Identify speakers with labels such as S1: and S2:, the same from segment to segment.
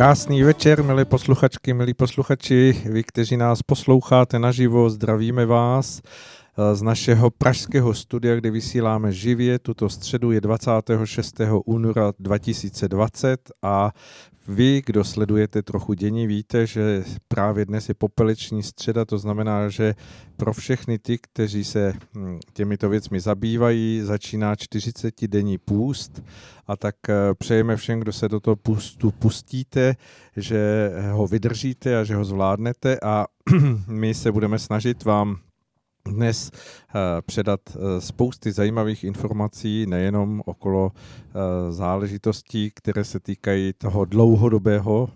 S1: Krásný večer, milé posluchačky, milí posluchači, vy, kteří nás posloucháte naživo, zdravíme vás eh, z našeho pražského studia, kde vysíláme živě. Tuto středu je 26. února 2020 a vy, kdo sledujete trochu dění, víte, že právě dnes je popeleční středa, to znamená, že pro všechny ty, kteří se hm, těmito věcmi zabývají, začíná 40-denní půst. A tak eh, přejeme všem, kdo se do toho pustu pustíte, že ho vydržíte a že ho zvládnete. A my se budeme snažit vám dnes eh, předat eh, spousty zajímavých informací, nejenom okolo eh, záležitostí, které se týkají toho dlouhodobého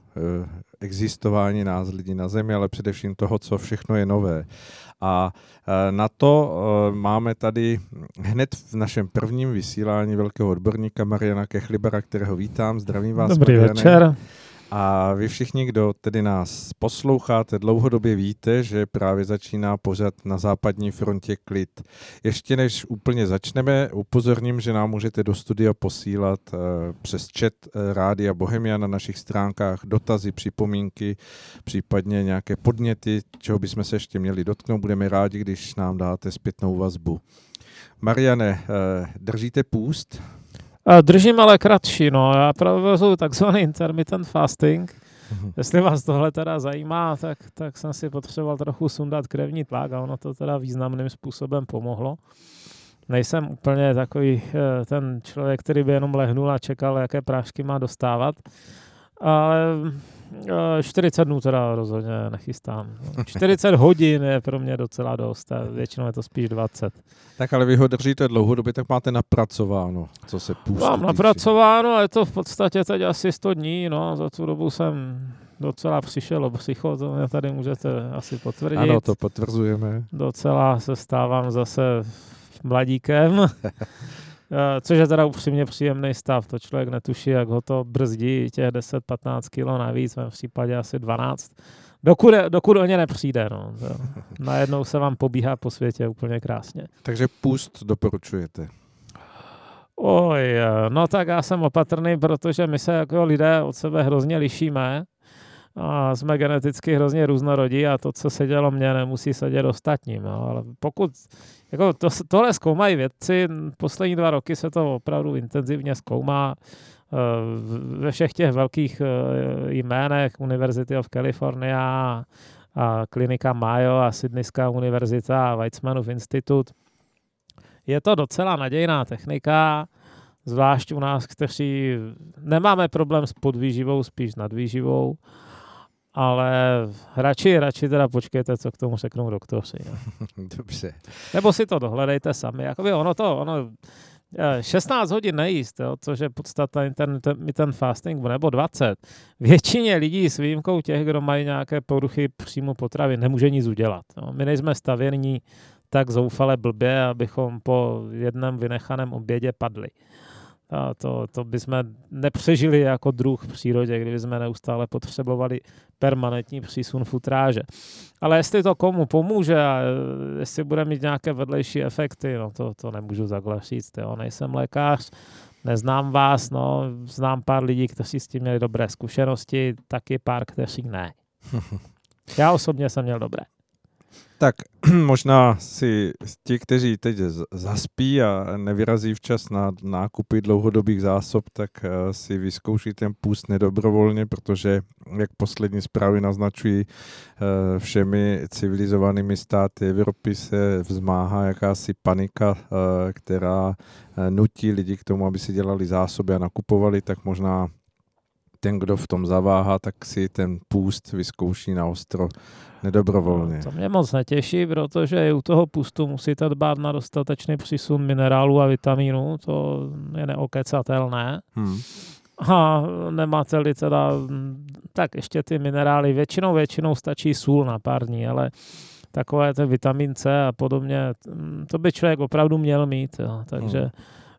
S1: existování nás lidí na Zemi, ale především toho, co všechno je nové. A na to máme tady hned v našem prvním vysílání velkého odborníka Mariana Kechlibera, kterého vítám. Zdravím vás.
S2: Dobrý Mariane. večer.
S1: A vy všichni, kdo tedy nás posloucháte, dlouhodobě víte, že právě začíná pořad na západní frontě klid. Ještě než úplně začneme, upozorním, že nám můžete do studia posílat uh, přes chat uh, Rádia Bohemia na našich stránkách dotazy, připomínky, případně nějaké podněty, čeho bychom se ještě měli dotknout. Budeme rádi, když nám dáte zpětnou vazbu. Mariane, uh, držíte půst?
S2: Držím ale kratší, no. Já provozuji takzvaný intermittent fasting. Mm-hmm. Jestli vás tohle teda zajímá, tak, tak jsem si potřeboval trochu sundat krevní tlak a ono to teda významným způsobem pomohlo. Nejsem úplně takový eh, ten člověk, který by jenom lehnul a čekal, jaké prášky má dostávat, ale 40 eh, dnů teda rozhodně nechystám. 40 hodin je pro mě docela dost a většinou je to spíš 20.
S1: Tak ale vy ho držíte dlouhodobě, tak máte napracováno, co se půjde.
S2: Mám napracováno a je to v podstatě teď asi 100 dní, no, za tu dobu jsem docela přišel o psycho, to mě tady můžete asi potvrdit.
S1: Ano, to potvrzujeme.
S2: Docela se stávám zase mladíkem. Eh, což je teda upřímně příjemný stav. To člověk netuší, jak ho to brzdí těch 10-15 kg navíc, v případě asi 12. Dokud, dokud o ně nepřijde. No. Najednou se vám pobíhá po světě úplně krásně.
S1: Takže půst doporučujete?
S2: Oj, eh, no tak já jsem opatrný, protože my se jako lidé od sebe hrozně lišíme a jsme geneticky hrozně různorodí a to, co se dělo mně, nemusí se dělat ostatním. No. Ale pokud jako to, tohle zkoumají vědci, poslední dva roky se to opravdu intenzivně zkoumá eh, ve všech těch velkých eh, jménech University of California a klinika Mayo a Sydneyská univerzita a Weizmannův institut. Je to docela nadějná technika, zvlášť u nás, kteří nemáme problém s podvýživou, spíš nadvýživou ale radši, radši teda počkejte, co k tomu řeknou doktoři. Jo.
S1: Dobře.
S2: Nebo si to dohledejte sami. Jakoby ono to, ono, 16 eh, hodin nejíst, jo, což je podstata intermittent fasting, nebo 20. Většině lidí s výjimkou těch, kdo mají nějaké poruchy příjmu potravy, nemůže nic udělat. Jo. My nejsme stavění tak zoufale blbě, abychom po jednom vynechaném obědě padli. A to, to bychom nepřežili jako druh v přírodě, kdyby jsme neustále potřebovali permanentní přísun futráže. Ale jestli to komu pomůže a jestli bude mít nějaké vedlejší efekty, no to, to nemůžu takhle říct. Jo. Nejsem lékař, neznám vás, no, znám pár lidí, kteří s tím měli dobré zkušenosti, taky pár, kteří ne. Já osobně jsem měl dobré.
S1: Tak možná si ti, kteří teď zaspí a nevyrazí včas na nákupy dlouhodobých zásob, tak eh, si vyzkouší ten půst nedobrovolně, protože, jak poslední zprávy naznačují, eh, všemi civilizovanými státy Evropy se vzmáhá jakási panika, eh, která nutí lidi k tomu, aby si dělali zásoby a nakupovali, tak možná ten, kdo v tom zaváhá, tak si ten půst vyzkouší na ostro nedobrovolně.
S2: To mě moc netěší, protože u toho pustu musíte dbát na dostatečný přísun minerálů a vitamínů, to je neokecatelné. Hmm. A nemáte-li teda, tak ještě ty minerály, většinou, většinou stačí sůl na pár dní, ale takové ten vitamin C a podobně, to by člověk opravdu měl mít, jo. takže hmm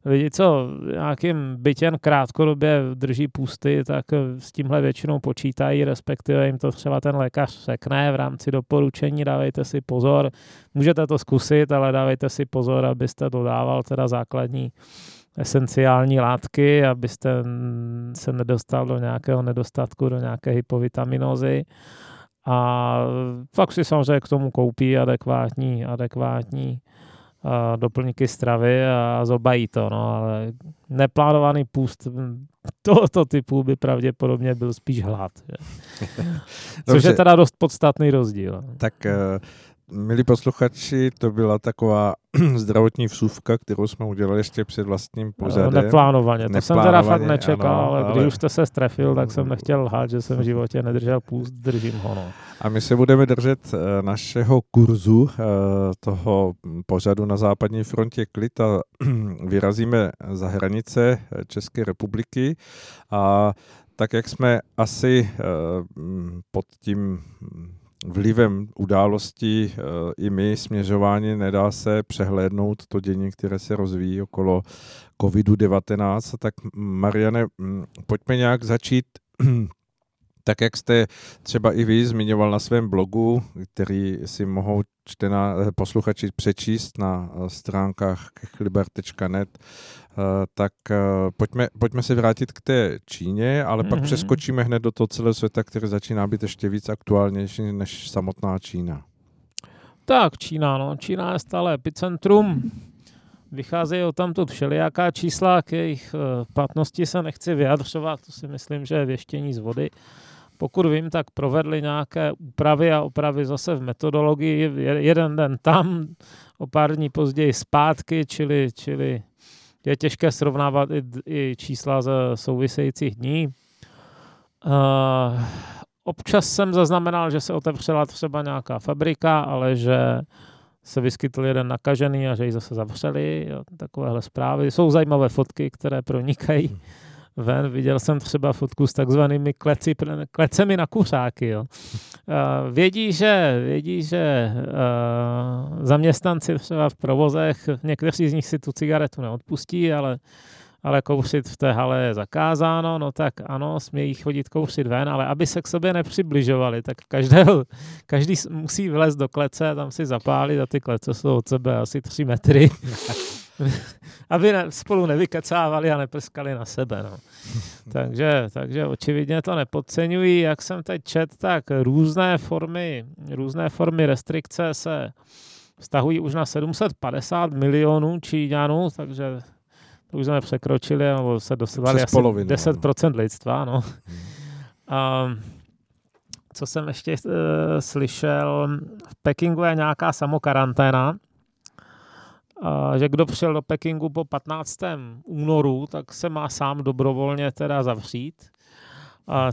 S2: lidi, co nějakým bytěn krátkodobě drží pusty, tak s tímhle většinou počítají, respektive jim to třeba ten lékař řekne v rámci doporučení, dávejte si pozor, můžete to zkusit, ale dávejte si pozor, abyste dodával teda základní esenciální látky, abyste se nedostal do nějakého nedostatku, do nějaké hypovitaminózy. A pak si samozřejmě k tomu koupí adekvátní, adekvátní doplňky stravy a zobají to, no, ale neplánovaný půst tohoto typu by pravděpodobně byl spíš hlad. Že? Což je teda dost podstatný rozdíl.
S1: Tak eh, Milí posluchači, to byla taková zdravotní vsuvka, kterou jsme udělali ještě před vlastním pořadem.
S2: No, neplánovaně, to jsem teda fakt nečekal, ano, ale, ale když už jste se strefil, tak jsem nechtěl lhát, že jsem v životě nedržel půst, držím ho. No.
S1: A my se budeme držet eh, našeho kurzu, eh, toho pořadu na západní frontě klid a vyrazíme za hranice České republiky a tak, jak jsme asi eh, pod tím vlivem událostí eh, i my směřování nedá se přehlédnout to dění, které se rozvíjí okolo COVID-19. Tak Mariane, mm, pojďme nějak začít tak jak jste třeba i vy zmiňoval na svém blogu, který si mohou čtená, eh, posluchači přečíst na eh, stránkách chlibar.net, Eh, tak pojďme, pojďme se vrátit k té Číně, ale mm-hmm. pak mhm. přeskočíme hned do toho celého světa, který začíná být ještě víc aktuálnější než samotná Čína.
S2: Tak, Čína, no. Čína je stále epicentrum. Vycházejí o tamto všelijaká čísla, k jejich platnosti se nechci vyjadřovat, to si myslím, že je věštění z vody. Pokud vím, tak provedli nějaké úpravy a opravy zase v metodologii. Jeden den tam, o pár dní později zpátky, čili, čili je těžké srovnávat i, i čísla ze souvisejících dní. Uh, občas jsem zaznamenal, že se otevřela třeba nějaká fabrika, ale že se vyskytl jeden nakažený a že ji zase zavřeli. Jo, takovéhle zprávy. Jsou zajímavé fotky, které pronikají ven. Viděl jsem třeba fotku s takzvanými kleci, klecemi na kuřáky. Jo. Vědí, že, vědí, že zaměstnanci třeba v provozech, někteří z nich si tu cigaretu neodpustí, ale ale kouřit v té hale je zakázáno, no tak ano, smějí chodit kouřit ven, ale aby se k sobě nepřibližovali, tak každého, každý musí vlézt do klece, tam si zapálit a ty klece jsou od sebe asi tři metry. aby ne, spolu nevykecávali a neprskali na sebe. No. takže, takže očividně to nepodceňují. Jak jsem teď čet, tak různé formy, různé formy restrikce se vztahují už na 750 milionů Číňanů, takže to už jsme překročili, nebo se dostali asi polovinu, 10% no. lidstva. No. Um, co jsem ještě uh, slyšel, v Pekingu je nějaká samokaranténa, že kdo přišel do Pekingu po 15. únoru, tak se má sám dobrovolně teda zavřít.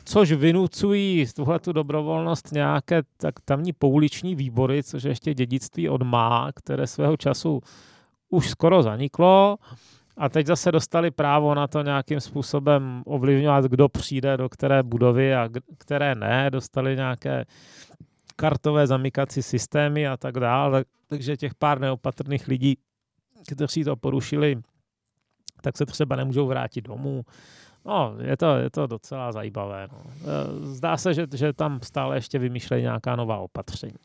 S2: Což vynucují tuhle tu dobrovolnost nějaké tak tamní pouliční výbory, což je ještě dědictví od Má, které svého času už skoro zaniklo. A teď zase dostali právo na to nějakým způsobem ovlivňovat, kdo přijde do které budovy a které ne. Dostali nějaké kartové zamykací systémy a tak dále. Takže těch pár neopatrných lidí kteří to porušili, tak se třeba nemůžou vrátit domů. No, je to, je to docela zajímavé. No. E, zdá se, že, že tam stále ještě vymýšlejí nějaká nová opatření.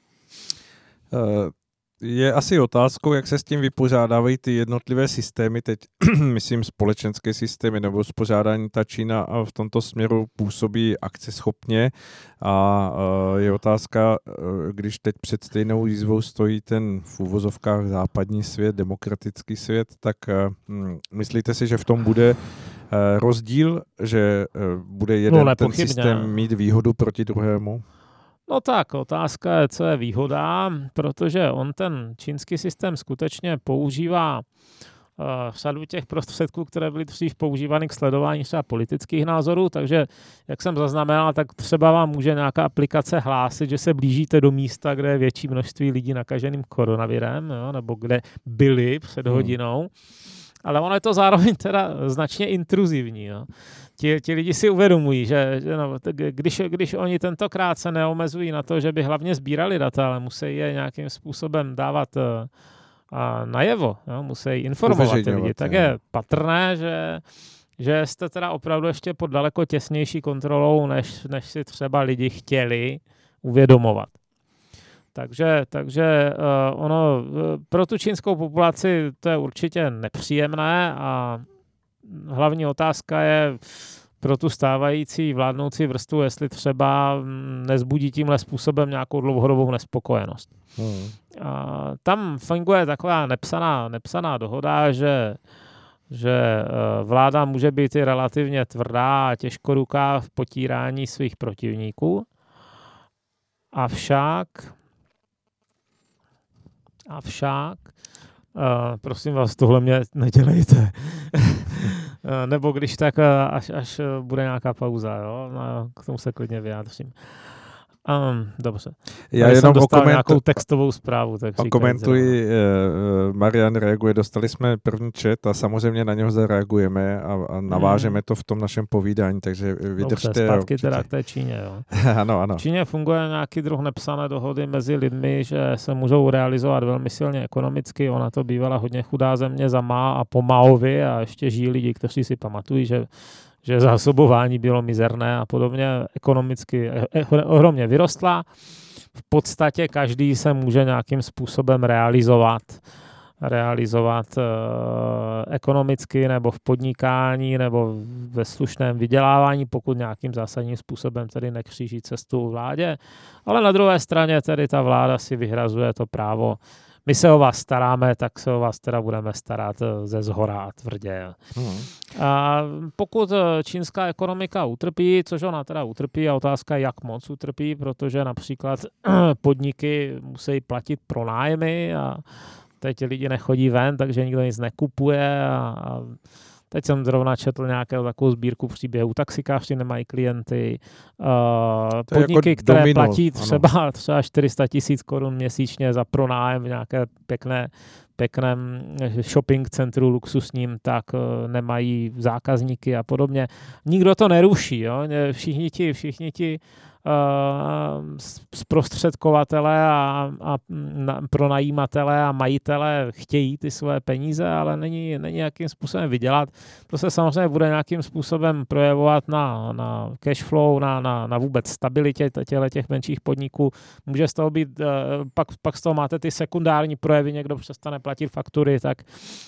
S1: Je asi otázkou, jak se s tím vypořádávají ty jednotlivé systémy, teď myslím společenské systémy nebo spořádání ta Čína a v tomto směru působí akceschopně. A eh, je otázka, eh, když teď před stejnou výzvou stojí ten v úvozovkách západní svět, demokratický svět, tak hm, myslíte si, že v tom bude rozdíl, že bude jeden no, ten systém mít výhodu proti druhému?
S2: No tak, otázka je, co je výhoda, protože on ten čínský systém skutečně používá uh, řadu těch prostředků, které byly dřív používány k sledování třeba politických názorů, takže jak jsem zaznamenal, tak třeba vám může nějaká aplikace hlásit, že se blížíte do místa, kde je větší množství lidí nakaženým koronavirem, jo, nebo kde byli před hmm. hodinou. Hmm ale ono je to zároveň teda značně intruzivní. No. Ti, ti lidi si uvědomují, že, že no, když, když oni tentokrát se neomezují na to, že by hlavně sbírali data, ale musí je nějakým způsobem dávat uh, a najevo, jo, musí informovat ty lidi, tak je patrné, že že jste teda opravdu ještě pod daleko těsnější kontrolou, než, než si třeba lidi chtěli uvědomovat. Takže, takže uh, ono uh, pro tu čínskou populaci to je určitě nepříjemné a hlavní otázka je pro tu stávající vládnoucí vrstvu, jestli třeba mm, nezbudí tímhle způsobem nějakou dlouhodobou nespokojenost. Hmm. A tam funguje taková nepsaná, nepsaná dohoda, že že eh, vláda může být i relativně tvrdá a těžkoruká v potírání svých protivníků. Avšak, avšak, uh, prosím vás, tohle mě nedělejte. Eh, nebo když tak, až, až bude nějaká pauza, jo? No, k tomu se klidně vyjádřím. Um, dobře. Já Tady jenom dostal okomentu... nějakou textovou zprávu. Tak
S1: okomentuji, uh, Marian reaguje, dostali jsme první chat a samozřejmě na něho zareagujeme a, a navážeme hmm. to v tom našem povídání, takže vydržte. Dobře,
S2: zpátky jo, teda k té Číně. Jo.
S1: ano, ano.
S2: V Číně funguje nějaký druh nepsané dohody mezi lidmi, že se můžou realizovat velmi silně ekonomicky. Ona to bývala hodně chudá země za má a po Maovi a ještě žijí lidi, kteří si pamatují, že že zásobování bylo mizerné a podobně, ekonomicky eh, eh, ohromně vyrostla. V podstatě každý se může nějakým způsobem realizovat realizovat e, ekonomicky nebo v podnikání nebo ve slušném vydělávání, pokud nějakým zásadním způsobem tedy nekříží cestu vládě. Ale na druhé straně tedy ta vláda si vyhrazuje to právo my se o vás staráme, tak se o vás teda budeme starat eh, ze zhora a tvrdě. Hmm. A pokud eh, čínská ekonomika utrpí, což ona teda utrpí, a otázka je, jak moc utrpí, protože například podniky musí platit pronájmy a teď lidi nechodí ven, takže nikdo nic nekupuje a, a Teď jsem zrovna četl nějakou takovou sbírku příběhů. Taxikáři nemají klienty, uh, podniky, jako které domino, platí třeba, třeba 400 tisíc korun měsíčně za pronájem nějaké pěkné pěkném shopping centru luxusním, tak uh, nemají zákazníky a podobně. Nikdo to neruší, jo? Všichni ti, všichni ti Eh, zprostředkovatele a, a na, pronajímatele a majitele chtějí ty své peníze, ale není, není nějakým způsobem vydělat. To se samozřejmě bude nějakým způsobem projevovat na, na cash flow, na, na, na vůbec stabilitě těchto těch menších podniků. Může z toho být, eh, pak, pak z toho máte ty sekundární projevy, někdo přestane platit faktury, tak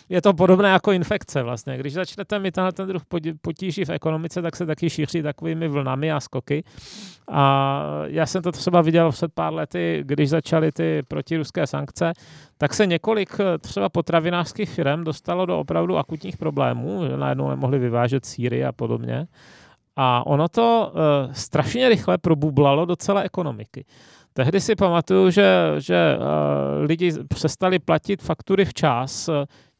S2: je to podobné jako infekce vlastně. Když začnete mít tenhle ten druh potíží v ekonomice, tak se taky šíří takovými vlnami a skoky. A já jsem to třeba viděl před pár lety, když začaly ty protiruské sankce, tak se několik eh, třeba potravinářských firm dostalo do opravdu akutních problémů, že najednou nemohli vyvážet síry a podobně. A ono to uh, strašně rychle probublalo do celé ekonomiky. Tehdy si pamatuju, že, že uh, lidi přestali platit faktury včas,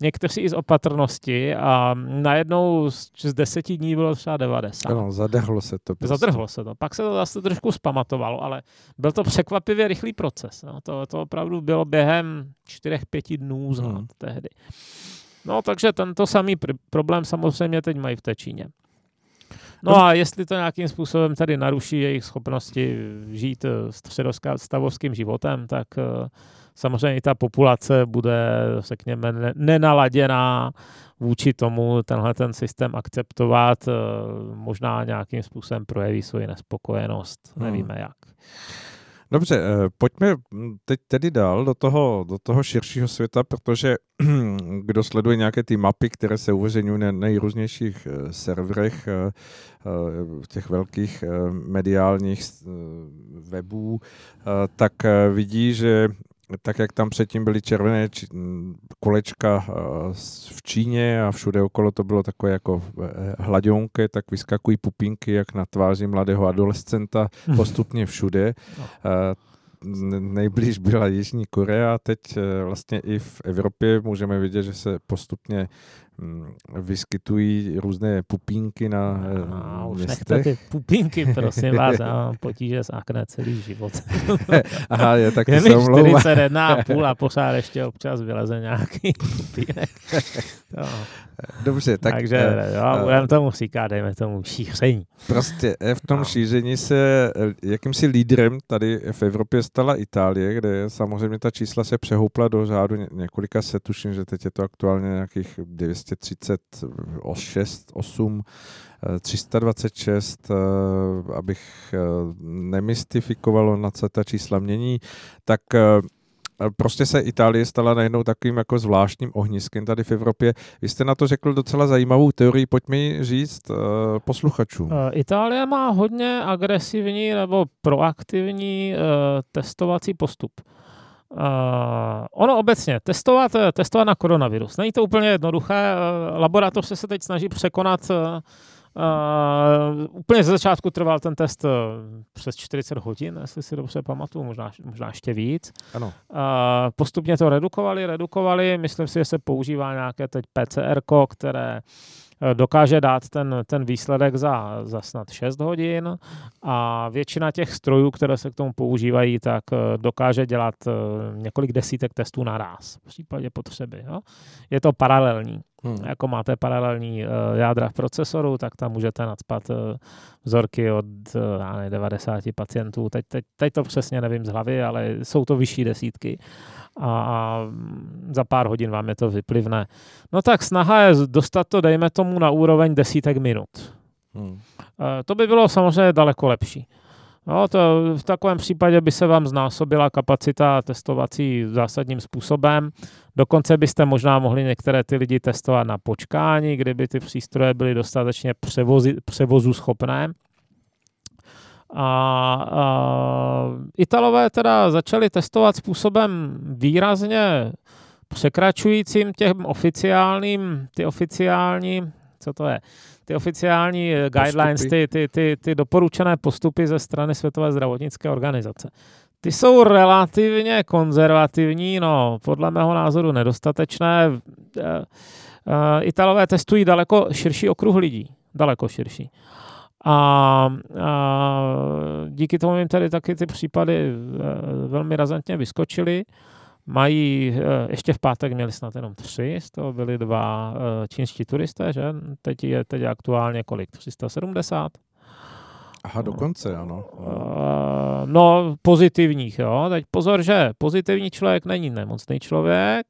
S2: někteří i z opatrnosti a najednou z, z deseti dní bylo třeba 90.
S1: Ano, zadrhlo se to.
S2: Prostě. Zadrhlo se to. Pak se to zase trošku zpamatovalo, ale byl to překvapivě rychlý proces. No, to, to opravdu bylo během čtyřech, pěti dnů znát hmm. tehdy. No, takže tento samý pr- problém samozřejmě teď mají v té Číně. No a jestli to nějakým způsobem tady naruší jejich schopnosti žít eh, středostavovským životem, tak uh, samozřejmě i ta populace bude, řekněme, nenaladěná vůči tomu tenhle ten systém akceptovat, eh, možná nějakým způsobem projeví svoji nespokojenost, hmm. nevíme jak.
S1: Dobře, eh, pojďme teď tedy dál do toho, do toho širšího světa, protože kdo sleduje nějaké ty mapy, které se uveřejňují na nejrůznějších eh, serverech těch velkých mediálních webů, tak vidí, že tak jak tam předtím byly červené či, kolečka eh, v Číně a všude okolo to bylo takové jako eh, hladionké, tak vyskakují pupínky jak na tváři mladého adolescenta postupně všude. No. Eh, nejblíž byla Jižní Korea, teď vlastně i v Evropě můžeme vidět, že se postupně vyskytují různé pupínky na
S2: a, už městech. ty pupínky, prosím vás, já mám potíže s akné celý život.
S1: Aha, je tak
S2: je mi 41 a půl a pořád ještě občas vyleze nějaký pupínek.
S1: No. Dobře, tak...
S2: Takže uh, jo, budeme tomu říkat, dejme tomu šíření.
S1: Prostě eh, v tom no. šíření se jakýmsi lídrem tady v Evropě stala Itálie, kde samozřejmě ta čísla se přehoupla do řádu několika set, tuším, že teď je to aktuálně nějakých 236, 8, 326, abych nemystifikoval, na co ta čísla mění, tak prostě se Itálie stala najednou takovým jako zvláštním ohniskem tady v Evropě. Vy jste na to řekl docela zajímavou teorii, pojď mi říct uh, posluchačům.
S2: Itálie má hodně agresivní nebo proaktivní testovací postup. Ono obecně, testovat, testovat na koronavirus. Není to úplně jednoduché. Uh, laboratoř se teď snaží překonat uh, Uh, úplně ze začátku trval ten test uh, přes 40 hodin, jestli si dobře pamatuju, možná, možná ještě víc.
S1: Ano.
S2: Uh, postupně to redukovali, redukovali, myslím si, že se používá nějaké teď PCR, které dokáže dát ten, ten výsledek za, za snad 6 hodin a většina těch strojů, které se k tomu používají, tak dokáže dělat několik desítek testů naraz v případě potřeby. Jo? Je to paralelní. Hmm. Jako máte paralelní jádra v procesoru, tak tam můžete nadspat vzorky od ne, 90 pacientů. Teď, teď, teď to přesně nevím z hlavy, ale jsou to vyšší desítky a, za pár hodin vám je to vyplivne. No tak snaha je dostat to, dejme tomu, na úroveň desítek minut. Hmm. Uh, to by bylo samozřejmě daleko lepší. No, to v takovém případě by se vám znásobila kapacita testovací zásadním způsobem. Dokonce byste možná mohli některé ty lidi testovat na počkání, kdyby ty přístroje byly dostatečně převozi, převozu schopné. A, a Italové teda začali testovat způsobem výrazně překračujícím těm oficiálním, ty oficiální, co to je, ty oficiální eh, guidelines, ty, ty, ty, ty doporučené postupy ze strany Světové zdravotnické organizace. Ty jsou relativně konzervativní, no podle mého názoru nedostatečné. Eh, eh, Italové testují daleko širší okruh lidí, daleko širší. A, a díky tomu jim tady taky ty případy velmi razantně vyskočily. Mají, eh, ještě v pátek měli snad jenom tři, z toho byli dva eh, čínští turisté, že? Teď je, teď aktuálně kolik? 370?
S1: Aha, dokonce, ano.
S2: No, pozitivních, jo. Teď pozor, že pozitivní člověk není nemocný člověk,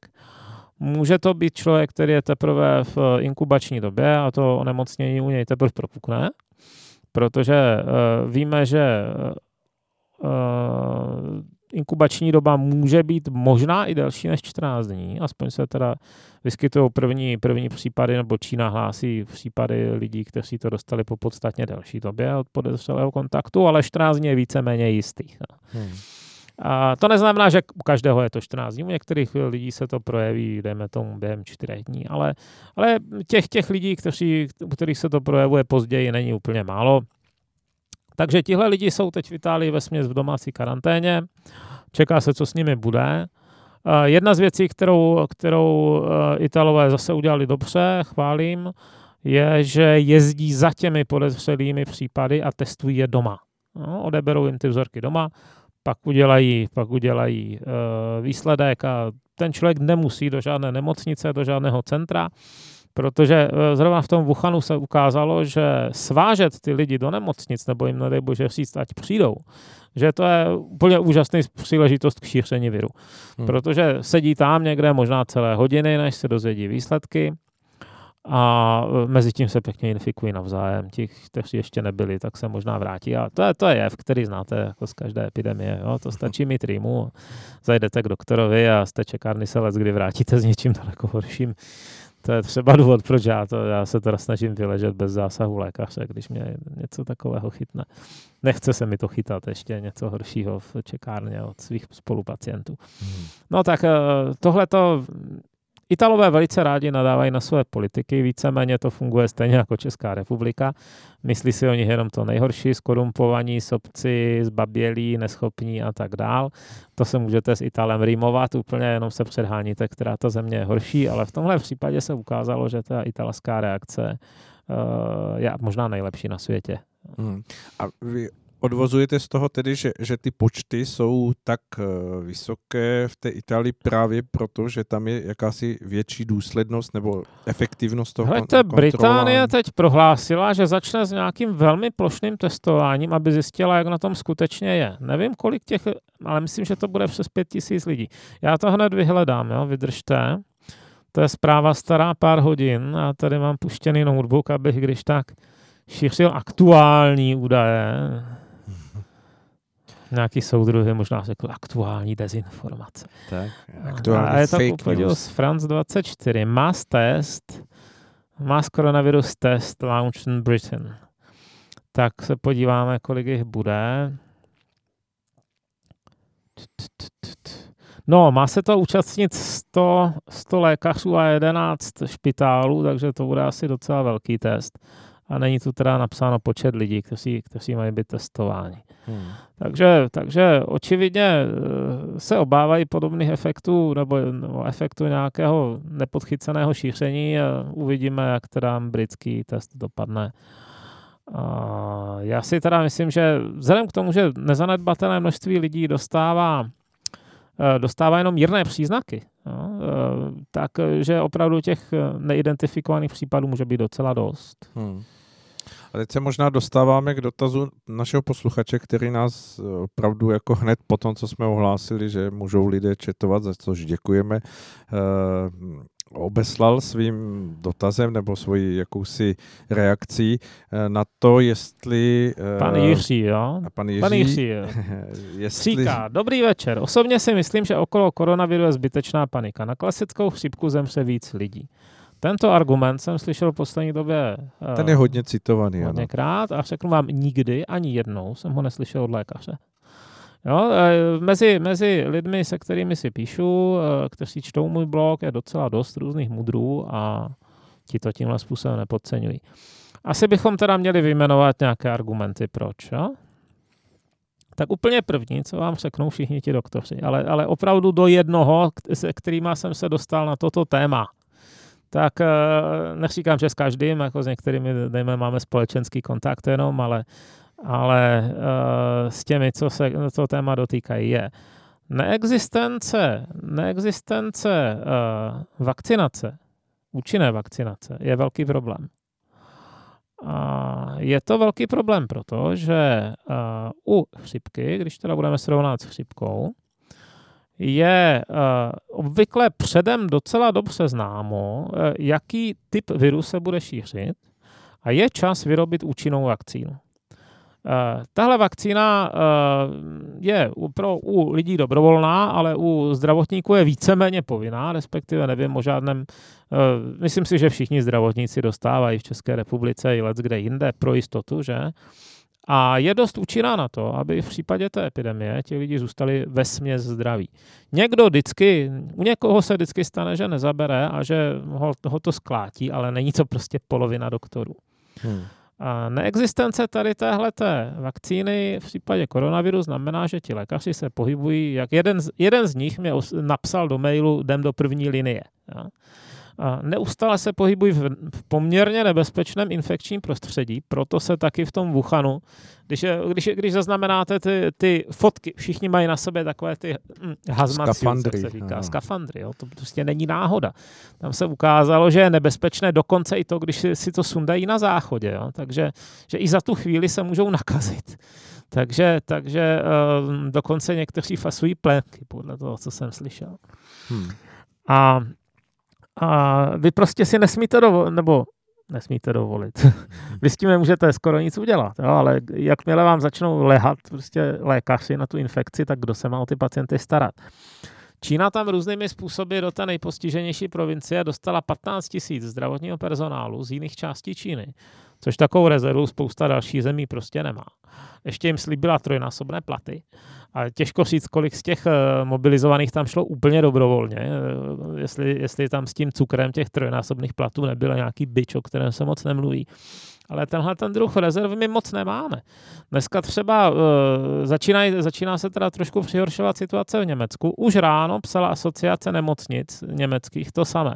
S2: může to být člověk, který je teprve v inkubační době a to onemocnění u něj teprve propukne, protože uh, víme, že uh, inkubační doba může být možná i delší než 14 dní, aspoň se teda vyskytují první, první případy, nebo Čína hlásí případy lidí, kteří to dostali po podstatně delší době od podezřelého kontaktu, ale 14 dní je víceméně jistých. No. Hmm. A to neznamená, že u každého je to 14 dní, u některých lidí se to projeví, dejme tomu, během 4 dní, ale, ale těch, těch lidí, kteří, u kterých se to projevuje později, není úplně málo. Takže tihle lidi jsou teď v Itálii ve směs v domácí karanténě. Čeká se, co s nimi bude. Jedna z věcí, kterou, kterou e, Italové zase udělali dobře, chválím, je, že jezdí za těmi podezřelými případy a testují je doma. No, odeberou jim ty vzorky doma, pak udělají, pak udělají uh, výsledek a ten člověk nemusí do žádné nemocnice, do žádného centra, Protože eh, zrovna v tom Wuhanu se ukázalo, že svážet ty lidi do nemocnic, nebo jim nedej bože říct, ať přijdou, že to je úplně úžasný příležitost k šíření viru. Hmm. Protože sedí tam někde možná celé hodiny, než se dozvědí výsledky a eh, mezi tím se pěkně infikují navzájem. Ti, kteří ještě nebyli, tak se možná vrátí. A to je, to je jev, který znáte jako z každé epidemie. Jo? To stačí mít rýmu, zajdete k doktorovi a z té čekárny se let, kdy vrátíte s něčím daleko horším to je třeba důvod, proč já, to, já se teda snažím vyležet bez zásahu lékaře, když mě něco takového chytne. Nechce se mi to chytat ještě něco horšího v čekárně od svých spolupacientů. Hmm. No tak eh, tohle to Italové velice rádi nadávají na své politiky, víceméně to funguje stejně jako Česká republika. Myslí si o nich jenom to nejhorší, skorumpovaní, sobci, zbabělí, neschopní a tak dál. To se můžete s Italem rýmovat, úplně jenom se předháníte, která ta země je horší, ale v tomhle případě se ukázalo, že ta italská reakce uh, je možná nejlepší na světě.
S1: Hmm. A vy odvozujete z toho tedy, že, že ty počty jsou tak eh, vysoké v té Itálii právě proto, že tam je jakási větší důslednost nebo efektivnost toho
S2: Hlejte, Británie teď prohlásila, že začne s nějakým velmi plošným testováním, aby zjistila, jak na tom skutečně je. Nevím, kolik těch, ale myslím, že to bude přes pět tisíc lidí. Já to hned vyhledám, jo, vydržte. To je zpráva stará pár hodin a tady mám puštěný notebook, abych když tak šířil aktuální údaje. Nějaký soudruhy možná řekl aktuální dezinformace.
S1: Tak, aktuální
S2: A je to
S1: fake
S2: úplně
S1: news.
S2: z France 24. Mass test, mass coronavirus test launched in Britain. Tak se podíváme, kolik jich bude. No, má se to účastnit 100, 100 lékařů a 11 špitálů, takže to bude asi docela velký test. A není tu teda napsáno počet lidí, kteří, kteří mají být testováni.
S1: Hmm.
S2: Takže, takže očividně eh, se obávají podobných efektů nebo, nebo efektu nějakého nepodchyceného šíření a uvidíme, jak teda britský test dopadne. A já si teda myslím, že vzhledem k tomu, že nezanedbatelné množství lidí dostává, eh, dostává jenom mírné příznaky, no, eh, takže opravdu těch neidentifikovaných případů může být docela dost.
S1: Hmm. A teď se možná dostáváme k dotazu našeho posluchače, který nás eh, opravdu jako hned po tom, co jsme ohlásili, že můžou lidé četovat, za což děkujeme, eh, obeslal svým dotazem nebo svojí jakousi reakcí eh, na to, jestli...
S2: Pan Jiří, jo?
S1: A pan Jiří,
S2: Pan Jiří, jo.
S1: jestli,
S2: Říká, dobrý večer. Osobně si myslím, že okolo koronaviru je zbytečná panika. Na klasickou chřipku zemře víc lidí. Tento argument jsem slyšel v poslední době eh,
S1: ten je hodně citovaný, ano.
S2: hodněkrát a řeknu vám nikdy, ani jednou jsem ho neslyšel od lékaře. Jo, eh, mezi, mezi lidmi, se kterými si píšu, eh, kteří čtou můj blog, je docela dost různých mudrů a ti to tímhle způsobem nepodceňují. Asi bychom teda měli vyjmenovat nějaké argumenty, proč. Jo? Tak úplně první, co vám řeknou všichni ti doktoři, ale, ale opravdu do jednoho, se kterýma jsem se dostal na toto téma. Tak eh, neříkám, že s každým, jako s některými, dejme, máme společenský kontakt jenom, ale, ale eh, s těmi, co se to téma dotýkají, je neexistence, neexistence uh, vakcinace, účinné vakcinace, je velký problém. A je to velký problém, protože u chřipky, když teda budeme srovnat s chřipkou, je uh, obvykle předem docela dobře známo, uh, jaký typ viru se bude šířit a je čas vyrobit účinnou vakcínu. Uh, tahle vakcína je pro, u lidí dobrovolná, ale u zdravotníků je víceméně povinná, respektive nevím o žádném. Myslím si, že všichni zdravotníci dostávají v České republice i let kde jinde pro jistotu, že? A je dost účinná na to, aby v případě té epidemie ti lidi zůstali ve směs zdraví. Někdo vždycky, u někoho se vždycky stane, že nezabere a že ho, ho to sklátí, ale není to prostě polovina doktorů.
S1: Hmm.
S2: A neexistence tady téhleté vakcíny v případě koronaviru znamená, že ti lékaři se pohybují, jak jeden z, jeden z nich mě napsal do mailu, jdem do první linie. Ja. A neustále se pohybují v, poměrně nebezpečném infekčním prostředí, proto se taky v tom Wuhanu, když, když, když zaznamenáte ty, ty fotky, všichni mají na sobě takové ty hm, suits,
S1: Skafandry,
S2: se říká,
S1: ano.
S2: skafandry, jo, to prostě není náhoda. Tam se ukázalo, že je nebezpečné dokonce i to, když si, si to sundají na záchodě, jo, takže že i za tu chvíli se můžou nakazit. Takže, takže uh, dokonce někteří fasují plenky, podle toho, co jsem slyšel.
S1: Hmm.
S2: A, a vy prostě si nesmíte dovolit, nebo nesmíte dovolit. vy s tím nemůžete skoro nic udělat, jo, ale jakmile vám začnou lehat prostě lékaři na tu infekci, tak kdo se má o ty pacienty starat? Čína tam různými způsoby do té nejpostiženější provincie dostala 15 tisíc zdravotního personálu z jiných částí Číny, což takovou rezervu spousta dalších zemí prostě nemá. Ještě jim slíbila trojnásobné platy. A těžko říct, kolik z těch eh, mobilizovaných tam šlo úplně dobrovolně, eh, jestli, jestli tam s tím cukrem těch trojnásobných platů nebyl nějaký byč, o kterém se moc nemluví. Ale tenhle ten druh rezerv my moc nemáme. Dneska třeba uh, začíná, začíná se teda trošku přihoršovat situace v Německu. Už ráno psala asociace nemocnic německých to samé.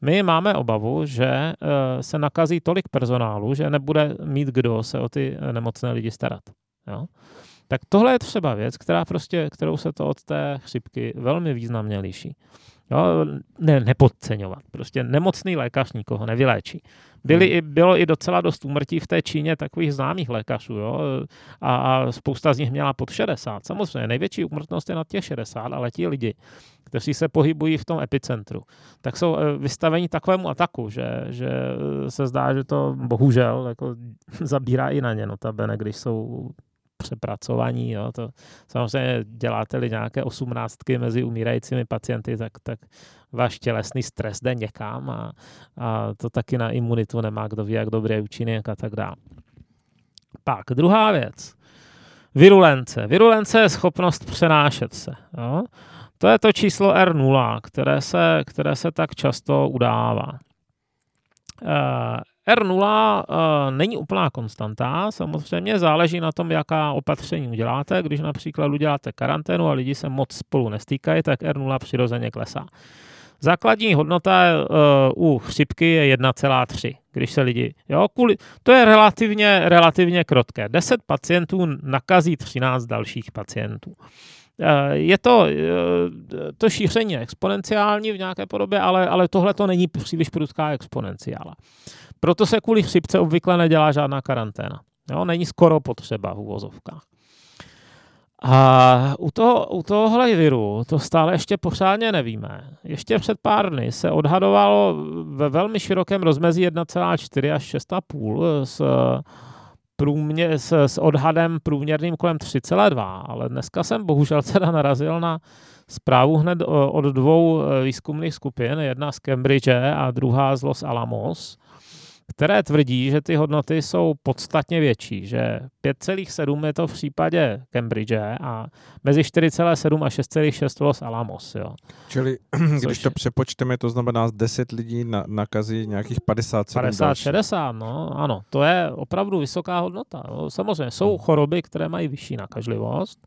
S2: My máme obavu, že uh, se nakazí tolik personálu, že nebude mít kdo se o ty eh, nemocné lidi starat. Jo? Tak tohle je třeba věc, která prostě, kterou se to od té chřipky velmi významně liší. Jo, ne, nepodceňovat. Prostě nemocný lékař nikoho nevyléčí. Byly i, bylo i docela dost úmrtí v té Číně takových známých lékařů. Jo? A, a spousta z nich měla pod 60. Samozřejmě největší úmrtnost je na těch 60, ale ti lidi, kteří se pohybují v tom epicentru, tak jsou eh, vystaveni takovému ataku, že, že se zdá, že to bohužel jako zabírá i na ně, notabene, když jsou přepracovaní. Jo. To samozřejmě děláte-li nějaké osmnáctky mezi umírajícími pacienty, tak, tak váš tělesný stres jde někam a, a to taky na imunitu nemá kdo ví, jak dobrý účinek a tak dále. Pak druhá věc. Virulence. Virulence je schopnost přenášet se. Jo? To je to číslo R0, které se, které se tak často udává. Eh, R0 eh, není úplná konstanta, samozřejmě záleží na tom, jaká opatření uděláte. Když například uděláte karanténu a lidi se moc spolu nestýkají, tak R0 přirozeně klesá. Základní hodnota uh, u chřipky je 1,3, když se lidi... Jo, kvůli, to je relativně, relativně krotké. 10 pacientů nakazí 13 dalších pacientů. Uh, je to, to šíření exponenciální v nějaké podobě, ale, ale tohle to není příliš prudká exponenciála. Proto se kvůli chřipce obvykle nedělá žádná karanténa. Jo, není skoro potřeba v uvozovkách. A u, toho, u tohohle viru to stále ještě pořádně nevíme. Ještě před pár dny se odhadovalo ve velmi širokém rozmezí 1,4 až 6,5 s, průmě, s, s odhadem průměrným kolem 3,2, ale dneska jsem bohužel teda narazil na zprávu hned od dvou výzkumných skupin, jedna z Cambridge a druhá z Los Alamos, které tvrdí, že ty hodnoty jsou podstatně větší, že 5,7 je to v případě Cambridge a mezi 4,7 a 6,6 Los Alamos. Jo.
S1: Čili Což když to přepočteme, to znamená 10 lidí na, nakazí nějakých 57
S2: 50, 60, no ano, to je opravdu vysoká hodnota. Jo. Samozřejmě jsou hmm. choroby, které mají vyšší nakažlivost,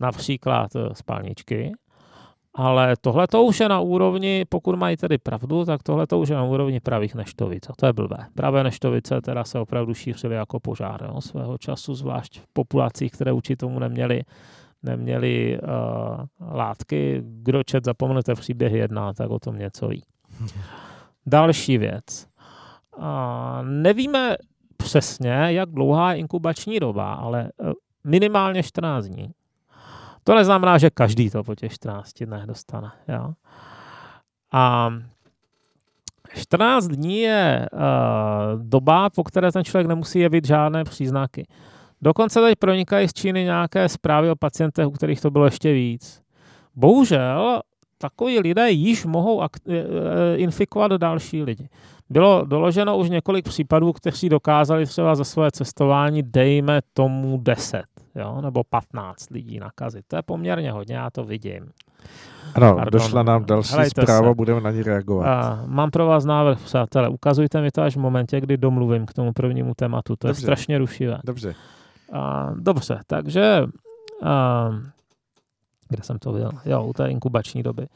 S2: například eh, spálničky, ale tohle to už je na úrovni, pokud mají tedy pravdu, tak tohle to už je na úrovni pravých neštovic. A to je blbé. Pravé neštovice teda se opravdu šířily jako požár jo, svého času, zvlášť v populacích, které určitě tomu neměli, neměli uh, látky. Kdo čet zapomnete příběh jedna, tak o tom něco ví. Další věc. Uh, nevíme přesně, jak dlouhá je inkubační doba, ale uh, minimálně 14 dní. To neznamená, že každý to po těch 14 dnech dostane. Jo? A 14 dní je uh, doba, po které ten člověk nemusí jevit žádné příznaky. Dokonce teď pronikají z Číny nějaké zprávy o pacientech, u kterých to bylo ještě víc. Bohužel takoví lidé již mohou eh, eh, infikovat další lidi. Bylo doloženo už několik případů, kteří dokázali třeba za své cestování, dejme tomu 10 jo, nebo 15 lidí nakazit. To je poměrně hodně, já to vidím.
S1: Ano, Pardon. došla nám další Helejte zpráva, se. budeme na ní reagovat. A,
S2: mám pro vás návrh, přátelé. Ukazujte mi to až v momentě, kdy domluvím k tomu prvnímu tématu. To dobře. je strašně rušivé.
S1: Dobře.
S2: A, dobře, takže... A, kde jsem to viděl? Jo, u té inkubační doby.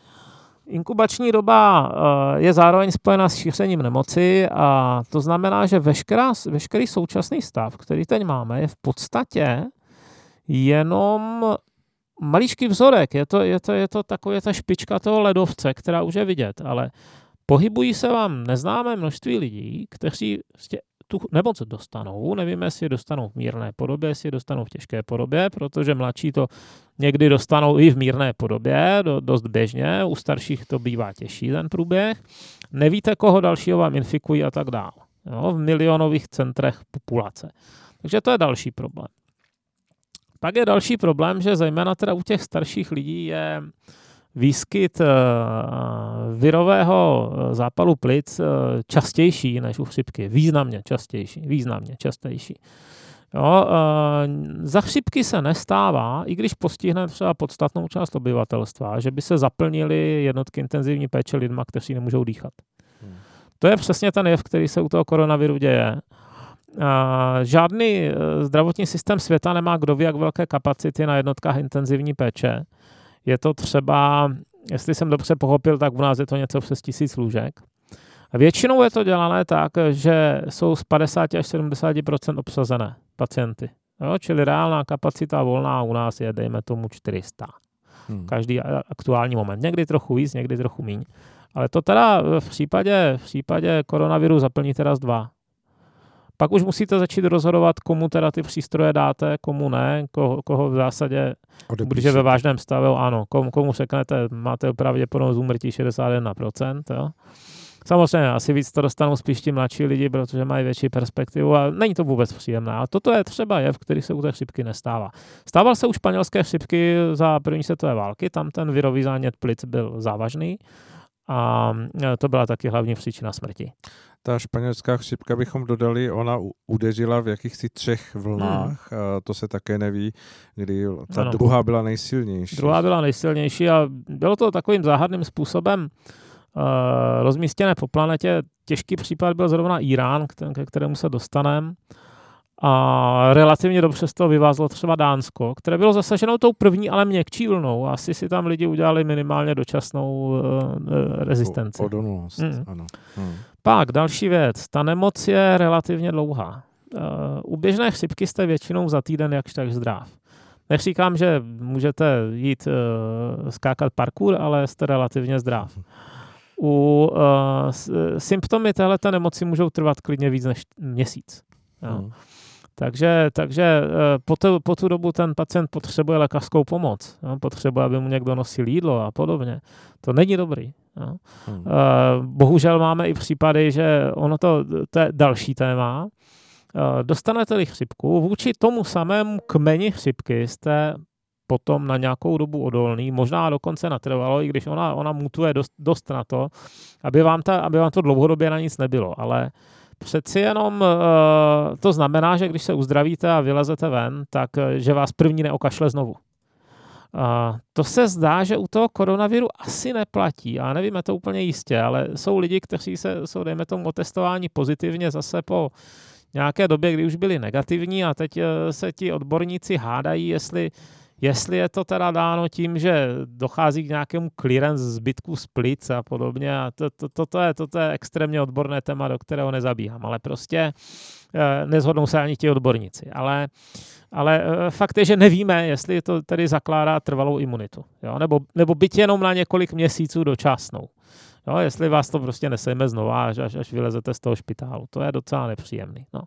S2: Inkubační doba je zároveň spojena s šířením nemoci a to znamená, že veškerá, veškerý současný stav, který teď máme, je v podstatě jenom maličký vzorek. Je to, je to, je to taková ta špička toho ledovce, která už je vidět, ale pohybují se vám neznámé množství lidí, kteří tu nemoc dostanou. Nevíme, jestli je dostanou v mírné podobě, jestli je dostanou v těžké podobě, protože mladší to někdy dostanou i v mírné podobě, do, dost běžně, u starších to bývá těžší ten průběh. Nevíte, koho dalšího vám infikují a tak dále. Jo, v milionových centrech populace. Takže to je další problém. Pak je další problém, že zejména teda u těch starších lidí je výskyt uh, virového eh, zápalu plic uh, častější než u chřipky. Významně častější. Významně častější. Jo, za chřipky se nestává, i když postihne třeba podstatnou část obyvatelstva, že by se zaplnili jednotky intenzivní péče lidma, kteří nemůžou dýchat. Hmm. To je přesně ten jev, který se u toho koronaviru děje. Žádný eh, zdravotní systém světa nemá kdo ví, jak velké kapacity na jednotkách intenzivní péče. Je to třeba, jestli jsem dobře pochopil, tak u nás je to něco přes tisíc lůžek. A většinou je to dělané tak, že jsou z 50 až 70% obsazené pacienty. Jo, čili reálná kapacita volná u nás je, dejme tomu, 400. Hmm. Každý aktuální moment. Někdy trochu víc, někdy trochu míň. Ale to teda v případě, v případě koronaviru zaplní teda z dva. Pak už musíte začít rozhodovat, komu teda ty přístroje dáte, komu ne, koho, koho v zásadě, Odepíšete. když je ve vážném stavu, ano, komu, komu řeknete, máte pravděpodobnost úmrtí 61%, jo. Samozřejmě asi víc to dostanou spíš ti mladší lidi, protože mají větší perspektivu a není to vůbec příjemné. A toto je třeba jev, který se u té chřipky nestává. Stával se u španělské chřipky za první světové války, tam ten virový zánět plic byl závažný a to byla taky hlavní příčina smrti.
S1: Ta španělská chřipka bychom dodali, ona udeřila v jakýchsi třech vlnách, hmm. a to se také neví, kdy ta ano. druhá byla nejsilnější.
S2: Druhá byla nejsilnější a bylo to takovým záhadným způsobem uh, rozmístěné po planetě. Těžký případ byl zrovna Irán, ke kterému se dostaneme. A relativně dobře z toho vyvázlo třeba Dánsko, které bylo zasaženo tou první, ale měkčí vlnou. Asi si tam lidi udělali minimálně dočasnou uh, rezistenci.
S1: Odolnost, hmm. ano. Hmm.
S2: Pak další věc. Ta nemoc je relativně dlouhá. Uh, u běžné chřipky jste většinou za týden jakž tak zdrav. Neříkám, že můžete jít uh, skákat parkour, ale jste relativně zdrav. U uh, symptomy této nemoci můžou trvat klidně víc než měsíc. Hmm. Takže, takže eh, po, tu, po tu dobu ten pacient potřebuje lékařskou pomoc. Jo? Potřebuje, aby mu někdo nosil jídlo a podobně. To není dobrý. Jo? Hmm. Eh, bohužel máme i případy, že ono to, to je další téma. Eh, dostanete-li chřipku, vůči tomu samému kmeni chřipky jste potom na nějakou dobu odolný, možná dokonce natrvalo, i když ona, ona mutuje dost, dost na to, aby vám, ta, aby vám to dlouhodobě na nic nebylo. Ale uh, Přeci jenom uh, to znamená, že když se uzdravíte a vylezete ven, tak uh, že vás první neokašle znovu. Uh, to se zdá, že u toho koronaviru asi neplatí. A nevíme to úplně jistě, ale jsou lidi, kteří se, jsou, dejme tomu, otestování pozitivně zase po nějaké době, kdy už byli negativní a teď se ti odborníci hádají, jestli Jestli je to teda dáno tím, že dochází k nějakému clearance zbytku z plic a podobně, a to, to, to, to, je, to, to je extrémně odborné téma, do kterého nezabíhám, ale prostě eh, nezhodnou se ani ti odborníci. Ale, ale eh, fakt je, že nevíme, jestli to tedy zakládá trvalou imunitu, jo? Nebo, nebo byť jenom na několik měsíců dočasnou. Jo? Jestli vás to prostě nesejme znova, až, až, až vylezete z toho špitálu. To je docela nepříjemný. No.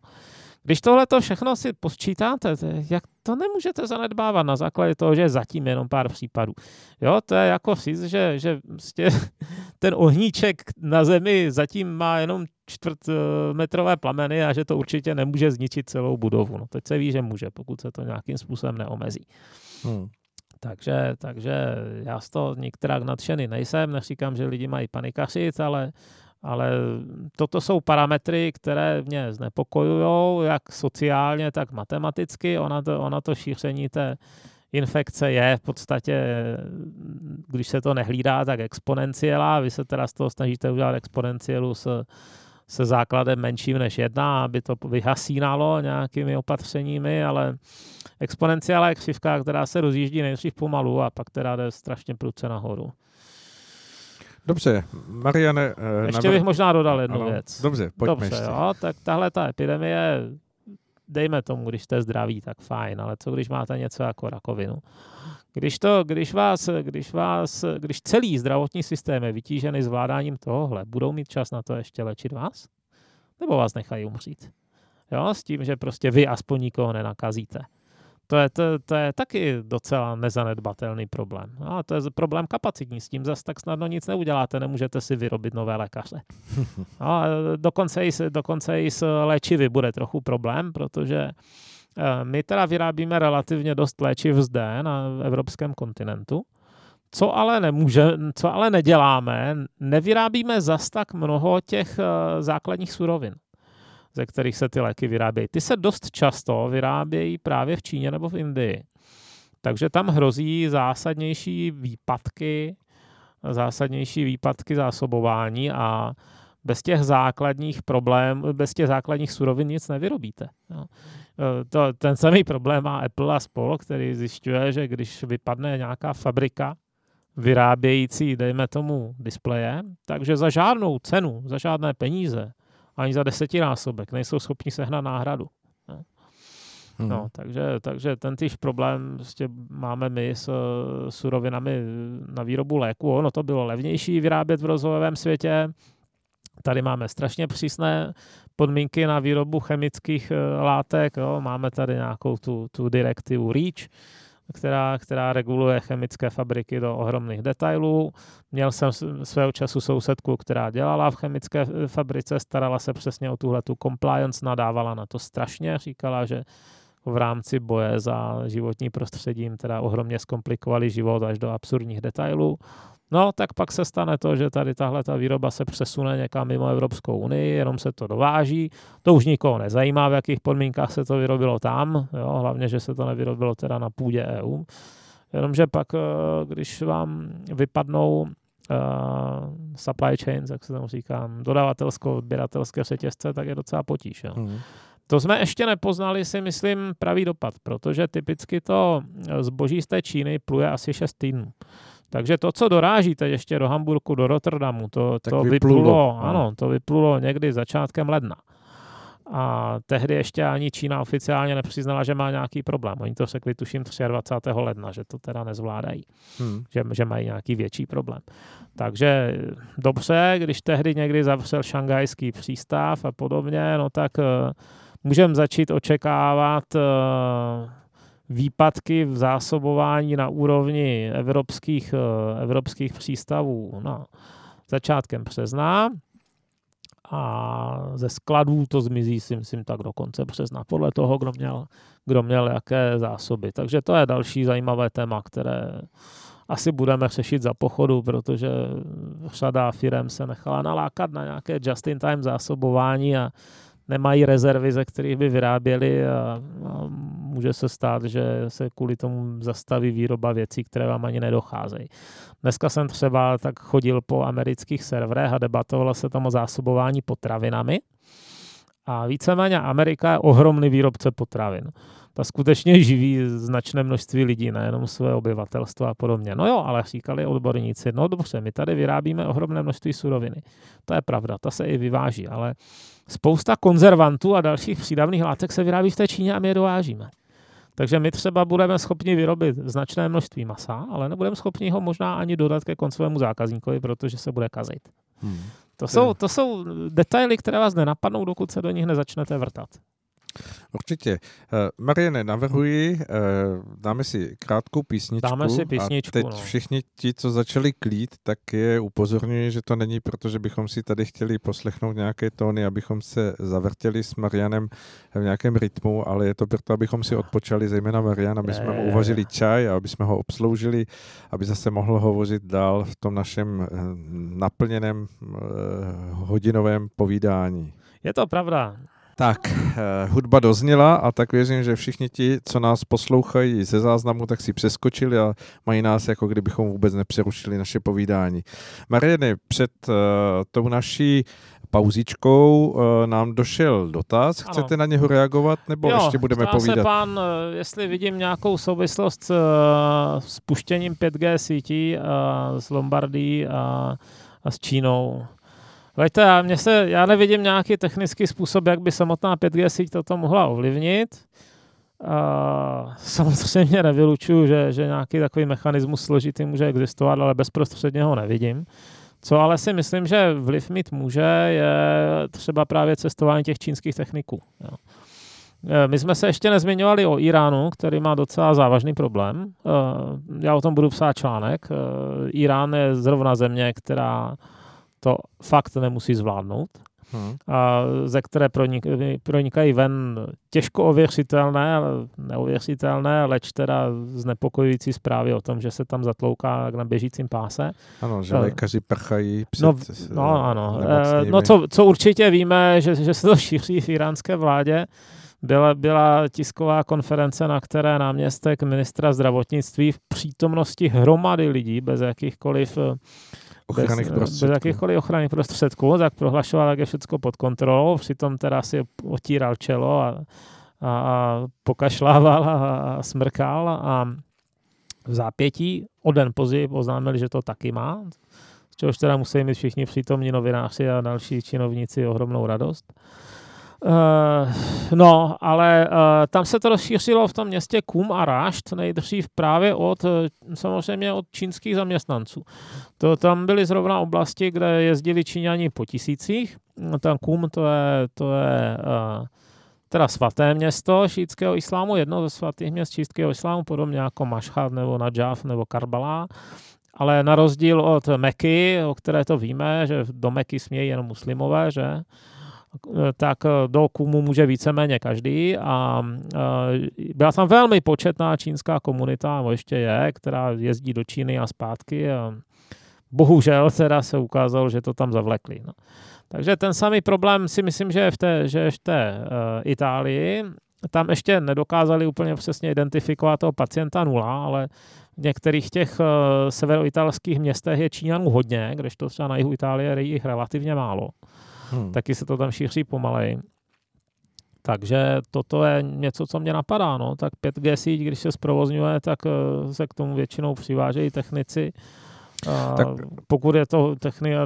S2: Když tohle to všechno si posčítáte, jak to nemůžete zanedbávat na základě toho, že je zatím jenom pár případů. Jo, to je jako říct, že, že prostě ten ohníček na zemi zatím má jenom čtvrtmetrové plameny a že to určitě nemůže zničit celou budovu. No teď se ví, že může, pokud se to nějakým způsobem neomezí. Hmm. Takže, takže já z toho některá nadšený nejsem, neříkám, že lidi mají panikařit, ale ale toto jsou parametry, které mě znepokojují, jak sociálně, tak matematicky. Ona to, ona to šíření té infekce je v podstatě, když se to nehlídá, tak exponenciela. Vy se teda z toho snažíte udělat exponencielu s, se základem menším než jedna, aby to vyhasínalo nějakými opatřeními, ale exponenciála je křivka, která se rozjíždí nejdřív pomalu a pak teda jde strašně prudce nahoru.
S1: Dobře, Mariane...
S2: Uh, Ještě navr... bych možná dodal jednu ano, věc.
S1: Dobře, pojďme
S2: Dobře,
S1: ještě.
S2: Jo, tak tahle ta epidemie, dejme tomu, když jste zdraví, tak fajn, ale co když máte něco jako rakovinu? Když, to, když, vás, když, vás, když celý zdravotní systém je vytížený zvládáním tohohle, budou mít čas na to ještě léčit vás? Nebo vás nechají umřít? Jo, s tím, že prostě vy aspoň nikoho nenakazíte. To je, to, to je taky docela nezanedbatelný problém. No a to je problém kapacitní, s tím zase tak snadno nic neuděláte, nemůžete si vyrobit nové lékaře. No a dokonce i, dokonce i s léčivy bude trochu problém, protože eh, my teda vyrábíme relativně dost léčiv zde na evropském kontinentu, co ale nemůže, co ale neděláme, nevyrábíme zas tak mnoho těch eh, základních surovin ze kterých se ty léky vyrábějí. Ty se dost často vyrábějí právě v Číně nebo v Indii. Takže tam hrozí zásadnější výpadky, zásadnější výpadky zásobování a bez těch základních problémů, bez těch základních surovin nic nevyrobíte. No. To, ten samý problém má Apple a spol, který zjišťuje, že když vypadne nějaká fabrika vyrábějící, dejme tomu, displeje, takže za žádnou cenu, za žádné peníze ani za desetinásobek nejsou schopni sehnat náhradu. No. Hmm. No, takže, takže ten týž problém prostě máme my s surovinami na výrobu léku. Ono to bylo levnější vyrábět v rozvojovém světě. Tady máme strašně přísné podmínky na výrobu chemických eh, látek. Jo. Máme tady nějakou tu, tu direktivu REACH, která, která reguluje chemické fabriky do ohromných detailů. Měl jsem svého času sousedku, která dělala v chemické fabrice, starala se přesně o tuhle tu compliance, nadávala na to strašně, říkala, že v rámci boje za životní prostředí jim teda ohromně zkomplikovali život až do absurdních detailů. No, tak pak se stane to, že tady tahle ta výroba se přesune někam mimo Evropskou unii, jenom se to dováží. To už nikoho nezajímá, v jakých podmínkách se to vyrobilo tam, jo, hlavně, že se to nevyrobilo teda na půdě EU. Jenomže pak, eh, když vám vypadnou uh, supply chains, jak se tam říká, dodavatelsko-odběratelské řetězce, tak je docela potíž. Jo. Hmm. To jsme ještě nepoznali, si myslím, pravý dopad, protože typicky to zboží z té Číny pluje asi 6 týdnů. Takže to, co dorážíte ještě do Hamburku, do Rotterdamu, to, to vyplulo, vyplulo, no. ano, to vyplulo někdy začátkem ledna. A tehdy ještě ani Čína oficiálně nepřiznala, že má nějaký problém. Oni to řekli tuším 23. ledna, že to teda nezvládají, hmm. že, že mají nějaký větší problém. Takže dobře, když tehdy někdy zavřel šangajský přístav a podobně, no tak uh, můžeme začít očekávat uh, výpadky v zásobování na úrovni evropských, eh, evropských přístavů na začátkem března a ze skladů to zmizí si myslím tak do konce března, podle toho, kdo měl, kdo měl jaké zásoby. Takže to je další zajímavé téma, které asi budeme řešit za pochodu, protože řada firm se nechala nalákat na nějaké just-in-time zásobování a nemají rezervy, ze kterých by vyráběli a, a může se stát, že se kvůli tomu zastaví výroba věcí, které vám ani nedocházejí. Dneska jsem třeba tak chodil po amerických serverech a debatovalo se tam o zásobování potravinami a víceméně Amerika je ohromný výrobce potravin ta skutečně živí značné množství lidí, nejenom své obyvatelstvo a podobně. No jo, ale říkali odborníci, no dobře, my tady vyrábíme ohromné množství suroviny. To je pravda, ta se i vyváží, ale spousta konzervantů a dalších přídavných látek se vyrábí v té Číně a my je dovážíme. Takže my třeba budeme schopni vyrobit značné množství masa, ale nebudeme schopni ho možná ani dodat ke koncovému zákazníkovi, protože se bude kazit. Hmm. To, jsou, to jsou detaily, které vás nenapadnou, dokud se do nich nezačnete vrtat.
S1: Určitě. Uh, Mariane, navrhuji, uh, dáme si krátkou písničku.
S2: Dáme si písničku,
S1: A teď
S2: no.
S1: všichni ti, co začali klít, tak je upozorňuji, že to není proto, že bychom si tady chtěli poslechnout nějaké tóny, abychom se zavrtěli s Marianem v nějakém rytmu, ale je to proto, abychom si odpočali, zejména Marian, aby jsme mu uvařili čaj a aby jsme ho obsloužili, aby zase mohl hovořit dál v tom našem eh, naplněném hodinovém povídání.
S2: Je to pravda.
S1: Tak, eh, hudba dozněla a tak věřím, že všichni ti, co nás poslouchají ze záznamu, tak si přeskočili a mají nás, jako kdybychom vůbec nepřerušili naše povídání. Mariany, před uh, tou naší pauzičkou uh, nám došel dotaz. Chcete ano. na něho reagovat, nebo jo, ještě budeme povídat?
S2: se pán, jestli vidím nějakou souvislost s, s puštěním 5G sítí uh, s Lombardí a, a s Čínou. Veďte, já, mě se, já nevidím nějaký technický způsob, jak by samotná 5G síť toto mohla ovlivnit. A samozřejmě nevylučuju, že, že nějaký takový mechanismus složitý může existovat, ale bezprostředně ho nevidím. Co ale si myslím, že vliv mít může, je třeba právě cestování těch čínských techniků. Jo. E, my jsme se ještě nezmiňovali o Iránu, který má docela závažný problém. E, já o tom budu psát článek. E, Irán je zrovna země, která to fakt nemusí zvládnout. Hmm. A ze které pronik, pronikají ven těžko ověřitelné, neověřitelné, leč teda znepokojující zprávy o tom, že se tam zatlouká na běžícím páse.
S1: Ano, že lékaři prchají před
S2: No, no ano. No co, co určitě víme, že, že se to šíří v iránské vládě, byla, byla tisková konference, na které náměstek ministra zdravotnictví v přítomnosti hromady lidí bez jakýchkoliv
S1: ochranných bez, prostředků.
S2: Bez jakýchkoliv ochranných prostředků, tak prohlašoval, jak je všechno pod kontrolou, přitom teda si otíral čelo a, a, a pokašlával a, a smrkal a v zápětí o den později oznámili, že to taky má, z čehož teda musí mít všichni přítomní novináři a další činovníci ohromnou radost. Uh, no, ale uh, tam se to rozšířilo v tom městě Kum a Rášt nejdřív právě od, eh, samozřejmě od čínských zaměstnanců. To tam byly zrovna oblasti, kde jezdili Číňani po tisících. Tam Kum to je, to je uh, teda svaté město šítského islámu, jedno ze svatých měst šítského islámu, podobně jako Mašhad nebo Najaf nebo Karbala. Ale na rozdíl od Meky, o které to víme, že do Meky smějí jenom muslimové, že? Tak do Kumu může víceméně každý a byla tam velmi početná čínská komunita, nebo ještě je, která jezdí do Číny a zpátky a bohužel teda se ukázalo, že to tam zavlekli. No. Takže ten samý problém si myslím, že je v té, že je v té uh, Itálii. Tam ještě nedokázali úplně přesně identifikovat toho pacienta nula, ale v některých těch uh, severoitalských městech je Číňanů hodně, kdežto třeba na jihu Itálie je jich relativně málo. Hmm. Taky se to tam šíří pomalej. Takže toto je něco, co mě napadá. No. Tak 5G síť, když se zprovozňuje, tak uh, se k tomu většinou přivážejí technici a tak, pokud je to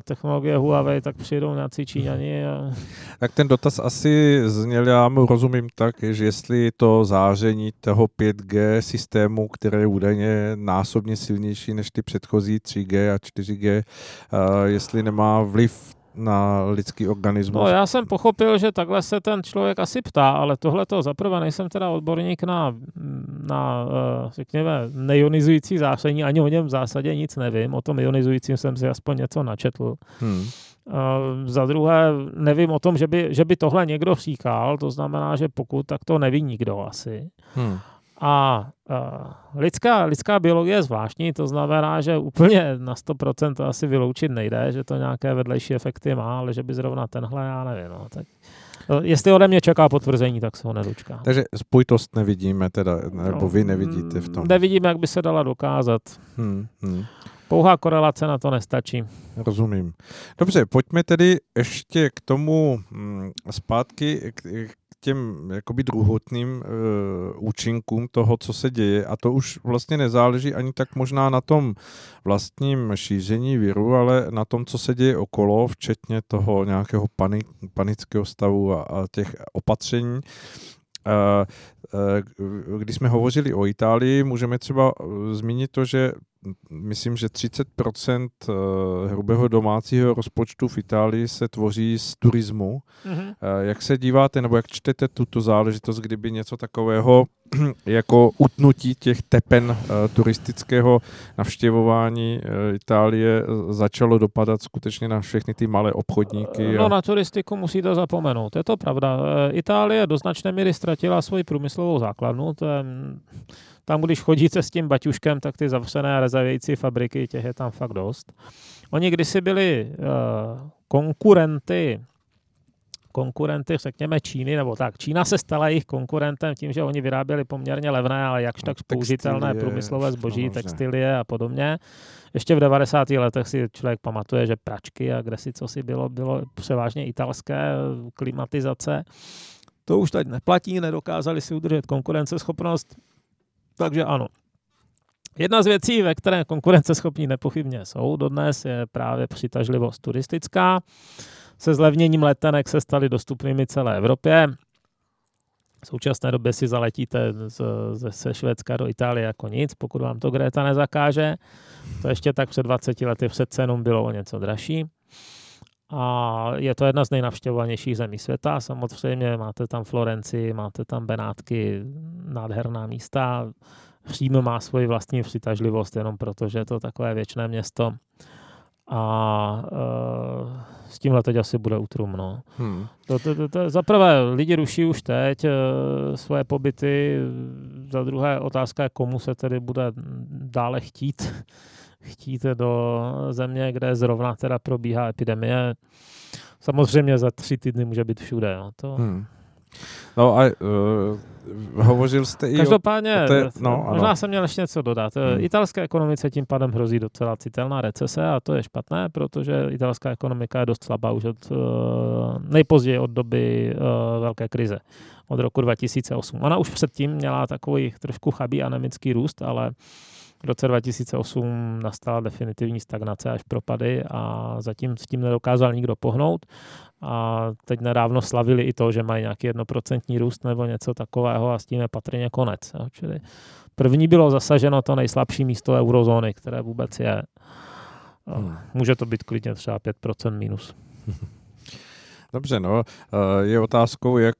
S2: technologie Huawei, tak přijdou nějací Číňani. A...
S1: Tak ten dotaz asi zněl, já mu rozumím tak, že jestli to záření toho 5G systému, které je údajně násobně silnější než ty předchozí 3G a 4G, jestli nemá vliv na lidský organismus.
S2: No, já jsem pochopil, že takhle se ten člověk asi ptá, ale tohle to zaprvé nejsem teda odborník na, na eh, řekněme, neionizující záření, ani o něm v zásadě nic nevím. O tom ionizujícím jsem si aspoň něco načetl. Hmm. Uh, za druhé, nevím o tom, že by, že by tohle někdo říkal, to znamená, že pokud, tak to neví nikdo asi. Hmm. A uh, lidská, lidská biologie je zvláštní, to znamená, že úplně na 100% to asi vyloučit nejde, že to nějaké vedlejší efekty má, ale že by zrovna tenhle, já nevím. No, tak, no, jestli ode mě čeká potvrzení, tak se ho nedočká.
S1: Takže spojitost nevidíme, teda, nebo no, vy nevidíte v tom.
S2: Nevidíme, jak by se dala dokázat. Hmm, hmm. Pouhá korelace na to nestačí.
S1: Rozumím. Dobře, pojďme tedy ještě k tomu hm, zpátky, k, těm jakoby druhotným uh, účinkům toho, co se děje. A to už vlastně nezáleží ani tak možná na tom vlastním šíření viru, ale na tom, co se děje okolo, včetně toho nějakého panik, panického stavu a, a těch opatření. Uh, když jsme hovořili o Itálii, můžeme třeba zmínit to, že myslím, že 30% eh, hrubého domácího rozpočtu v Itálii se tvoří z turismu. Mm-hmm. Jak se díváte, nebo jak čtete tuto záležitost, kdyby něco takového jako utnutí těch tepen eh, turistického navštěvování Itálie začalo dopadat skutečně na všechny ty malé obchodníky?
S2: No a... na turistiku musíte zapomenout, je to pravda. Itálie do značné míry ztratila svoji průmyslovou základnu, to je tam, když chodíte s tím baťuškem, tak ty zavřené a rezavějící fabriky, těch je tam fakt dost. Oni kdysi byli uh, konkurenty konkurenty, řekněme Číny, nebo tak. Čína se stala jejich konkurentem tím, že oni vyráběli poměrně levné, ale jakž tak použitelné průmyslové zboží, textilie a podobně. Ještě v 90. letech si člověk pamatuje, že pračky a kde si co si bylo, bylo převážně italské klimatizace. To už teď neplatí, nedokázali si udržet konkurenceschopnost. Takže ano. Jedna z věcí, ve které konkurenceschopní nepochybně jsou dodnes, je právě přitažlivost turistická. Se zlevněním letenek se staly dostupnými celé Evropě. V současné době si zaletíte z, ze, ze Švédska do Itálie jako nic, pokud vám to Greta nezakáže. To ještě tak před 20 lety před cenou bylo o něco dražší. A je to jedna z nejnavštěvovanějších zemí světa. Samozřejmě máte tam Florenci, máte tam Benátky, nádherná místa. Řím má svoji vlastní přitažlivost jenom proto, že je to takové věčné město. A uh, s tímhle teď asi bude utrumno. Hmm. To, to, to, to, za prvé, lidi ruší už teď uh, svoje pobyty. Za druhé, otázka je, komu se tedy bude dále chtít chtít do země, kde zrovna teda probíhá epidemie. Samozřejmě za tři týdny může být všude. No, to... hmm.
S1: No a uh, hovořil jste i
S2: Každopádně, o té, no, možná jsem měl ještě něco dodat. Hmm. Italské ekonomice tím pádem hrozí docela citelná recese a to je špatné, protože italská ekonomika je dost slabá už od uh, nejpozději od doby uh, velké krize, od roku 2008. Ona už předtím měla takový trošku chabý anemický růst, ale v roce 2008 nastala definitivní stagnace až propady a zatím s tím nedokázal nikdo pohnout. A teď nedávno slavili i to, že mají nějaký jednoprocentní růst nebo něco takového a s tím je patrně konec. Čili první bylo zasaženo to nejslabší místo eurozóny, které vůbec je. Hmm. Může to být klidně třeba 5% minus.
S1: Dobře, no, je otázkou, jak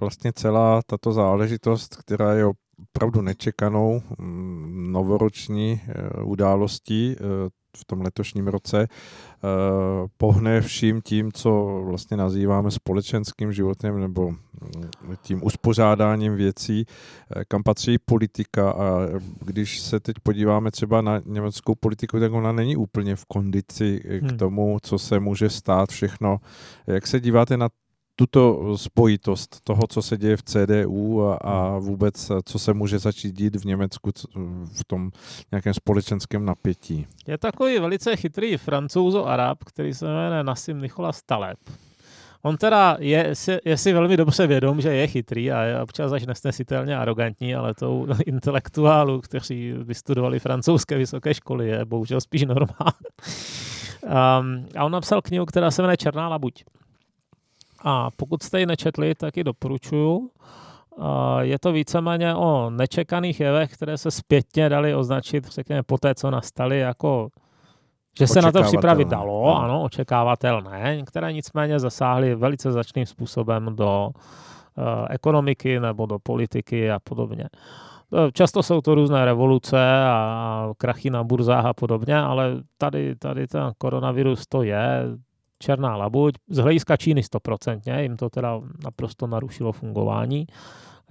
S1: vlastně celá tato záležitost, která je opravdu nečekanou mm, novoroční událostí, v tom letošním roce eh, pohne vším tím, co vlastně nazýváme společenským životem nebo mm, tím uspořádáním věcí, eh, kam patří politika a když se teď podíváme třeba na německou politiku, tak ona není úplně v kondici k hmm. tomu, co se může stát všechno. Jak se díváte na tuto spojitost toho, co se děje v CDU a, a vůbec, co se může začít dít v Německu v tom nějakém společenském napětí.
S2: Je takový velice chytrý francouzo-arab, který se jmenuje Nassim Nicholas Taleb. On teda je, je si velmi dobře vědom, že je chytrý a je občas až nesnesitelně arrogantní, ale tou intelektuálů, kteří vystudovali francouzské vysoké školy, je bohužel spíš normál. Um, a on napsal knihu, která se jmenuje Černá labuť. A pokud jste ji nečetli, tak ji doporučuju. Je to víceméně o nečekaných jevech, které se zpětně dali označit, řekněme, po té, co nastaly, jako že se na to připravit dalo, no. ano, očekávatelné, které nicméně zasáhly velice začným způsobem do uh, ekonomiky nebo do politiky a podobně. E, často jsou to různé revoluce a krachy na burzách a podobně, ale tady, tady ten koronavirus to je, černá labuť. Z hlediska Číny stoprocentně, jim to teda naprosto narušilo fungování.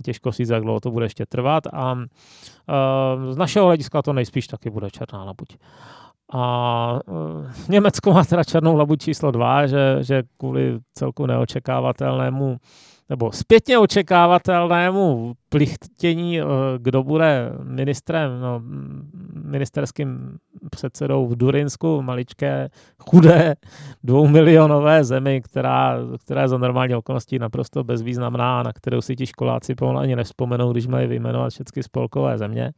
S2: Těžko si jak dlouho to bude ještě trvat. A uh, z našeho hlediska to nejspíš taky bude černá labuť. A uh, Německo má teda černou labuť číslo dva, že, že kvůli celku neočekávatelnému nebo zpětně očekávatelnému plichtění, eh, kdo bude ministrem, no, ministerským předsedou v Durinsku, maličké, chudé, dvoumilionové zemi, která, která je za normální okolností naprosto bezvýznamná, na kterou si ti školáci pomalu ani nevzpomenou, když mají vyjmenovat všechny spolkové země.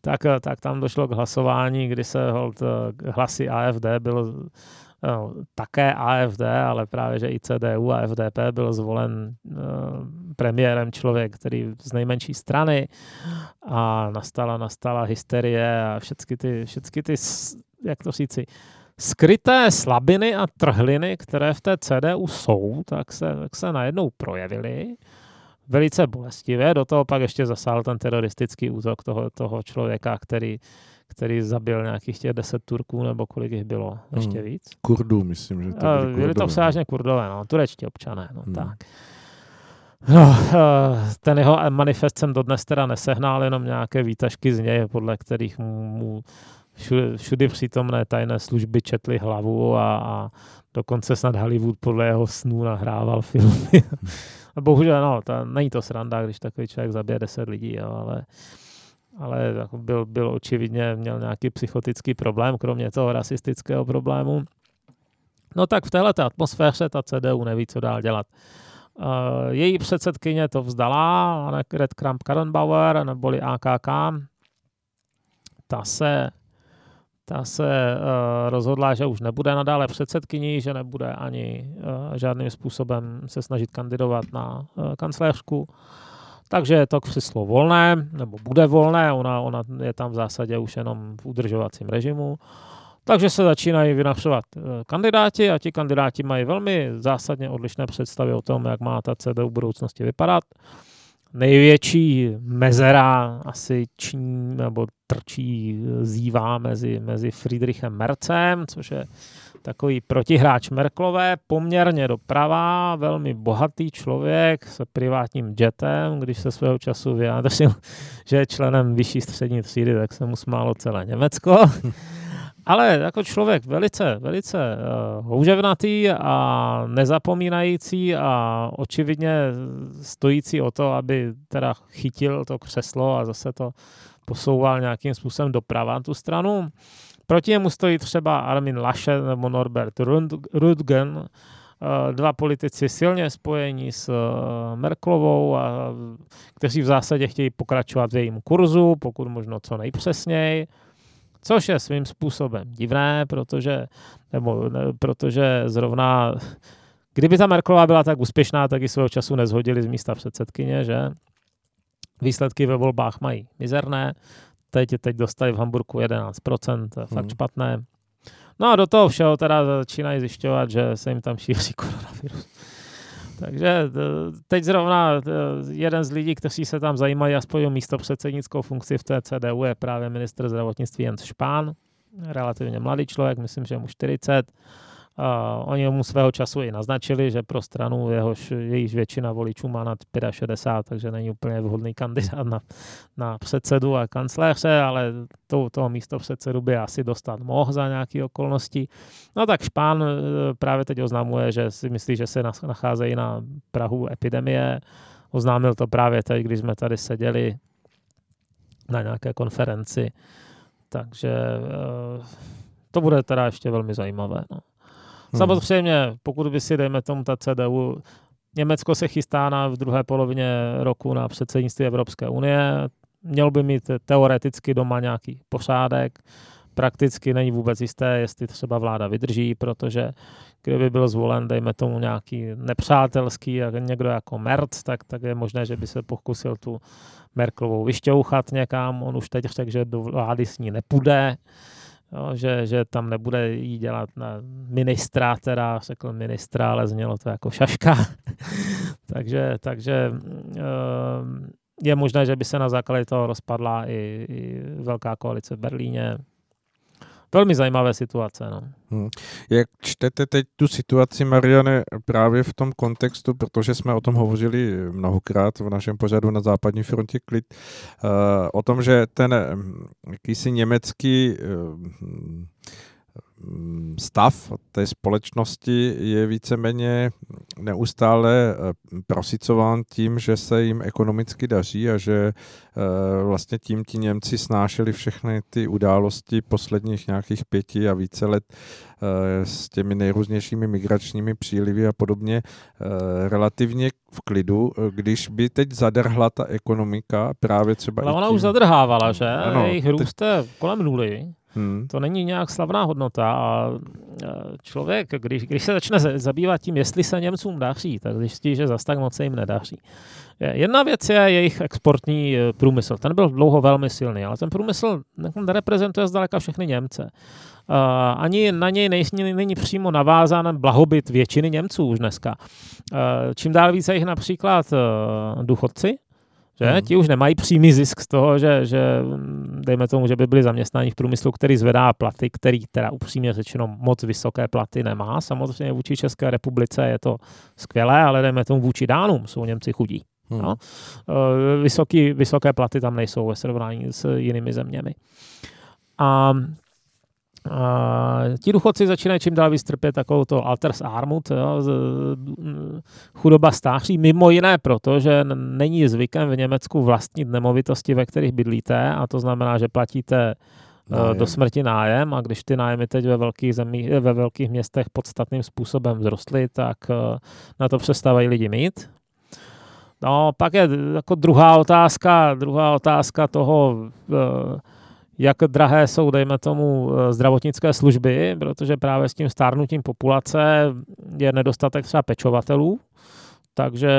S2: Tak, tak tam došlo k hlasování, kdy se hold, eh, hlasy AFD bylo no, také AFD, ale právě, že i CDU a FDP byl zvolen uh, premiérem člověk, který z nejmenší strany a nastala, nastala hysterie a všechny ty, všechny ty, jak to říci, skryté slabiny a trhliny, které v té CDU jsou, tak se, tak se najednou projevily velice bolestivě. Do toho pak ještě zasáhl ten teroristický útok toho, toho člověka, který který zabil nějakých těch deset Turků, nebo kolik jich bylo, ještě hmm. víc.
S1: Kurdů, myslím, že to byli
S2: Kurdové. Byli to převážně Kurdové, no, turečtí občané, no, hmm. tak. No, eh, ten jeho manifest jsem dodnes teda nesehnal, jenom nějaké výtažky z něj, podle kterých mu všude, všudy přítomné tajné služby četly hlavu a, a dokonce snad Hollywood podle jeho snů nahrával filmy. Bohužel, no, ta, není to sranda, když takový člověk zabije deset lidí, jo, ale ale jako byl, byl očividně, měl nějaký psychotický problém, kromě toho rasistického problému. No tak v této atmosféře ta CDU neví, co dál dělat. Uh, její předsedkyně to vzdala, Annegret Kramp-Karrenbauer, neboli AKK. Ta se, ta se uh, rozhodla, že už nebude nadále předsedkyní, že nebude ani uh, žádným způsobem se snažit kandidovat na kancléřku. Takže je to křeslo volné, nebo bude volné, ona, ona je tam v zásadě už jenom v udržovacím režimu. Takže se začínají vynašovat eh, kandidáti a ti kandidáti mají velmi zásadně odlišné představy o tom, jak má ta CDU v budoucnosti vypadat. Největší mezera asi ční nebo trčí zívá mezi, mezi Friedrichem Mercem, což je takový protihráč Merklové, poměrně doprava, velmi bohatý člověk s privátním jetem, když se svého času vyjádřil, že je členem vyšší střední třídy, tak se mu smálo celé Německo. Ale jako člověk velice, velice uh, houževnatý a nezapomínající a očividně stojící o to, aby teda chytil to křeslo a zase to posouval nějakým způsobem doprava tu stranu. Proti němu stojí třeba Armin Laschet nebo Norbert Rudgen, eh, dva politici silně spojení s eh, Merklovou, a, kteří v zásadě chtějí pokračovat v jejím kurzu, pokud možno co nejpřesněji, což je svým způsobem divné, protože, nebo, ne, protože zrovna kdyby ta Merklová byla tak úspěšná, tak i svého času nezhodili z místa předsedkyně, že? Výsledky ve volbách mají mizerné, teď, teď dostali v Hamburgu 11%, fakt hmm. špatné. No a do toho všeho teda začínají zjišťovat, že se jim tam šíří koronavirus. Takže teď zrovna jeden z lidí, kteří se tam zajímají aspoň o místo předsednickou funkci v té CDU, je právě ministr zdravotnictví Jens Špán, relativně mladý člověk, myslím, že mu 40 a oni mu svého času i naznačili, že pro stranu jehož, jejíž většina voličů má nad 65, takže není úplně vhodný kandidát na, na předsedu a kancléře, ale to, toho místo předsedu by asi dostat mohl za nějaké okolnosti. No tak Špán e, právě teď oznamuje, že si myslí, že se nacházejí na Prahu epidemie. Oznámil to právě teď, když jsme tady seděli na nějaké konferenci. Takže e, to bude teda ještě velmi zajímavé. No. Hmm. Samozřejmě, pokud by si, dejme tomu, ta CDU, Německo se chystá na v druhé polovině roku na předsednictví Evropské unie, měl by mít teoreticky doma nějaký pořádek, prakticky není vůbec jisté, jestli třeba vláda vydrží, protože kdyby byl zvolen, dejme tomu nějaký nepřátelský, někdo jako Merz, tak, tak je možné, že by se pokusil tu Merklovou vyšťouchat někam. On už teď řekl, že do vlády s ní nepůjde jo, že, že tam nebude jí dělat na ministra, teda řekl ministra, ale znělo to jako šaška. takže takže ehm, je možné, že by se na základě toho rozpadla i, i velká koalice v Berlíně velmi zajímavé situace. No.
S1: Hmm. Jak čtete teď tu situaci, Mariane, právě v tom kontextu, protože jsme o tom hovořili mnohokrát v našem pořadu na západní frontě klid, uh, o tom, že ten hm, jakýsi německý uh, stav té společnosti je víceméně neustále eh, prosicován tím, že se jim ekonomicky daří a že eh, vlastně tím ti Němci snášeli všechny ty události posledních nějakých pěti a více let eh, s těmi nejrůznějšími migračními přílivy a podobně relativně v klidu, když by teď zadrhla ta ekonomika právě třeba...
S2: Ale ona tím... už zadrhávala, že? Ano, Jejich růst je kolem nuly. Hmm. To není nějak slavná hodnota a člověk, když, když se začne zabývat tím, jestli se Němcům daří, tak zjistí, že zas tak moc se jim nedaří. Jedna věc je jejich exportní e, průmysl. Ten byl dlouho velmi silný, ale ten průmysl nereprezentuje zdaleka všechny Němce. ani na něj není, přímo navázán blahobyt většiny Němců už dneska. čím dál více jich například e, důchodci, že? Hmm. Ti už nemají přímý zisk z toho, že, že dejme tomu, že by byli zaměstnáni v průmyslu, který zvedá platy, který teda upřímně řečeno moc vysoké platy nemá. Samozřejmě vůči České republice je to skvělé, ale dejme tomu vůči Dánům jsou Němci chudí. Hmm. No? Vysoký, vysoké platy tam nejsou ve srovnání s jinými zeměmi. A a ti důchodci začínají čím dál víc trpět takovou to alters armut, jo, chudoba stáří, mimo jiné proto, že není zvykem v Německu vlastnit nemovitosti, ve kterých bydlíte a to znamená, že platíte eh, nájem. do smrti nájem a když ty nájmy teď ve velkých, zemí, ve velkých městech podstatným způsobem vzrostly, tak eh, na to přestávají lidi mít. No, pak je jako druhá otázka, druhá otázka toho, jak drahé jsou, dejme tomu, eh, zdravotnické služby, protože právě s tím stárnutím populace je nedostatek třeba pečovatelů, takže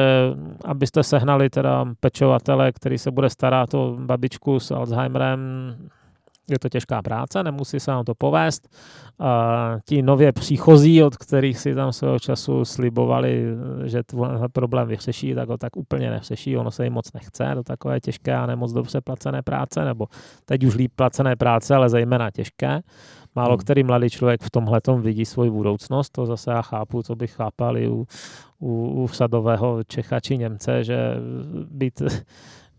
S2: abyste sehnali teda pečovatele, který se bude starat o babičku s Alzheimerem, je to těžká práce, nemusí se nám to povést. A ti nově příchozí, od kterých si tam svého času slibovali, že ten problém vyřeší, tak ho tak úplně neřeší, ono se jim moc nechce do takové těžké a nemoc dobře placené práce, nebo teď už líp placené práce, ale zejména těžké. Málo hmm. který mladý člověk v tomhle vidí svoji budoucnost, to zase já chápu, to bych chápal i u, u, u vsadového Čecha či Němce, že být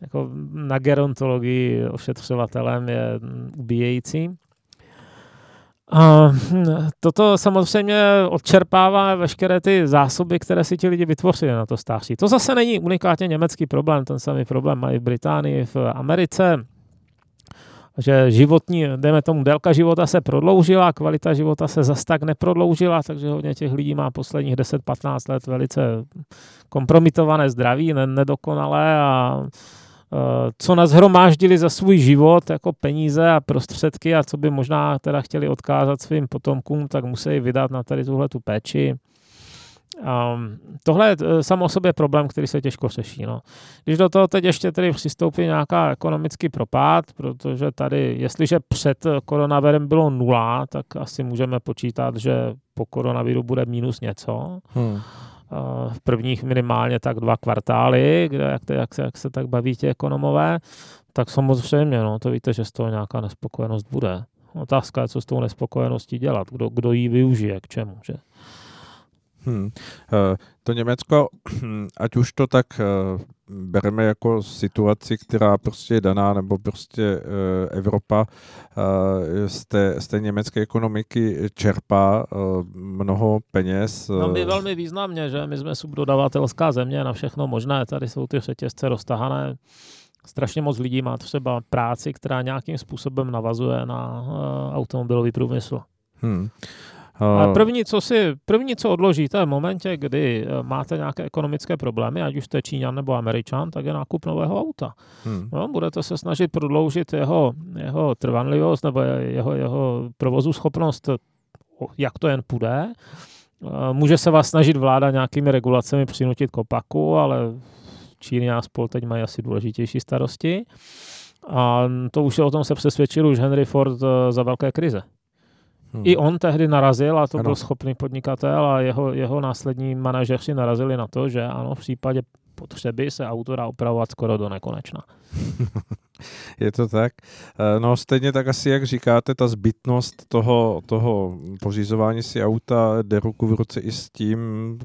S2: jako na gerontologii ošetřovatelem je ubíjející. A toto samozřejmě odčerpává veškeré ty zásoby, které si ti lidi vytvořili na to stáří. To zase není unikátně německý problém, ten samý problém mají v Británii, v Americe, že životní, dejme tomu, délka života se prodloužila, kvalita života se zas tak neprodloužila, takže hodně těch lidí má posledních 10-15 let velice kompromitované zdraví, nedokonalé a co nazhromáždili za svůj život jako peníze a prostředky a co by možná teda chtěli odkázat svým potomkům, tak musí vydat na tady tuhle tu péči. Um, tohle je eh, samo o sobě problém, který se těžko řeší. No. Když do toho teď ještě tedy přistoupí nějaká ekonomický propad, protože tady, jestliže před koronavirem bylo nula, tak asi můžeme počítat, že po koronaviru bude minus něco. Hmm. V prvních minimálně tak dva kvartály, kde, jak, to, jak, se, jak se tak baví ti ekonomové, tak samozřejmě, no, to víte, že z toho nějaká nespokojenost bude. Otázka je, co s tou nespokojeností dělat, kdo, kdo ji využije, k čemu. Že?
S1: Hmm. To Německo, ať už to tak eh, bereme jako situaci, která prostě je daná, nebo prostě eh, Evropa z té, z té německé ekonomiky čerpá mnoho peněz.
S2: No my velmi významně, že my jsme subdodavatelská země na všechno možné, tady jsou ty řetězce roztahané. Strašně moc lidí má třeba práci, která nějakým způsobem navazuje na automobilový průmysl. Hmm. A první, co si, první, co odložíte v momentě, kdy eh, máte nějaké ekonomické problémy, ať už jste Číňan nebo Američan, tak je nákup nového auta. Hmm. No, budete se snažit prodloužit jeho, jeho trvanlivost nebo jeho, jeho provozu schopnost, jak to jen půjde. Eh, může se vás snažit vláda nějakými regulacemi přinutit k opaku, ale Číny a spol teď mají asi důležitější starosti. A to už o tom se přesvědčil už Henry Ford eh, za velké krize. Hmm. I on tehdy narazil, a to ano. byl schopný podnikatel, a jeho, jeho následní manažeři narazili na to, že ano, v případě potřeby se autora opravovat skoro do nekonečna.
S1: Je to tak. Eh, no stejně tak asi, jak říkáte, ta zbytnost toho, toho pořizování si auta jde ruku v ruce i s tím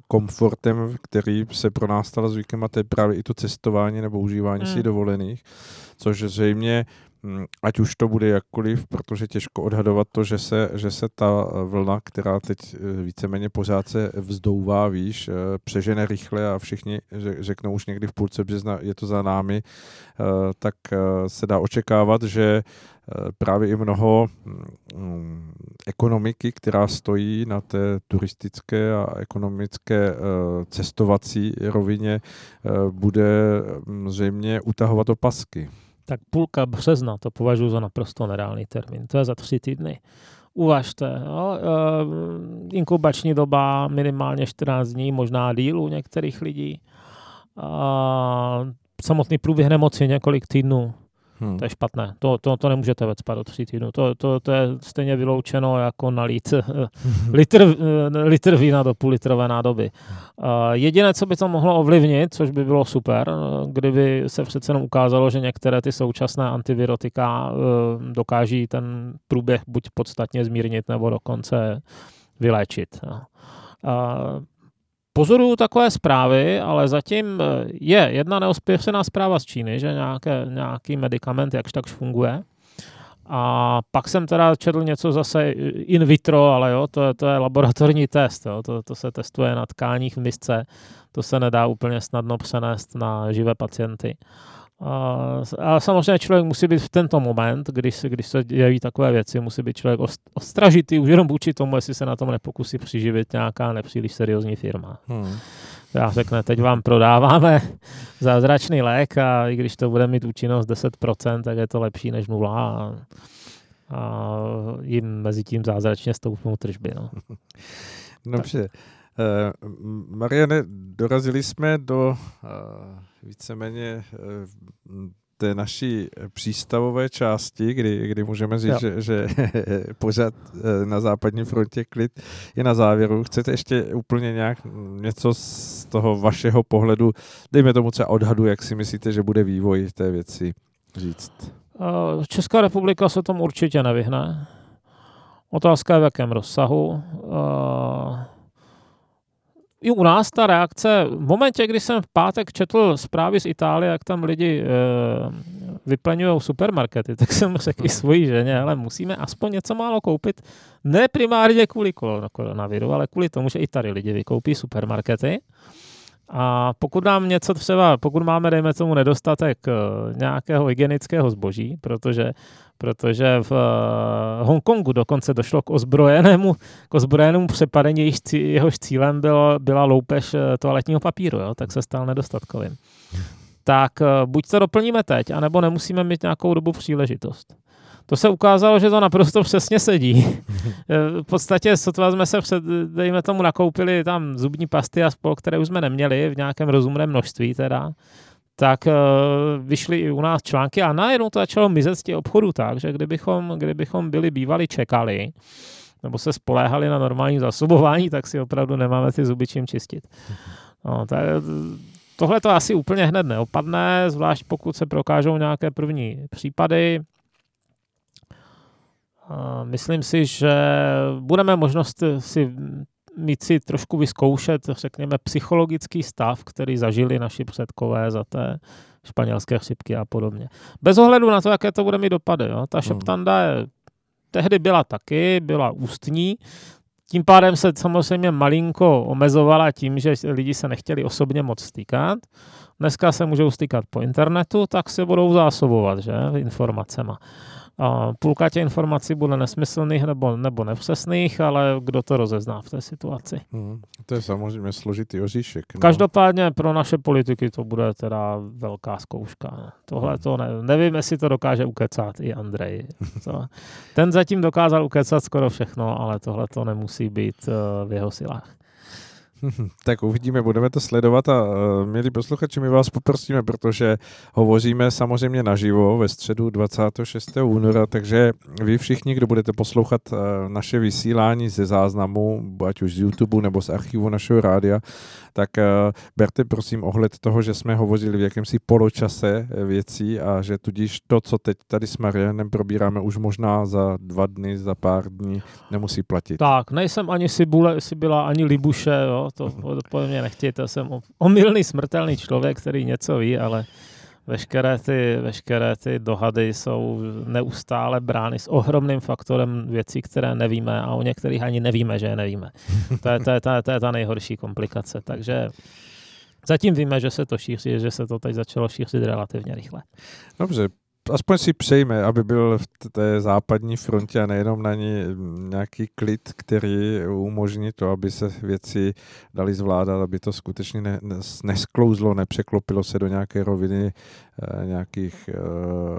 S1: komfortem, který se pro nás stalo zvykem a to je právě i to cestování nebo užívání hmm. si dovolených, což zřejmě ať už to bude jakkoliv, protože těžko odhadovat to, že se, že se ta vlna, která teď eh, víceméně pořád se vzdouvá, víš, eh, přežene rychle a všichni řeknou už někdy v půlce března, je to za námi, eh, tak se dá očekávat, že právě i mnoho mm, ekonomiky, která stojí na té turistické a ekonomické cestovací rovině, bude mm, zřejmě utahovat opasky
S2: tak půlka března to považuji za naprosto nereálný termín. To je za tři týdny. Uvažte, uh, inkubační doba minimálně 14 dní, možná díl u některých lidí. Uh, samotný průběh nemoci několik týdnů. Hmm. To je špatné. To, to, to nemůžete vecpat do tří týdnů. To, to, to je stejně vyloučeno jako nalít litr, eh, litr vína do půllitrové nádoby. Uh, jediné, co by to mohlo ovlivnit, což by bylo super, eh, kdyby se přece jenom ukázalo, že některé ty současné antivirotika dokáží ten průběh buď podstatně zmírnit, nebo dokonce vyléčit. Uh, Pozoruju takové zprávy, ale zatím eh, je jedna neospěšená zpráva z Číny, že nějaké, nějaký medicament jakž takž funguje. A pak jsem teda četl něco zase in vitro, ale jo, to je, to je laboratorní test, jo, to, to se testuje na tkáních v misce, to se nedá úplně snadno přenést na živé pacienty. A samozřejmě člověk musí být v tento moment, když se, když se dějí takové věci, musí být člověk ostražitý už jenom vůči tomu, jestli se na tom nepokusí přiživit nějaká nepříliš seriózní firma. Hmm. Já řekne, teď vám prodáváme zázračný lék a i když to bude mít účinnost 10%, tak je to lepší než nula a, a jim mezi tím zázračně stoupnou tržby. No.
S1: Dobře. Uh, Mariane, dorazili jsme do uh, víceméně eh, té naší přístavové části, kdy, kdy můžeme říct, že, že pořád eh, na západní frontě klid je na závěru. Chcete ještě úplně nějak něco z toho vašeho pohledu, dejme tomu třeba odhadu, jak si myslíte, že bude vývoj té věci říct?
S2: Eh, Česká republika se tomu určitě nevyhne. Otázka je v jakém rozsahu i u nás ta reakce, v momentě, kdy jsem v pátek četl zprávy z Itálie, jak tam lidi e, vyplňují supermarkety, tak jsem řekl i svojí ženě, ale musíme aspoň něco málo koupit, ne primárně kvůli koronaviru, ale kvůli tomu, že i tady lidi vykoupí supermarkety. A pokud nám něco třeba, pokud máme, dejme tomu, nedostatek eh, nějakého hygienického zboží, protože, protože v uh, Hongkongu dokonce došlo k ozbrojenému, k ozbrojenému přepadení, jehož, cí, jehož cílem bylo, byla loupež eh, toaletního papíru, jo, tak se stal nedostatkovým. Tak buď to doplníme teď, anebo nemusíme mít nějakou dobu příležitost. To se ukázalo, že to naprosto přesně sedí. v podstatě, sotva jsme se před, dejme tomu, nakoupili tam zubní pasty a spol, které už jsme neměli v nějakém rozumném množství teda, tak uh, vyšly i u nás články a najednou to začalo mizet z těch obchodů tak, že kdybychom, kdybychom byli bývali čekali, nebo se spoléhali na normální zasobování, tak si opravdu nemáme ty zuby čím čistit. No, tak, tohle to asi úplně hned neopadne, zvlášť pokud se prokážou nějaké první případy. Myslím si, že budeme možnost si mít si trošku vyzkoušet, řekněme, psychologický stav, který zažili naši předkové za té španělské chřipky a podobně. Bez ohledu na to, jaké to bude mít dopady. Jo. Ta hmm. šeptanda je, tehdy byla taky, byla ústní, tím pádem se samozřejmě malinko omezovala tím, že lidi se nechtěli osobně moc stýkat. Dneska se můžou stýkat po internetu, tak se budou zásobovat že, informacema. A půlka těch informací bude nesmyslných nebo, nebo nepřesných, ale kdo to rozezná v té situaci. Hmm,
S1: to je samozřejmě složitý oříšek.
S2: No. Každopádně pro naše politiky to bude teda velká zkouška. Tohle hmm. to ne, nevím, jestli to dokáže ukecat i Andrej. To, ten zatím dokázal ukecat skoro všechno, ale tohle to nemusí být uh, v jeho silách.
S1: Tak uvidíme, budeme to sledovat a uh, milí posluchači, my vás poprosíme, protože hovoříme samozřejmě naživo ve středu 26. února, takže vy všichni, kdo budete poslouchat uh, naše vysílání ze záznamu, ať už z YouTube nebo z archivu našeho rádia, tak uh, berte prosím ohled toho, že jsme hovořili v jakémsi poločase věcí a že tudíž to, co teď tady s Marianem probíráme, už možná za dva dny, za pár dní nemusí platit.
S2: Tak, nejsem ani Sibule, byla ani Libuše, jo, to po mě nechtějte, jsem omylný smrtelný člověk, který něco ví, ale veškeré ty, veškeré ty dohady jsou neustále brány s ohromným faktorem věcí, které nevíme a o některých ani nevíme, že je nevíme. To je, to je, to je, to je ta nejhorší komplikace, takže zatím víme, že se to šíří, že se to teď začalo šířit relativně rychle.
S1: Dobře, aspoň si přejme, aby byl v té západní frontě a nejenom na ní nějaký klid, který umožní to, aby se věci dali zvládat, aby to skutečně ne, nesklouzlo, nepřeklopilo se do nějaké roviny eh, nějakých eh,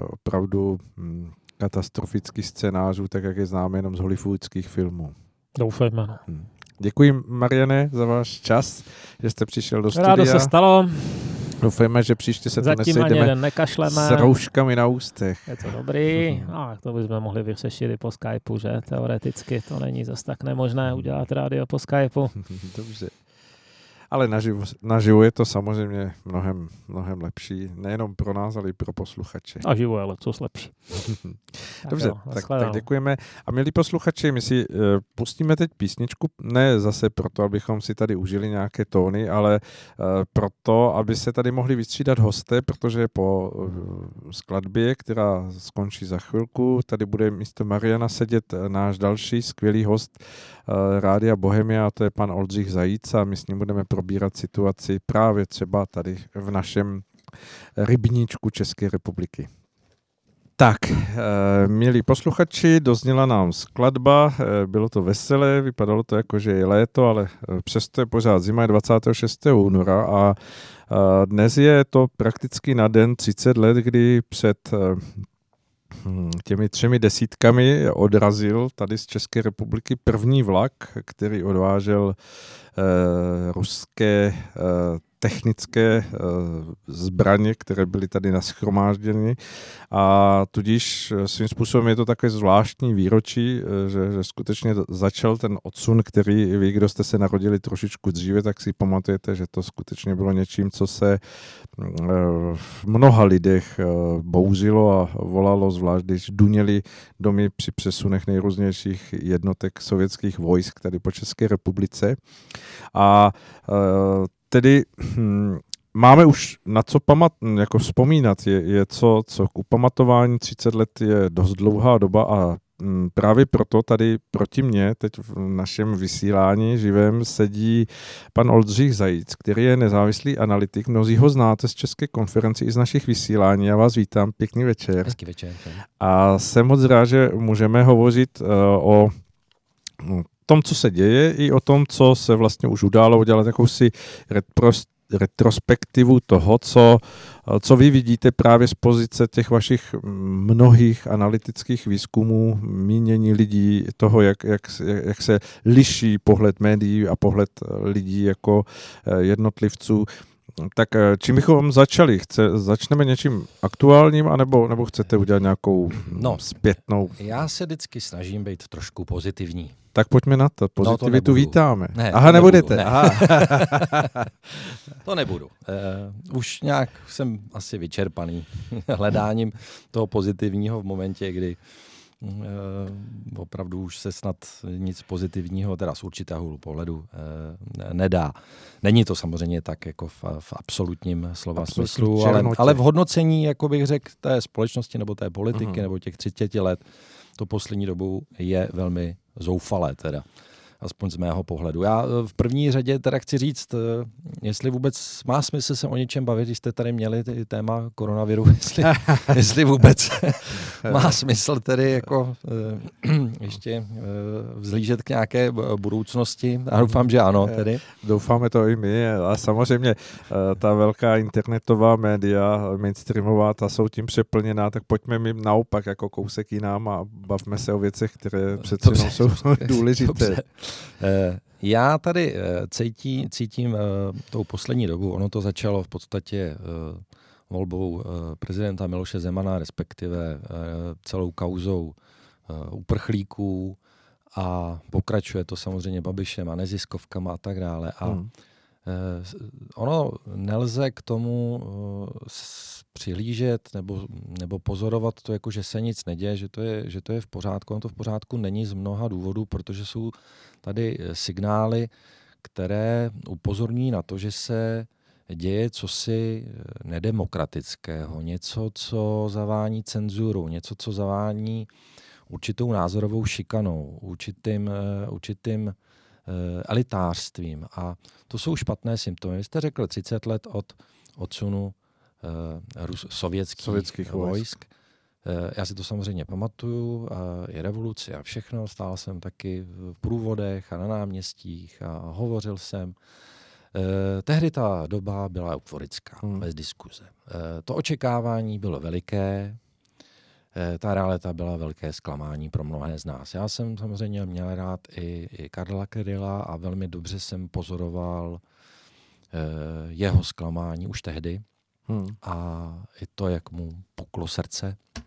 S1: opravdu hm, katastrofických scénářů, tak jak je známe jenom z hollywoodských filmů.
S2: Doufejme. No.
S1: Hm. Děkuji, Mariane, za váš čas, že jste přišel do studia.
S2: Rádo se stalo.
S1: Doufejme, že příště se
S2: Zatím
S1: tu nesejdeme
S2: nekašleme.
S1: s rouškami na ústech.
S2: Je to dobrý. No, to bychom mohli vyřešit i po Skypeu, že? Teoreticky to není zas tak nemožné udělat rádio po Skypeu.
S1: Dobře ale naživo, naživo je to samozřejmě mnohem, mnohem lepší, nejenom pro nás, ale i pro posluchače.
S2: Naživo je ale co lepší.
S1: Dobře, tak, tak, tak děkujeme. A milí posluchači, my si uh, pustíme teď písničku, ne zase proto, abychom si tady užili nějaké tóny, ale uh, proto, aby se tady mohli vystřídat hosté, protože po uh, skladbě, která skončí za chvilku, tady bude místo Mariana sedět náš další skvělý host uh, Rádia Bohemia, to je pan Oldřich Zajíc a my s ním budeme probírat situaci právě třeba tady v našem rybníčku České republiky. Tak, e, milí posluchači, dozněla nám skladba, e, bylo to veselé, vypadalo to jako, že je léto, ale přesto je pořád zima, je 26. února a dnes je to prakticky na den 30 let, kdy před těmi třemi desítkami odrazil tady z České republiky první vlak, který odvážel Eh, ruské eh, technické eh, zbraně, které byly tady naschromážděny a tudíž svým způsobem je to také zvláštní výročí, že, že skutečně začal ten odsun, který vy, kdo jste se narodili trošičku dříve, tak si pamatujete, že to skutečně bylo něčím, co se v mnoha lidech bouřilo a volalo, zvlášť když duněli domy při přesunech nejrůznějších jednotek sovětských vojsk tady po České republice. A tedy hm, máme už na co pamat, jako vzpomínat, je, je co, co k upamatování 30 let je dost dlouhá doba a hm, Právě proto tady proti mně teď v našem vysílání živém sedí pan Oldřich Zajíc, který je nezávislý analytik. Mnozí ho znáte z České konferenci i z našich vysílání. Já vás vítám, pěkný večer.
S3: Hezký večer.
S1: A jsem moc rád, že můžeme hovořit uh, o tom, co se děje, i o tom, co se vlastně už událo, udělat jakousi retrospektivu toho, co, co vy vidíte právě z pozice těch vašich mnohých analytických výzkumů, mínění lidí, toho, jak, jak, jak se liší pohled médií a pohled lidí jako jednotlivců. Tak eh, čím bychom začali? Chce, začneme něčím aktuálním, anebo, nebo chcete udělat nějakou no, zpětnou?
S3: Já se vždycky snažím být trošku pozitivní.
S1: Tak pojďme na to. Pozitivitu no, to vítáme.
S3: Ne,
S1: Aha, nebudete.
S3: Ne.
S1: Aha.
S3: to nebudu. Uh, už nějak jsem asi vyčerpaný hledáním toho pozitivního v momentě, kdy uh, opravdu už se snad nic pozitivního, teda z určitého pohledu, uh, nedá. Není to samozřejmě tak jako v, v absolutním slova Absolutní smyslu, ale, ale v hodnocení, jako bych řekl, té společnosti nebo té politiky uh-huh. nebo těch 30 let, to poslední dobou je velmi zoufalé teda aspoň z mého pohledu. Já eh, v první řadě teda chci říct, eh, jestli vůbec má smysl se o něčem bavit, když jste tady měli ty téma koronaviru, jestli, jestli vůbec má smysl tedy jako eh, ještě vzlížet k nějaké budoucnosti. Já doufám, že ano tedy.
S1: Doufáme to i my a samozřejmě ta velká internetová média, mainstreamová, ta jsou tím přeplněná, tak pojďme mi naopak jako kousek jinam a bavme se o věcech, které přece jsou důležité. Dobře.
S3: Eh, já tady eh, cítí, cítím eh, tou poslední dobu, ono to začalo v podstatě volbou prezidenta Miloše Zemana, respektive celou kauzou uprchlíků a pokračuje to samozřejmě Babišem a neziskovkama a tak dále. A hmm. Ono nelze k tomu přihlížet nebo, nebo pozorovat to, jako že se nic neděje, že to, je, že to je v pořádku. Ono to v pořádku není z mnoha důvodů, protože jsou tady eh, signály, které upozorní na to, že se děje cosi eh, nedemokratického, něco, co zavání cenzuru, něco, co zavání určitou názorovou šikanou, určitým, eh, určitým elitářstvím. A to jsou špatné symptomy. Vy jste řekl 30 let od odsunu Rus, sovětských, sovětských vojsk. vojsk. Eh, já si to samozřejmě pamatuju, i revoluci a všechno. Stál jsem taky v průvodech a na náměstích a hovořil jsem. Eh, tehdy ta doba byla euforická, hmm. bez diskuze. Eh, to očekávání bylo veliké, ta realita byla velké zklamání pro mnohé z nás. Já jsem samozřejmě měl rád i, i Karla Kryla a velmi dobře jsem pozoroval jeho zklamání už tehdy. Hmm. A i to, jak mu puklo srdce, Eh,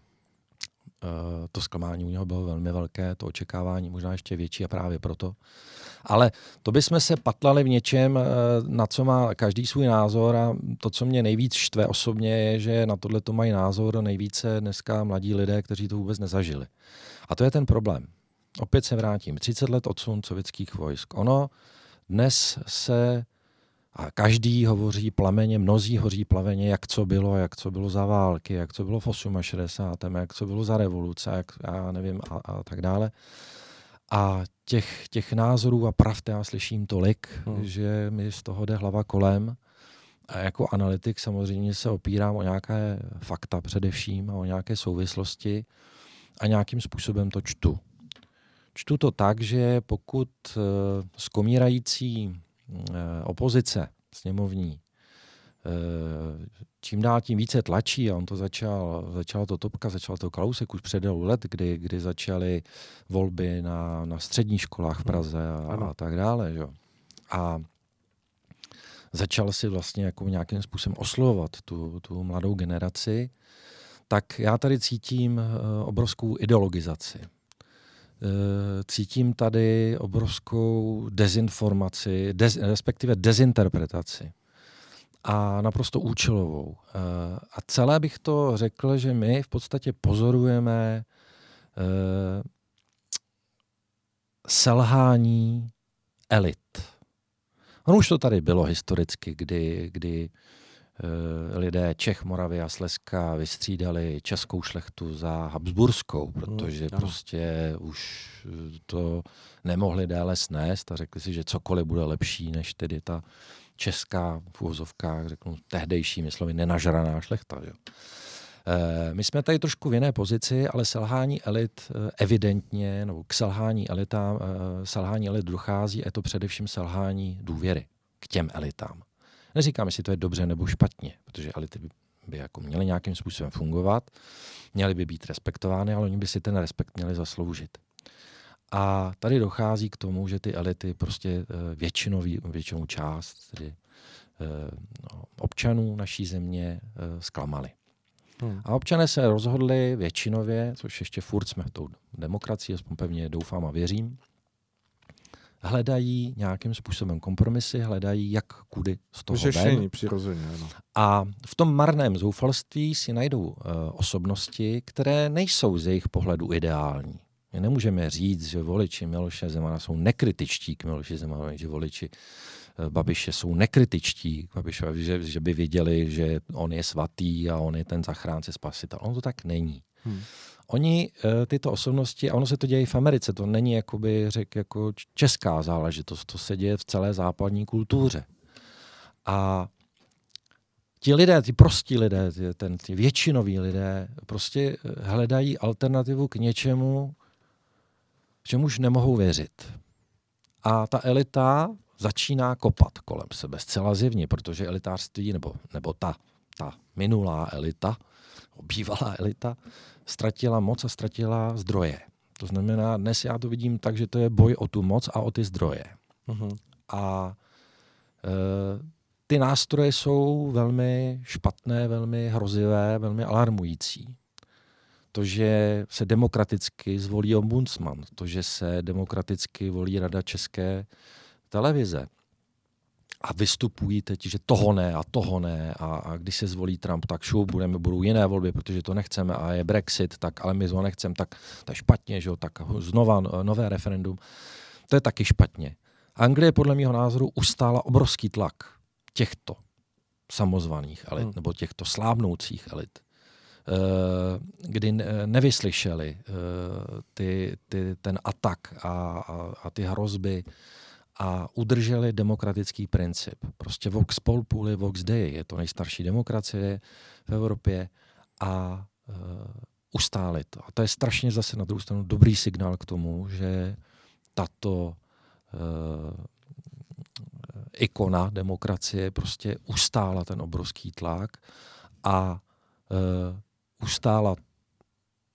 S3: to zklamání u něho bylo velmi velké, to očekávání možná ještě větší a právě proto. Ale to bychom se patlali v něčem, eh, na co má každý svůj názor a to, co mě nejvíc štve osobně, je, že na tohle to mají názor nejvíce dneska mladí lidé, kteří to vůbec nezažili. A to je ten problém. Opět se vrátím. 30 let odsun sovětských vojsk. Ono dnes se a každý hovoří plameně, mnozí hoří plameně, jak co bylo, jak co bylo za války, jak co bylo v 68. jak co bylo za revoluce, jak já nevím a, a tak dále. A těch, těch názorů a pravd já slyším tolik, hmm. že mi z toho jde hlava kolem. A jako analytik samozřejmě se opírám o nějaké fakta především a o nějaké souvislosti a nějakým způsobem to čtu. Čtu to tak, že pokud skomírající Eh, opozice sněmovní eh, čím dál tím více tlačí a on to začal, začal to Topka, začal to Kalousek už před let, kdy, kdy začaly volby na, na středních školách v Praze a, a tak dále. Že? A začal si vlastně jako nějakým způsobem oslovovat tu, tu mladou generaci, tak já tady cítím eh, obrovskou ideologizaci. Eh, cítím tady obrovskou dezinformaci, dez, respektive dezinterpretaci a naprosto účelovou. Eh, a celé bych to řekl, že my v podstatě pozorujeme eh, selhání elit. Ono už to tady bylo historicky, kdy, kdy Eh, lidé Čech, Moravy a Slezska vystřídali českou šlechtu za Habsburskou, mhm, protože no, prostě už to nemohli déle snést a řekli si, že cokoliv bude lepší než tedy ta česká v úvozovkách, řeknu, tehdejší slovy, nenažraná šlechta. Že? Eh, my jsme tady trošku v jiné pozici, ale selhání elit eh, evidentně, nebo k selhání elitám, selhání elit dochází, je to především selhání důvěry k těm elitám Neříkám, jestli to je dobře nebo špatně, protože elity by, by jako měly nějakým způsobem fungovat, měly by být respektovány, ale oni by si ten respekt měli zasloužit. A tady dochází k tomu, že ty elity prostě eh, většinový, většinou část tedy, eh, no, občanů naší země eh, zklamali. Hmm. A občané se rozhodli většinově, což ještě furt jsme v tou demokracii, aspoň pevně doufám a věřím, hledají nějakým způsobem kompromisy, hledají, jak kudy z toho
S1: Řešení
S3: ven.
S1: přirozeně. Ano.
S3: A v tom marném zoufalství si najdou uh, osobnosti, které nejsou z jejich pohledu ideální. My nemůžeme říct, že voliči Miloše Zemana jsou nekritičtí k Miloši Zemanovi, že voliči uh, Babiše jsou nekritičtí k Babišovi, že, že by věděli, že on je svatý a on je ten zachránce spasitel. On to tak není. Hmm. Oni, uh, tyto osobnosti, a ono se to děje v Americe, to není, jakoby řek, jako česká záležitost, to se děje v celé západní kultuře. A ti lidé, ty prostí lidé, ty, ten, ty většinoví lidé, prostě hledají alternativu k něčemu, čemuž nemohou věřit. A ta elita začíná kopat kolem sebe zcela zjevně, protože elitářství, nebo, nebo ta, ta minulá elita, bývalá elita, ztratila moc a ztratila zdroje. To znamená, dnes já to vidím tak, že to je boj o tu moc a o ty zdroje. Uh-huh. A e, ty nástroje jsou velmi špatné, velmi hrozivé, velmi alarmující to, že se demokraticky zvolí ombudsman, to, že se demokraticky volí Rada České televize a vystupují teď, že toho ne a toho ne a, a když se zvolí Trump, tak šup, budeme, budou jiné volby, protože to nechceme a je Brexit, tak ale my to nechceme, tak to je špatně, že jo, tak znova nové referendum. To je taky špatně. Anglie podle mého názoru ustála obrovský tlak těchto samozvaných elit, hmm. nebo těchto slábnoucích elit. Eh, kdy nevyslyšeli eh, ty, ty, ten atak a, a, a ty hrozby a udrželi demokratický princip. Prostě Vox Populi, Vox Dei, je to nejstarší demokracie v Evropě a uh, ustálit to. A to je strašně zase na druhou stranu dobrý signál k tomu, že tato uh, ikona demokracie prostě ustála ten obrovský tlak a uh, ustála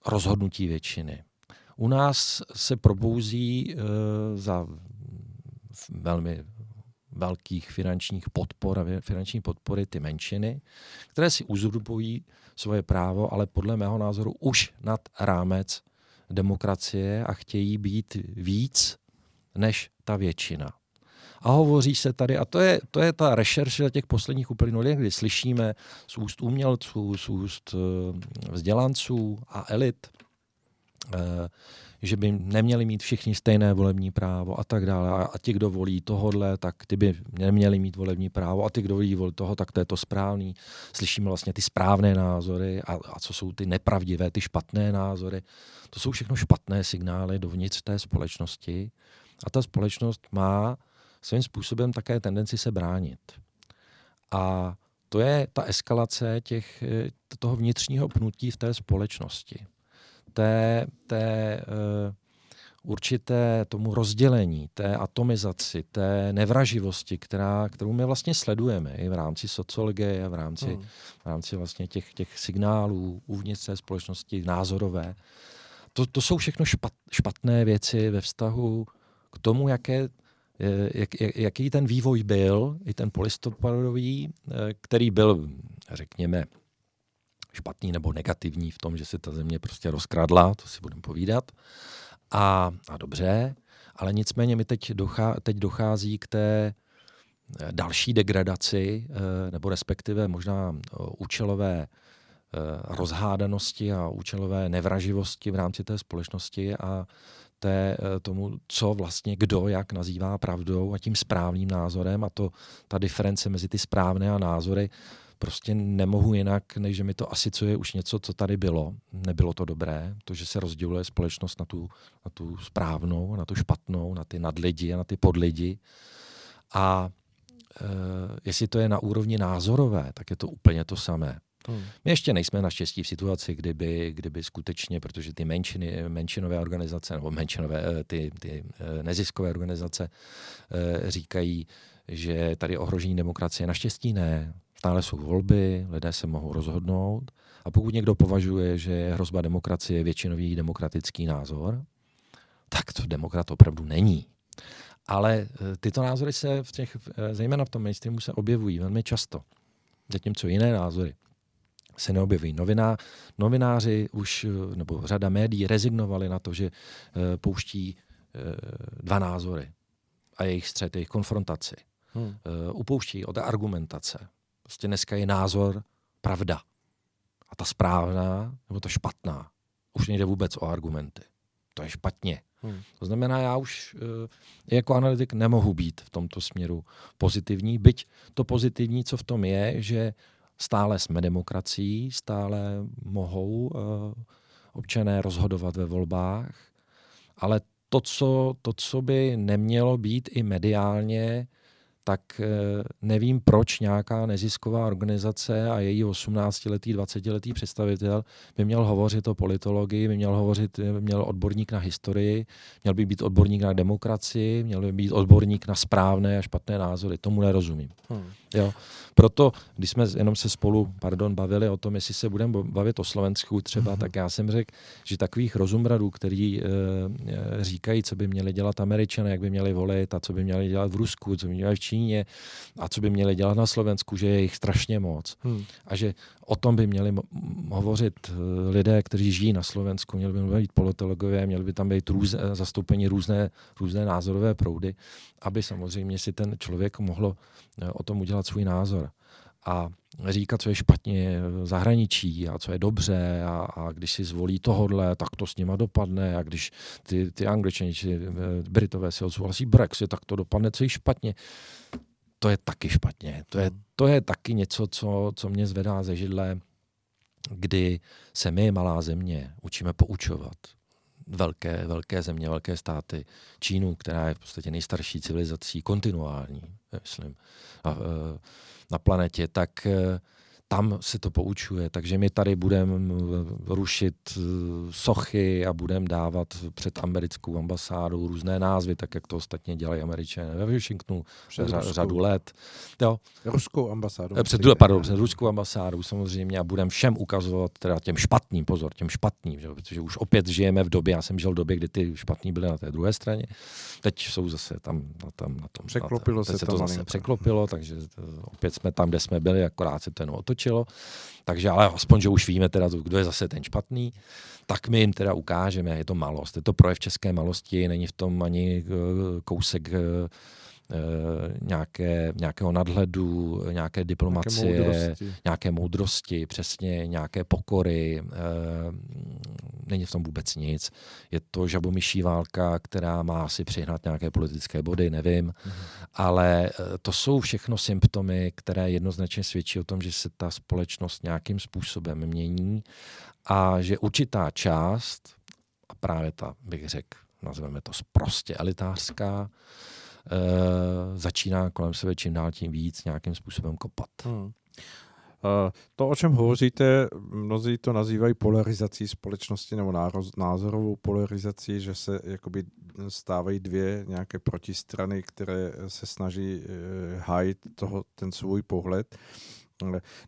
S3: rozhodnutí většiny. U nás se probouzí e, za velmi velkých finančních podpor a finanční podpory ty menšiny, které si uzurpují svoje právo, ale podle mého názoru už nad rámec demokracie a chtějí být víc než ta většina. A hovoří se tady, a to je, to je ta rešerše těch posledních uplynulých, kdy slyšíme z úst umělců, z úst eh, vzdělanců a elit, eh, že by neměli mít všichni stejné volební právo a tak dále. A ti, kdo volí tohodle, tak ty by neměli mít volební právo a ty, kdo volí vol toho, tak to je to správný. Slyšíme vlastně ty správné názory a, a co jsou ty nepravdivé, ty špatné názory. To jsou všechno špatné signály dovnitř té společnosti. A ta společnost má svým způsobem také tendenci se bránit. A to je ta eskalace těch, eh, toho vnitřního pnutí v té společnosti. Té, té uh, určité tomu rozdělení, té atomizaci, té nevraživosti, která, kterou my vlastně sledujeme i v rámci sociologie, v rámci, hmm. v rámci vlastně těch, těch signálů uvnitř té společnosti, názorové. To, to jsou všechno špat, špatné věci ve vztahu k tomu, jaké jak, jaký ten vývoj byl, i ten polistopadový, eh, který byl, řekněme, špatný nebo negativní v tom, že se ta země prostě rozkradla, to si budeme povídat. A, a dobře, ale nicméně mi teď, dochá, teď dochází k té eh, další degradaci, eh, nebo respektive možná účelové rozhádanosti a účelové nevraživosti v rámci té společnosti a té, eh, tomu, co vlastně kdo jak nazývá pravdou a tím správným názorem a to ta diference mezi ty správné a názory prostě nemohu jinak, než že mi to asi co je už něco, co tady bylo. Nebylo to dobré, to, že se rozděluje společnost na tu, na tu správnou, na tu špatnou, na ty nadlidi a na ty podlidi. A e, jestli to je na úrovni názorové, tak je to úplně to samé. Hmm. My ještě nejsme naštěstí v situaci, kdyby, kdyby skutečně, protože ty menšiny, menšinové organizace nebo menšinové eh, ty, ty eh, neziskové organizace eh, říkají, že tady ohrožení demokracie naštěstí ne. Stále jsou volby, lidé se mohou rozhodnout. A pokud někdo považuje, že hrozba demokracie je většinový demokratický názor, tak to demokrat opravdu není. Ale tyto názory se v těch, zejména v tom mainstreamu se objevují velmi často. Zatímco jiné názory se neobjeví. Noviná, novináři už, nebo řada médií rezignovali na to, že e, pouští e, dva názory a jejich střet, jejich konfrontaci. Hmm. E, upouští od argumentace. Prostě dneska je názor pravda. A ta správná, nebo ta špatná. Už nejde vůbec o argumenty. To je špatně. Hmm. To znamená, já už e, jako analytik nemohu být v tomto směru pozitivní, byť to pozitivní, co v tom je, že Stále jsme demokracií, stále mohou uh, občané rozhodovat ve volbách, ale to co, to, co by nemělo být i mediálně, tak eh, nevím, proč nějaká nezisková organizace a její 18-letý, 20-letý představitel by měl hovořit o politologii, by měl hovořit, by měl odborník na historii, měl by být odborník na demokracii, měl by být odborník na správné a špatné názory. Tomu nerozumím. Hmm. Jo. Proto, když jsme jenom se spolu, pardon, bavili o tom, jestli se budeme bavit o Slovensku třeba, hmm. tak já jsem řekl, že takových rozumradů, který e, říkají, co by měli dělat Američané, jak by měli volit a co by měli dělat v Rusku, co by měli v Číně a co by měli dělat na Slovensku, že je jich strašně moc. Hmm. A že o tom by měli hovořit eh, lidé, kteří žijí na Slovensku, měli by být politologové, měli by tam být růz, zastoupení různé, různé názorové proudy, aby samozřejmě si ten člověk mohlo eh, o tom udělat svůj názor. A říkat, co je špatně v zahraničí a co je dobře a, a když si zvolí tohodle, tak to s nima dopadne a když ty, ty angličani či eh, Britové si odsouhlasí Brexit, tak to dopadne co je špatně. To je taky špatně. To je, to je taky něco, co, co mě zvedá ze židle, kdy se my, malá země, učíme poučovat velké, velké země, velké státy, Čínu, která je v podstatě nejstarší civilizací, kontinuální, myslím, na, eh, na planetě, tak eh, tam se to poučuje. Takže my tady budeme rušit eh, sochy a budeme dávat před americkou ambasádou různé názvy, tak jak to ostatně dělají američané ve Washingtonu před řa, řadu let. Jo.
S1: Ruskou ambasádou.
S3: Eh, před, pardon, před ruskou ambasádou samozřejmě a budeme všem ukazovat, teda těm špatným, pozor, těm špatným, že? protože už opět žijeme v době, já jsem žil v době, kdy ty špatní byly na té druhé straně, teď jsou zase tam na, tam, na tom.
S1: Překlopilo
S3: se,
S1: se
S3: to zase překlopilo, takže opět jsme tam, kde jsme byli, akorát se to jenom otočilo. Takže ale aspoň, že už víme teda, kdo je zase ten špatný, tak my jim teda ukážeme, je to malost. Je to projev české malosti, není v tom ani eh, kousek Eh, nějaké, nějakého nadhledu, nějaké diplomacie, nějaké moudrosti. nějaké moudrosti, přesně nějaké pokory. Eh, není v tom vůbec nic. Je to žabomyší válka, která má si přihnat nějaké politické body, nevím. Mhm. Ale eh, to jsou všechno symptomy, které jednoznačně svědčí o tom, že se ta společnost nějakým způsobem mění a že určitá část, a právě ta, bych řekl, nazveme to prostě elitářská, Eh, začíná kolem sebe čím dál tím víc nějakým způsobem kopat. Hmm.
S1: Uh, to, o čem hovoříte, mnozí to nazývají polarizací společnosti nebo názorovou polarizací, že se jakoby stávají dvě nějaké protistrany, které se snaží uh, hájit toho, ten svůj pohled.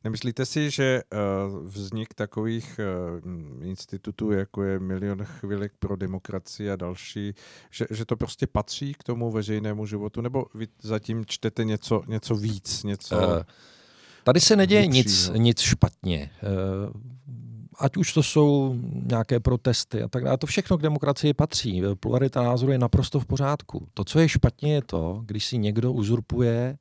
S1: Nemyslíte si, že eh, vznik takových eh, institutů, jako je Milion chvilek pro demokracii a další, že, že to prostě patří k tomu veřejnému životu, nebo vy zatím čtete něco, něco víc, něco... Uh,
S3: tady se neděje nic, nic špatně. Ať už to jsou nějaké protesty a tak dále, to všechno k demokracii patří. Pluralita názoru je naprosto v pořádku. To, co je špatně, je to, když si někdo uzurpuje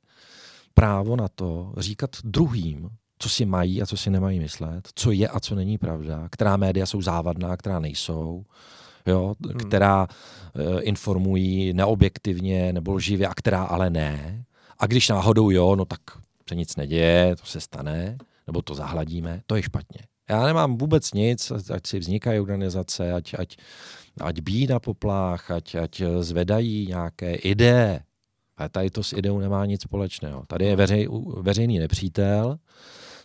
S3: právo na to říkat druhým, co si mají a co si nemají myslet, co je a co není pravda, která média jsou závadná, která nejsou, jo, hmm. která uh, informují neobjektivně nebo lživě a která ale ne. A když náhodou jo, no tak se nic neděje, to se stane, nebo to zahladíme, to je špatně. Já nemám vůbec nic, ať si vznikají organizace, ať, ať, ať bíjí na poplách, ať, ať zvedají nějaké ideje, ale tady to s ideou nemá nic společného. Tady je veřej, veřejný nepřítel,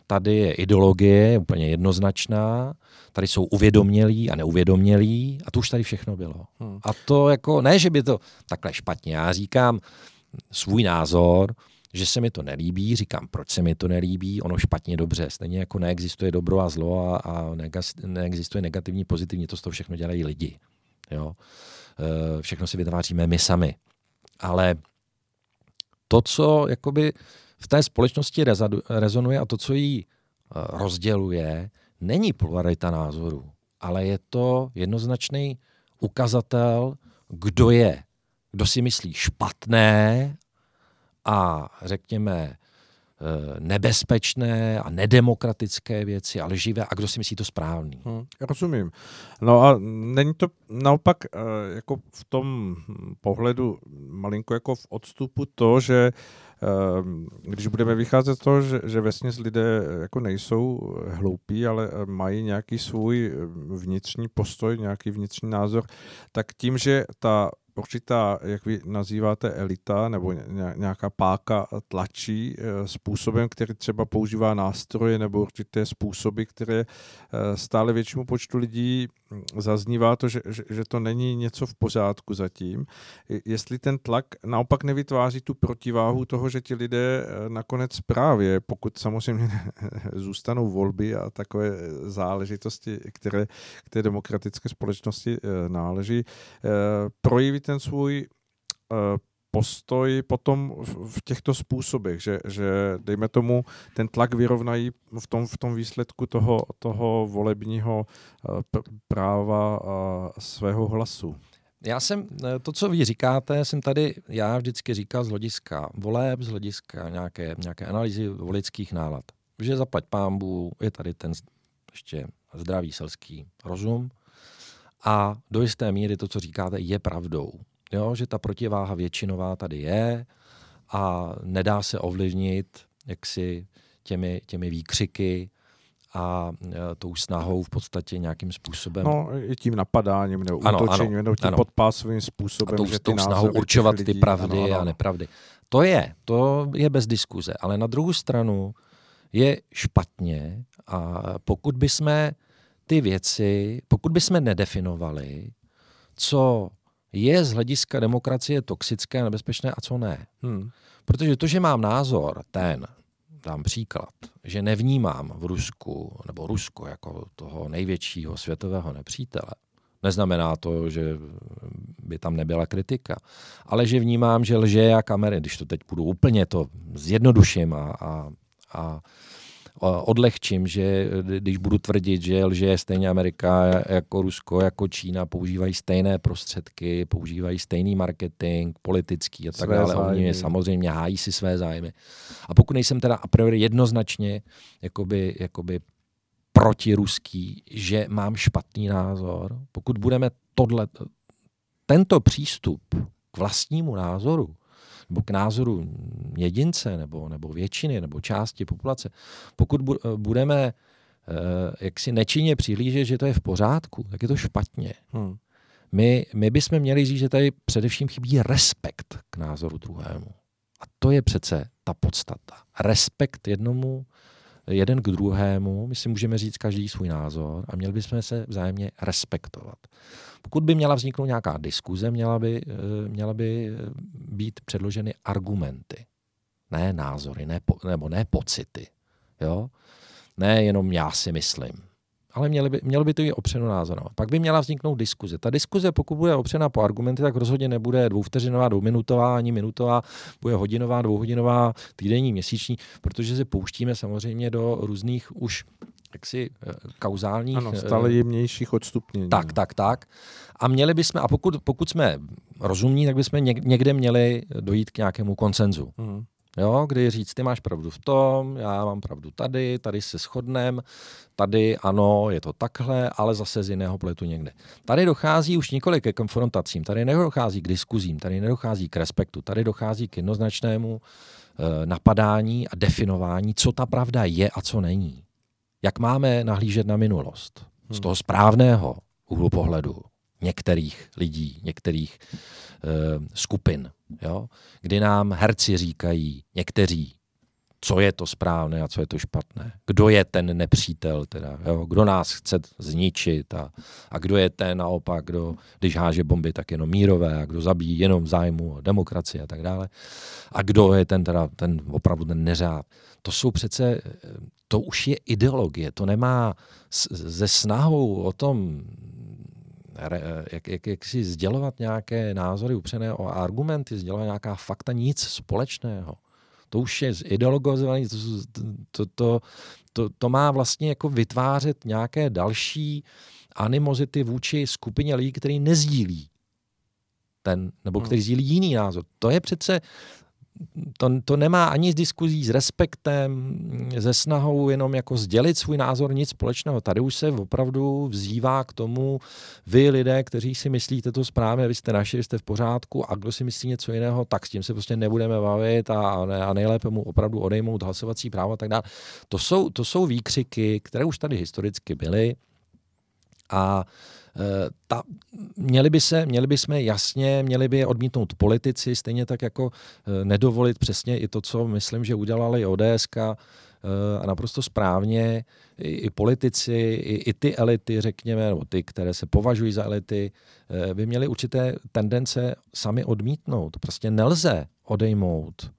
S3: tady je ideologie úplně jednoznačná, tady jsou uvědomělí a neuvědomělí a to už tady všechno bylo. Hmm. A to jako, ne, že by to takhle špatně, já říkám svůj názor, že se mi to nelíbí, říkám, proč se mi to nelíbí, ono špatně, dobře, stejně jako neexistuje dobro a zlo a, a neexistuje negativní, pozitivní, to z toho všechno dělají lidi. Jo? E, všechno si vytváříme my sami. Ale to, co jakoby v té společnosti rezonuje a to, co ji e, rozděluje, není pluralita názorů, ale je to jednoznačný ukazatel, kdo je, kdo si myslí špatné a řekněme Eh, nebezpečné a nedemokratické věci, ale živé a kdo si myslí to správný.
S1: Hmm, rozumím. No a není to naopak eh, jako v tom pohledu malinko jako v odstupu to, že eh, když budeme vycházet z toho, že, že vesměs lidé jako nejsou hloupí, ale mají nějaký svůj vnitřní postoj, nějaký vnitřní názor, tak tím, že ta určitá, jak vy nazýváte, elita nebo nějaká páka tlačí eh, způsobem, který třeba používá nástroje nebo určité způsoby, které eh, stále většímu počtu lidí zaznívá to, že, že, že to není něco v pořádku zatím. Jestli ten tlak naopak nevytváří tu protiváhu toho, že ti lidé eh, nakonec právě, pokud samozřejmě zůstanou volby a takové záležitosti, které k té demokratické společnosti náleží, projeví ten svůj postoj potom v těchto způsobech, že, že dejme tomu, ten tlak vyrovnají v tom, v tom výsledku toho, toho volebního eh, práva a svého hlasu.
S3: Já jsem, eh, to, co vy říkáte, jsem tady, já vždycky říkal z hlediska voleb, z hlediska nějaké, nějaké analýzy volických nálad. Že zaplať pámbu, je tady ten ještě zdravý selský rozum a do jisté míry to, co říkáte, je pravdou jo, že ta protiváha většinová tady je a nedá se ovlivnit jaksi těmi, těmi výkřiky a e, tou snahou v podstatě nějakým způsobem.
S1: No, i tím napadáním nebo ano, útočením, nebo tím ano. podpásovým způsobem. A
S3: tou, že ty tou snahou určovat lidí, ty pravdy ano, ano. a nepravdy. To je, to je bez diskuze. Ale na druhou stranu je špatně a pokud bychom ty věci, pokud bychom nedefinovali, co je z hlediska demokracie toxické a nebezpečné a co ne. Hmm. Protože to, že mám názor ten, dám příklad, že nevnímám v Rusku nebo Rusko jako toho největšího světového nepřítele, neznamená to, že by tam nebyla kritika, ale že vnímám, že lže jak kamery, když to teď budu úplně to zjednoduším a, a, a odlehčím, že když budu tvrdit, že lže stejně Amerika jako Rusko, jako Čína, používají stejné prostředky, používají stejný marketing, politický a tak své dále. Zájmy. Oni samozřejmě hájí si své zájmy. A pokud nejsem teda a priori jednoznačně jakoby, jakoby protiruský, že mám špatný názor, pokud budeme tohle, tento přístup k vlastnímu názoru nebo k názoru jedince nebo, nebo většiny nebo části populace, pokud budeme eh, jak si nečinně přihlížet, že to je v pořádku, tak je to špatně. Hmm. My, my bychom měli říct, že tady především chybí respekt k názoru druhému. A to je přece ta podstata. Respekt jednomu jeden k druhému, my si můžeme říct každý svůj názor a měli bychom se vzájemně respektovat. Pokud by měla vzniknout nějaká diskuze, měla by, eh, měla by eh, být předloženy argumenty, ne názory, ne, nebo ne pocity. Jo? Ne jenom já si myslím ale měly by, mělo by to i opřeno názorem. Pak by měla vzniknout diskuze. Ta diskuze, pokud bude opřena po argumenty, tak rozhodně nebude dvouvteřinová, dvouminutová, ani minutová, bude hodinová, dvouhodinová, týdenní, měsíční, protože se pouštíme samozřejmě do různých už jaksi eh, kauzálních...
S1: Ano, stále eh, jemnějších odstupnění.
S3: Tak, tak, tak. A měli bychom, a pokud, pokud jsme rozumní, tak bychom někde měli dojít k nějakému konsenzu. Hmm. Jo, kdy říct, ty máš pravdu v tom, já mám pravdu tady, tady se shodnem, tady ano, je to takhle, ale zase z jiného pletu někde. Tady dochází už několik ke konfrontacím, tady nedochází k diskuzím, tady nedochází k respektu, tady dochází k jednoznačnému e, napadání a definování, co ta pravda je a co není. Jak máme nahlížet na minulost z hmm. toho správného úhlu pohledu některých lidí, některých e, skupin jo? kdy nám herci říkají, někteří, co je to správné a co je to špatné. Kdo je ten nepřítel, teda, jo? kdo nás chce zničit a, a kdo je ten naopak, kdo, když háže bomby, tak jenom mírové a kdo zabíjí jenom v zájmu demokracie a tak dále. A kdo je ten, teda, ten opravdu ten neřád. To jsou přece, to už je ideologie, to nemá ze snahou o tom, jak, jak, jak si sdělovat nějaké názory upřené o argumenty, sdělovat nějaká fakta, nic společného to už je zideologizovaný, to, to, to, to, to má vlastně jako vytvářet nějaké další animozity vůči skupině lidí, který nezdílí ten, nebo hmm. který sdílí jiný názor. To je přece to, to nemá ani s diskuzí, s respektem, ze snahou jenom jako sdělit svůj názor, nic společného. Tady už se opravdu vzývá k tomu, vy lidé, kteří si myslíte to správně, vy jste naši, vy jste v pořádku a kdo si myslí něco jiného, tak s tím se prostě nebudeme bavit a, a nejlépe mu opravdu odejmout hlasovací právo a tak dále. To jsou, to jsou výkřiky, které už tady historicky byly a Eh, ta, měli, by se, měli by jsme jasně, měli by je odmítnout politici, stejně tak jako eh, nedovolit přesně i to, co myslím, že udělali ODSK eh, a naprosto správně i, i politici, i, i ty elity, řekněme, nebo ty, které se považují za elity, by měli určité tendence sami odmítnout. Prostě nelze odejmout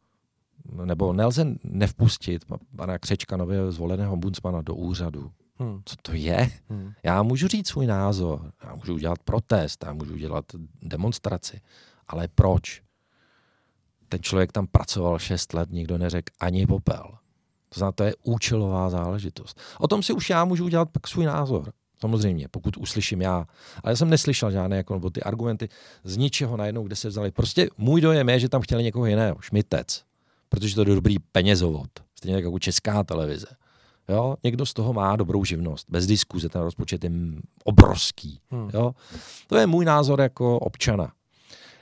S3: nebo nelze nevpustit pana Křečka, nově zvoleného buncmana, do úřadu. Hmm. Co to je? Hmm. Já můžu říct svůj názor, já můžu udělat protest, já můžu udělat demonstraci, ale proč? Ten člověk tam pracoval šest let, nikdo neřekl ani popel. To znamená, to je účelová záležitost. O tom si už já můžu udělat pak svůj názor. Samozřejmě, pokud uslyším já. Ale já jsem neslyšel žádné jako, nebo ty argumenty z ničeho najednou, kde se vzali. Prostě můj dojem je, že tam chtěli někoho jiného, šmitec. Protože to je dobrý penězovod. Stejně jako česká televize. Jo? Někdo z toho má dobrou živnost, bez diskuze, ten rozpočet je obrovský. Hmm. Jo? To je můj názor jako občana.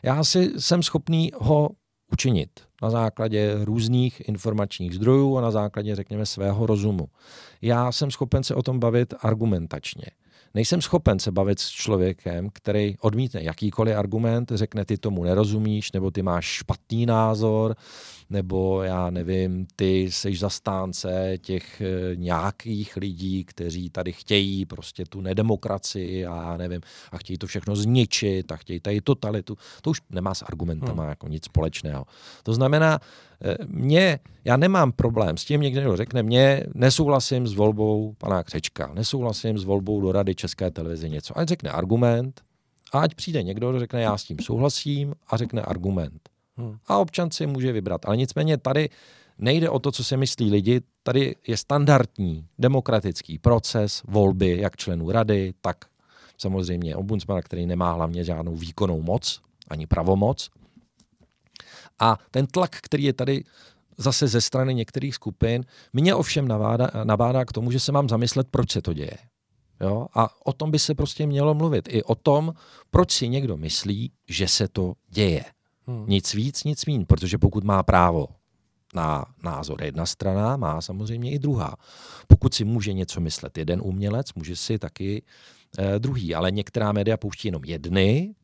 S3: Já si jsem schopný ho učinit na základě různých informačních zdrojů a na základě, řekněme, svého rozumu. Já jsem schopen se o tom bavit argumentačně. Nejsem schopen se bavit s člověkem, který odmítne jakýkoliv argument, řekne, ty tomu nerozumíš, nebo ty máš špatný názor, nebo já nevím, ty jsi zastánce těch e, nějakých lidí, kteří tady chtějí prostě tu nedemokracii a já nevím, a chtějí to všechno zničit a chtějí tady totalitu. To už nemá s argumentama hmm. jako nic společného. To znamená, e, mě, já nemám problém s tím, někdo řekne, mě nesouhlasím s volbou pana Křečka, nesouhlasím s volbou do Rady České televize něco. Ať řekne argument, a ať přijde někdo, kdo řekne, já s tím souhlasím a řekne argument. Hmm. A občan si může vybrat. Ale nicméně tady nejde o to, co si myslí lidi, tady je standardní demokratický proces volby jak členů rady, tak samozřejmě ombudsmana, který nemá hlavně žádnou výkonnou moc, ani pravomoc. A ten tlak, který je tady zase ze strany některých skupin, mě ovšem navádá, navádá k tomu, že se mám zamyslet, proč se to děje. Jo? A o tom by se prostě mělo mluvit. I o tom, proč si někdo myslí, že se to děje. Hmm. Nic víc, nic mín, protože pokud má právo na názor jedna strana, má samozřejmě i druhá. Pokud si může něco myslet jeden umělec, může si taky eh, druhý, ale některá média pouští jenom jedny,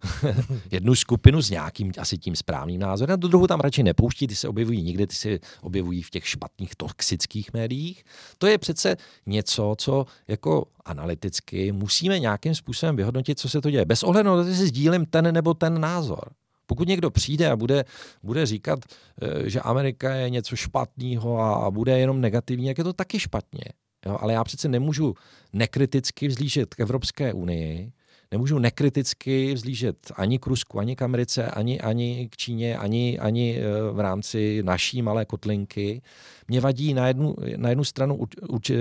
S3: jednu skupinu s nějakým asi tím správným názorem, a do druhou tam radši nepouští, ty se objevují nikde, ty se objevují v těch špatných toxických médiích. To je přece něco, co jako analyticky musíme nějakým způsobem vyhodnotit, co se to děje. Bez ohledu na to, jestli sdílím ten nebo ten názor. Pokud někdo přijde a bude, bude říkat, eh, že Amerika je něco špatného a bude jenom negativní, jak je to taky špatně. Jo, ale já přece nemůžu nekriticky vzlížet k Evropské unii, nemůžu nekriticky vzlížet ani k Rusku, ani k Americe, ani, ani k Číně, ani, ani eh, v rámci naší malé kotlinky. Mě vadí na jednu, na jednu stranu uč, uč, eh,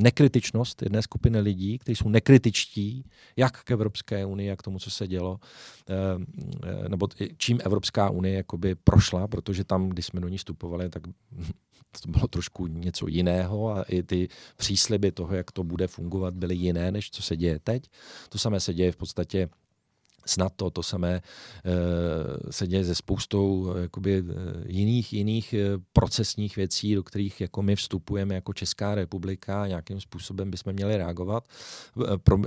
S3: nekritičnost jedné skupiny lidí, kteří jsou nekritičtí, jak k Evropské unii, jak k tomu, co se dělo, eh, nebo čím Evropská unie jakoby prošla, protože tam, když jsme do ní vstupovali, tak to bylo trošku něco jiného a i ty přísliby toho, jak to bude fungovat, byly jiné, než co se děje teď. To samé se děje v podstatě snad to, to samé e, se děje se spoustou eh, jakoby, jiných, jiných procesních věcí, do kterých jako my vstupujeme jako Česká republika a nějakým způsobem bychom měli reagovat. Pro,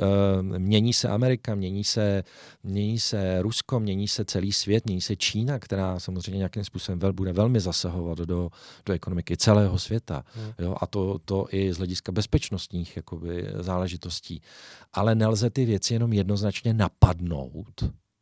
S3: mění se Amerika, mění se, mění se Rusko, mění se celý svět, mění se Čína, která samozřejmě nějakým způsobem vel, bude velmi zasahovat do, do ekonomiky celého světa. Hmm. Jo, a to, to i z hlediska bezpečnostních jakoby, záležitostí. Ale nelze ty věci jenom jednoznačně napadnout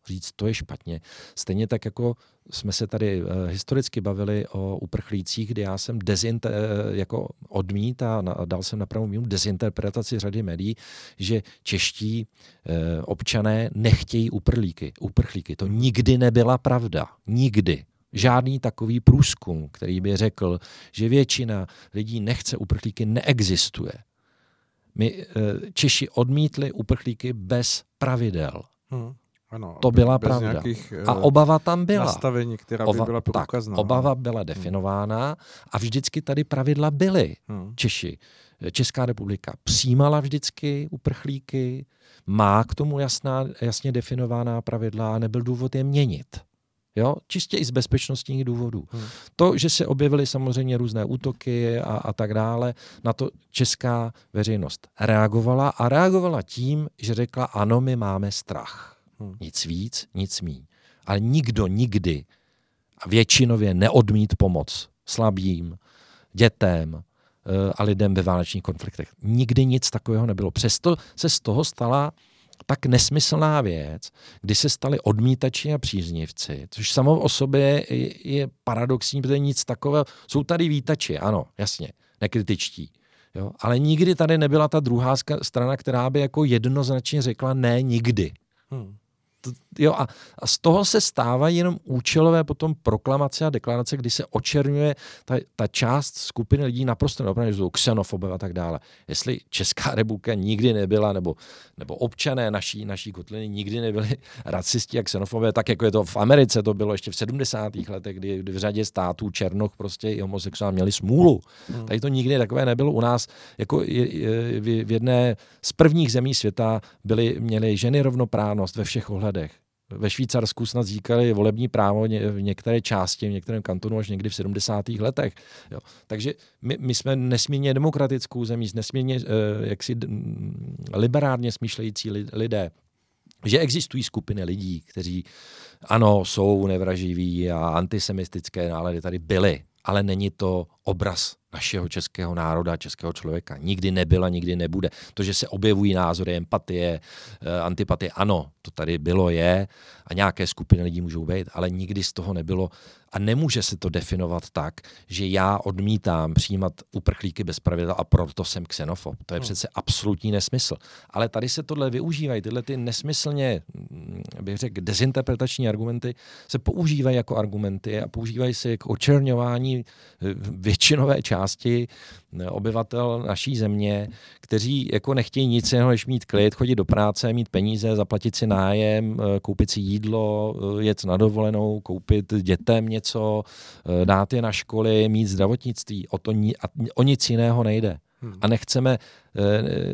S3: říct, to je špatně. Stejně tak, jako jsme se tady uh, historicky bavili o uprchlících, kdy já jsem dezinter, uh, jako odmít a dal jsem na pravou míru dezinterpretaci řady médií, že čeští uh, občané nechtějí uprchlíky. uprchlíky. To nikdy nebyla pravda. Nikdy. Žádný takový průzkum, který by řekl, že většina lidí nechce uprchlíky, neexistuje. My Češi odmítli uprchlíky bez pravidel. Hmm. Ano, to byla pravda. Nějakých, a eh, obava tam byla.
S1: Nastavení, která by byla průkazná.
S3: Tak, obava byla definována a vždycky tady pravidla byly. Hmm. Češi, Česká republika přijímala vždycky uprchlíky, má k tomu jasná, jasně definovaná pravidla a nebyl důvod je měnit. Jo? Čistě i z bezpečnostních důvodů. Hmm. To, že se objevily samozřejmě různé útoky a, a tak dále, na to česká veřejnost reagovala a reagovala tím, že řekla, ano, my máme strach. Hmm. Nic víc, nic míň. Ale nikdo nikdy a většinově neodmít pomoc slabým, dětem eh, a lidem ve válečných konfliktech. Nikdy nic takového nebylo. Přesto se z toho stala tak nesmyslná věc, kdy se stali odmítači a příznivci, což samo o sobě je, je paradoxní, protože nic takového. Jsou tady vítači, ano, jasně, nekritičtí. Jo? Ale nikdy tady nebyla ta druhá strana, která by jako jednoznačně řekla ne nikdy. Hmm the, jo, a, a z toho se stávají jenom účelové potom proklamace a deklarace, kdy se očerňuje ta, ta část skupiny lidí naprosto neopravdu, jsou xenofobové a tak dále. Jestli Česká republika nikdy nebyla, nebo, nebo občané naší, naší kotliny nikdy nebyli racisti a xenofobové, tak jako je to v Americe, to bylo ještě v 70. letech, kdy, kdy v řadě států Černoch prostě i homosexuál měli smůlu. Hmm. Tady to nikdy takové nebylo u nás. Jako je, je, v jedné z prvních zemí světa byly, měly ženy rovnoprávnost ve všech ohledech. Ve Švýcarsku snad získali volební právo v některé části, v některém kantonu až někdy v 70. letech. Jo. Takže my, my jsme nesmírně demokratickou zemí, nesmírně uh, jaksi liberárně smýšlející lidé že existují skupiny lidí, kteří ano, jsou nevraživí a antisemitické nálady tady byly, ale není to obraz našeho českého národa, českého člověka. Nikdy nebyla, nikdy nebude. To, že se objevují názory, empatie, eh, antipatie, ano, to tady bylo, je a nějaké skupiny lidí můžou být, ale nikdy z toho nebylo a nemůže se to definovat tak, že já odmítám přijímat uprchlíky bez pravidla a proto jsem xenofob. To je hmm. přece absolutní nesmysl. Ale tady se tohle využívají, tyhle ty nesmyslně, hm, bych řekl, dezinterpretační argumenty se používají jako argumenty a používají se jako očerňování eh, většinové části obyvatel naší země, kteří jako nechtějí nic jiného, než mít klid, chodit do práce, mít peníze, zaplatit si nájem, eh, koupit si jídlo, jet na dovolenou, koupit dětem něco, dát je na školy, mít zdravotnictví. O, to, o nic jiného nejde. Hmm. A nechceme,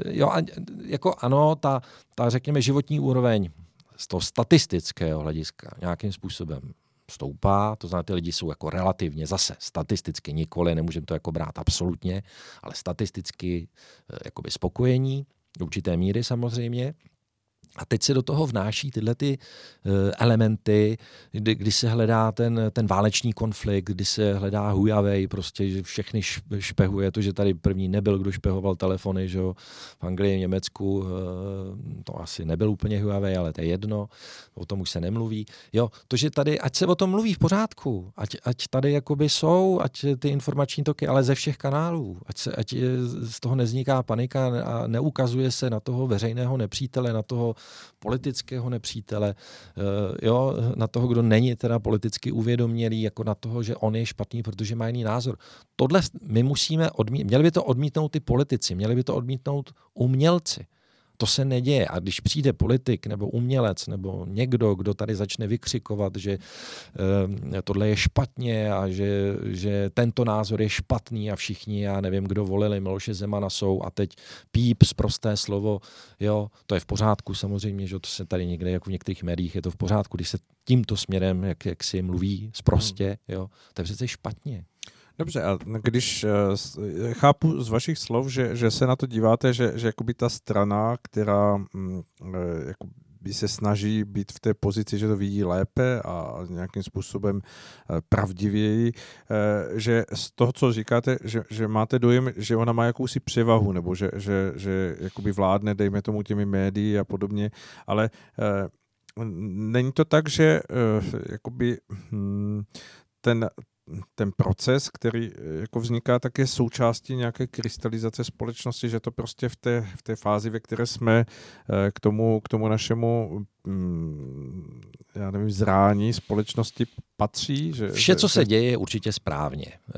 S3: jo, jako ano, ta, ta, řekněme, životní úroveň z toho statistického hlediska nějakým způsobem stoupá, to znamená, ty lidi jsou jako relativně zase statisticky nikoli, nemůžeme to jako brát absolutně, ale statisticky eh, jakoby spokojení, do určité míry samozřejmě. A teď se do toho vnáší tyhle ty uh, elementy, kdy, kdy se hledá ten, ten válečný konflikt, kdy se hledá Huawei, prostě, že všechny špehuje to, že tady první nebyl, kdo špehoval telefony, že v Anglii, Německu, uh, to asi nebyl úplně Huawei, ale to je jedno, o tom už se nemluví. Jo, to, že tady, ať se o tom mluví v pořádku, ať, ať tady jakoby jsou, ať ty informační toky, ale ze všech kanálů, ať, se, ať z toho nezniká panika a neukazuje se na toho veřejného nepřítele, na toho politického nepřítele, eh, jo, na toho, kdo není teda politicky uvědomělý, jako na toho, že on je špatný, protože má jiný názor. Tohle my musíme odmítnout, měli by to odmítnout ty politici, měli by to odmítnout umělci. To se neděje. A když přijde politik nebo umělec nebo někdo, kdo tady začne vykřikovat, že e, tohle je špatně a že, že tento názor je špatný a všichni, já nevím, kdo volili Miloše Zemana jsou a teď píp z prosté slovo, jo, to je v pořádku samozřejmě, že to se tady někde, jako v některých médiích, je to v pořádku, když se tímto směrem, jak, jak si mluví zprostě, jo, to je přece špatně.
S1: Dobře, a když uh, chápu z vašich slov, že, že se na to díváte, že, že jakoby ta strana, která um, jako by se snaží být v té pozici, že to vidí lépe a nějakým způsobem pravdivěji, že z toho, co říkáte, že, že máte dojem, že ona má jakousi převahu, nebo že, že, že jakoby vládne, dejme tomu těmi médií a podobně, ale není to tak, že jakoby hm, ten, ten proces, který eh, jako vzniká, tak je součástí nějaké krystalizace společnosti, že to prostě v té, v té fázi, ve které jsme eh, k tomu, k tomu našemu mm, já nevím, zrání společnosti patří? Že,
S3: Vše, co se děje, je určitě správně. Eh,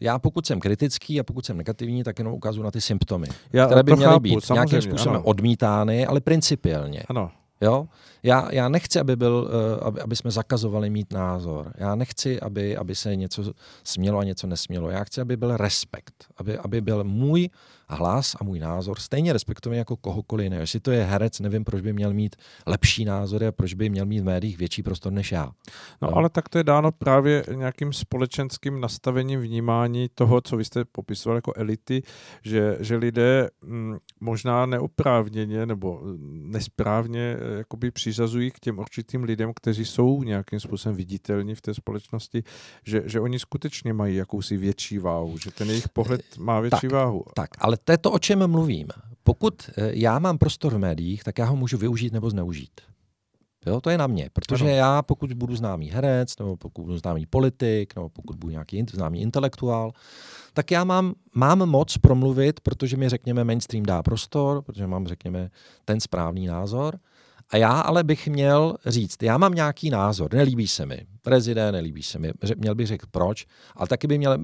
S3: já pokud jsem kritický a pokud jsem negativní, tak jenom ukazuju na ty symptomy, Já které by měly chápu, být nějakým způsobem ano. odmítány, ale principiálně.
S1: Ano.
S3: Jo? Já, já nechci, aby, byl, eh, aby, aby jsme zakazovali mít názor. Já nechci, aby, aby se něco smělo a něco nesmělo. Já chci, aby byl respekt. Aby, aby byl můj hlas a můj názor stejně respektovaný jako kohokoliv jiného. Jestli to je herec, nevím, proč by měl mít lepší názory a proč by měl mít v médiích větší prostor než já.
S1: No, no ale tak to je dáno právě nějakým společenským nastavením vnímání toho, co vy jste popisoval jako elity, že, že lidé m, mm, možná neoprávněně nebo nesprávně eh, jakoby přiřazují k těm určitým lidem, kteří jsou nějakým způsobem viditelní v té společnosti, že, že oni skutečně mají jakousi větší váhu, že ten jejich pohled má větší
S3: tak,
S1: váhu.
S3: Tak, ale to je to, o čem mluvím. Pokud eh, já mám prostor v médiích, tak já ho můžu využít nebo zneužít. Jo, to je na mě, protože ano. já, pokud budu známý herec, nebo pokud budu známý politik, nebo pokud budu nějaký známý intelektuál, tak já mám, mám moc promluvit, protože mi, řekněme, mainstream dá prostor, protože mám, řekněme, ten správný názor. A já ale bych měl říct, já mám nějaký názor, nelíbí se mi prezident, nelíbí se mi, měl bych řekl proč, ale taky by měl,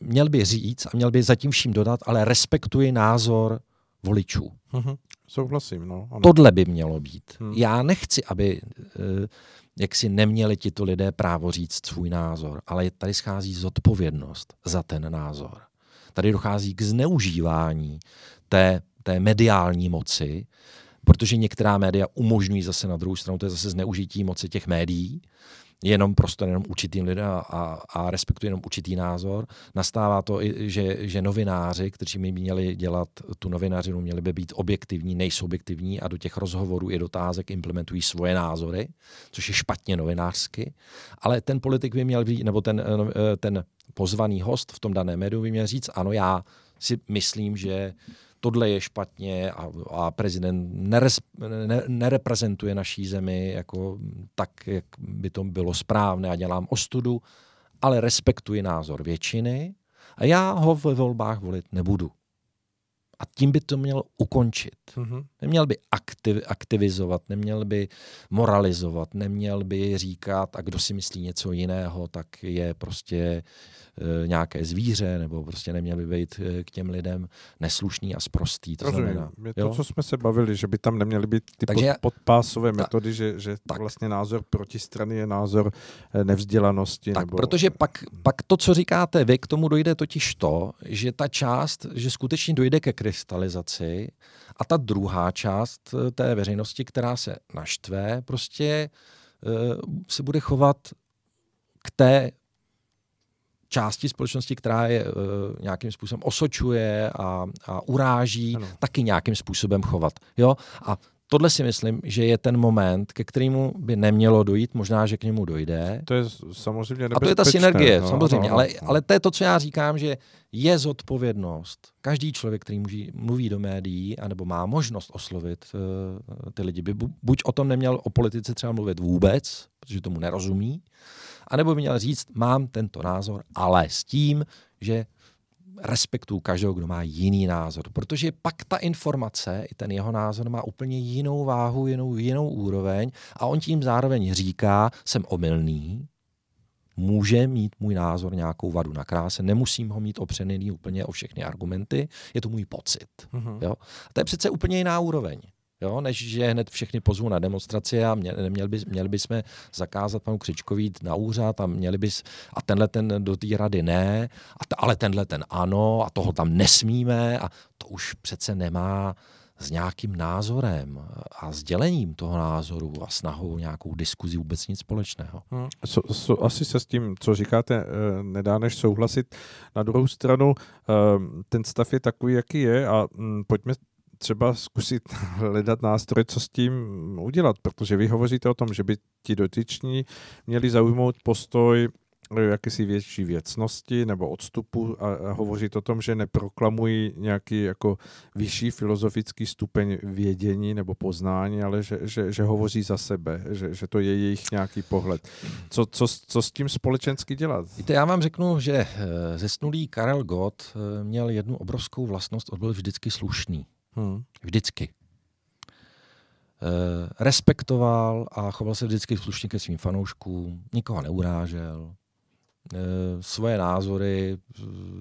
S3: měl by říct a měl by zatím vším dodat, ale respektuji názor voličů.
S1: Mm-hmm. Souhlasím, no.
S3: Ano. Tohle by mělo být. Hmm. Já nechci, aby eh, jak si neměli tito lidé právo říct svůj názor, ale tady schází zodpovědnost za ten názor. Tady dochází k zneužívání té, té mediální moci, protože některá média umožňují zase na druhou stranu, to je zase zneužití moci těch médií, jenom prostor jenom určitým lidem a, a respektuje jenom určitý názor. Nastává to, i, že, že novináři, kteří by měli dělat tu novinářinu, měli by být objektivní, nejsou objektivní a do těch rozhovorů i dotázek implementují svoje názory, což je špatně novinářsky. Ale ten politik by měl být, nebo ten, ten pozvaný host v tom daném médiu by měl říct, ano, já si myslím, že tohle je špatně a, a prezident neres, ne, nereprezentuje naší zemi jako tak, jak by to bylo správné a dělám ostudu, ale respektuji názor většiny a já ho ve volbách volit nebudu. A tím by to měl ukončit. Mm-hmm. Neměl by aktiv, aktivizovat, neměl by moralizovat, neměl by říkat, a kdo si myslí něco jiného, tak je prostě e, nějaké zvíře, nebo prostě neměl by být e, k těm lidem neslušný a sprostý.
S1: To Rozumím. Znamená, je to, jo? co jsme se bavili, že by tam neměly být ty Takže, pod, podpásové ta, metody, že, že tak, vlastně názor protistrany je názor e, nevzdělanosti.
S3: Tak,
S1: nebo...
S3: protože pak, pak to, co říkáte vy, k tomu dojde totiž to, že ta část, že skutečně dojde ke krystalizaci a ta druhá část eh, té veřejnosti, která se naštve, prostě uh, se bude chovat k té části společnosti, která je uh, nějakým způsobem osočuje a, a uráží, ano. taky nějakým způsobem chovat. Jo? A tohle si myslím, že je ten moment, ke kterému by nemělo dojít, možná, že k němu dojde.
S1: To je samozřejmě
S3: A to je ta synergie, no, samozřejmě. No, ale, no. ale to je to, co já říkám, že je zodpovědnost. Každý člověk, který může, mluví do médií, anebo má možnost oslovit uh, ty lidi, by buď o tom neměl o politice třeba mluvit vůbec, protože tomu nerozumí, anebo by měl říct, mám tento názor, ale s tím, že respektuju každého, kdo má jiný názor, protože pak ta informace, i ten jeho názor má úplně jinou váhu, jinou, jinou úroveň a on tím zároveň říká, jsem omylný, Může mít můj názor nějakou vadu na kráse, nemusím ho mít opřený úplně o všechny argumenty, je to můj pocit. Mm-hmm. Jo? A to je přece úplně jiná úroveň. Jo, než že hned všechny pozvu na demonstraci a měli, měli, by, měli bychom zakázat panu Křičkovi jít na úřad a měli bys, a tenhle ten do té rady ne, a t, ale tenhle ten ano a toho tam nesmíme a to už přece nemá s nějakým názorem a sdělením toho názoru a snahou nějakou diskuzi vůbec nic společného.
S1: Hmm. So, so, asi se s tím, co říkáte, eh, nedá než souhlasit. Na druhou stranu, eh, ten stav je takový, jaký je a hm, pojďme třeba zkusit hledat nástroje, co s tím udělat, protože vy hovoříte o tom, že by ti dotyční měli zaujmout postoj jakési větší věcnosti nebo odstupu a, a hovořit o tom, že neproklamují nějaký jako vyšší filozofický stupeň vědění nebo poznání, ale že, že, že hovoří za sebe, že, že to je jejich nějaký pohled. Co, co, co s tím společensky dělat?
S3: Víte, já vám řeknu, že eh, zesnulý Karel Gott eh, měl jednu obrovskou vlastnost, on byl vždycky slušný. Hmm. Vždycky. E, respektoval a choval se vždycky slušně ke svým fanouškům, nikoho neurážel, e, svoje názory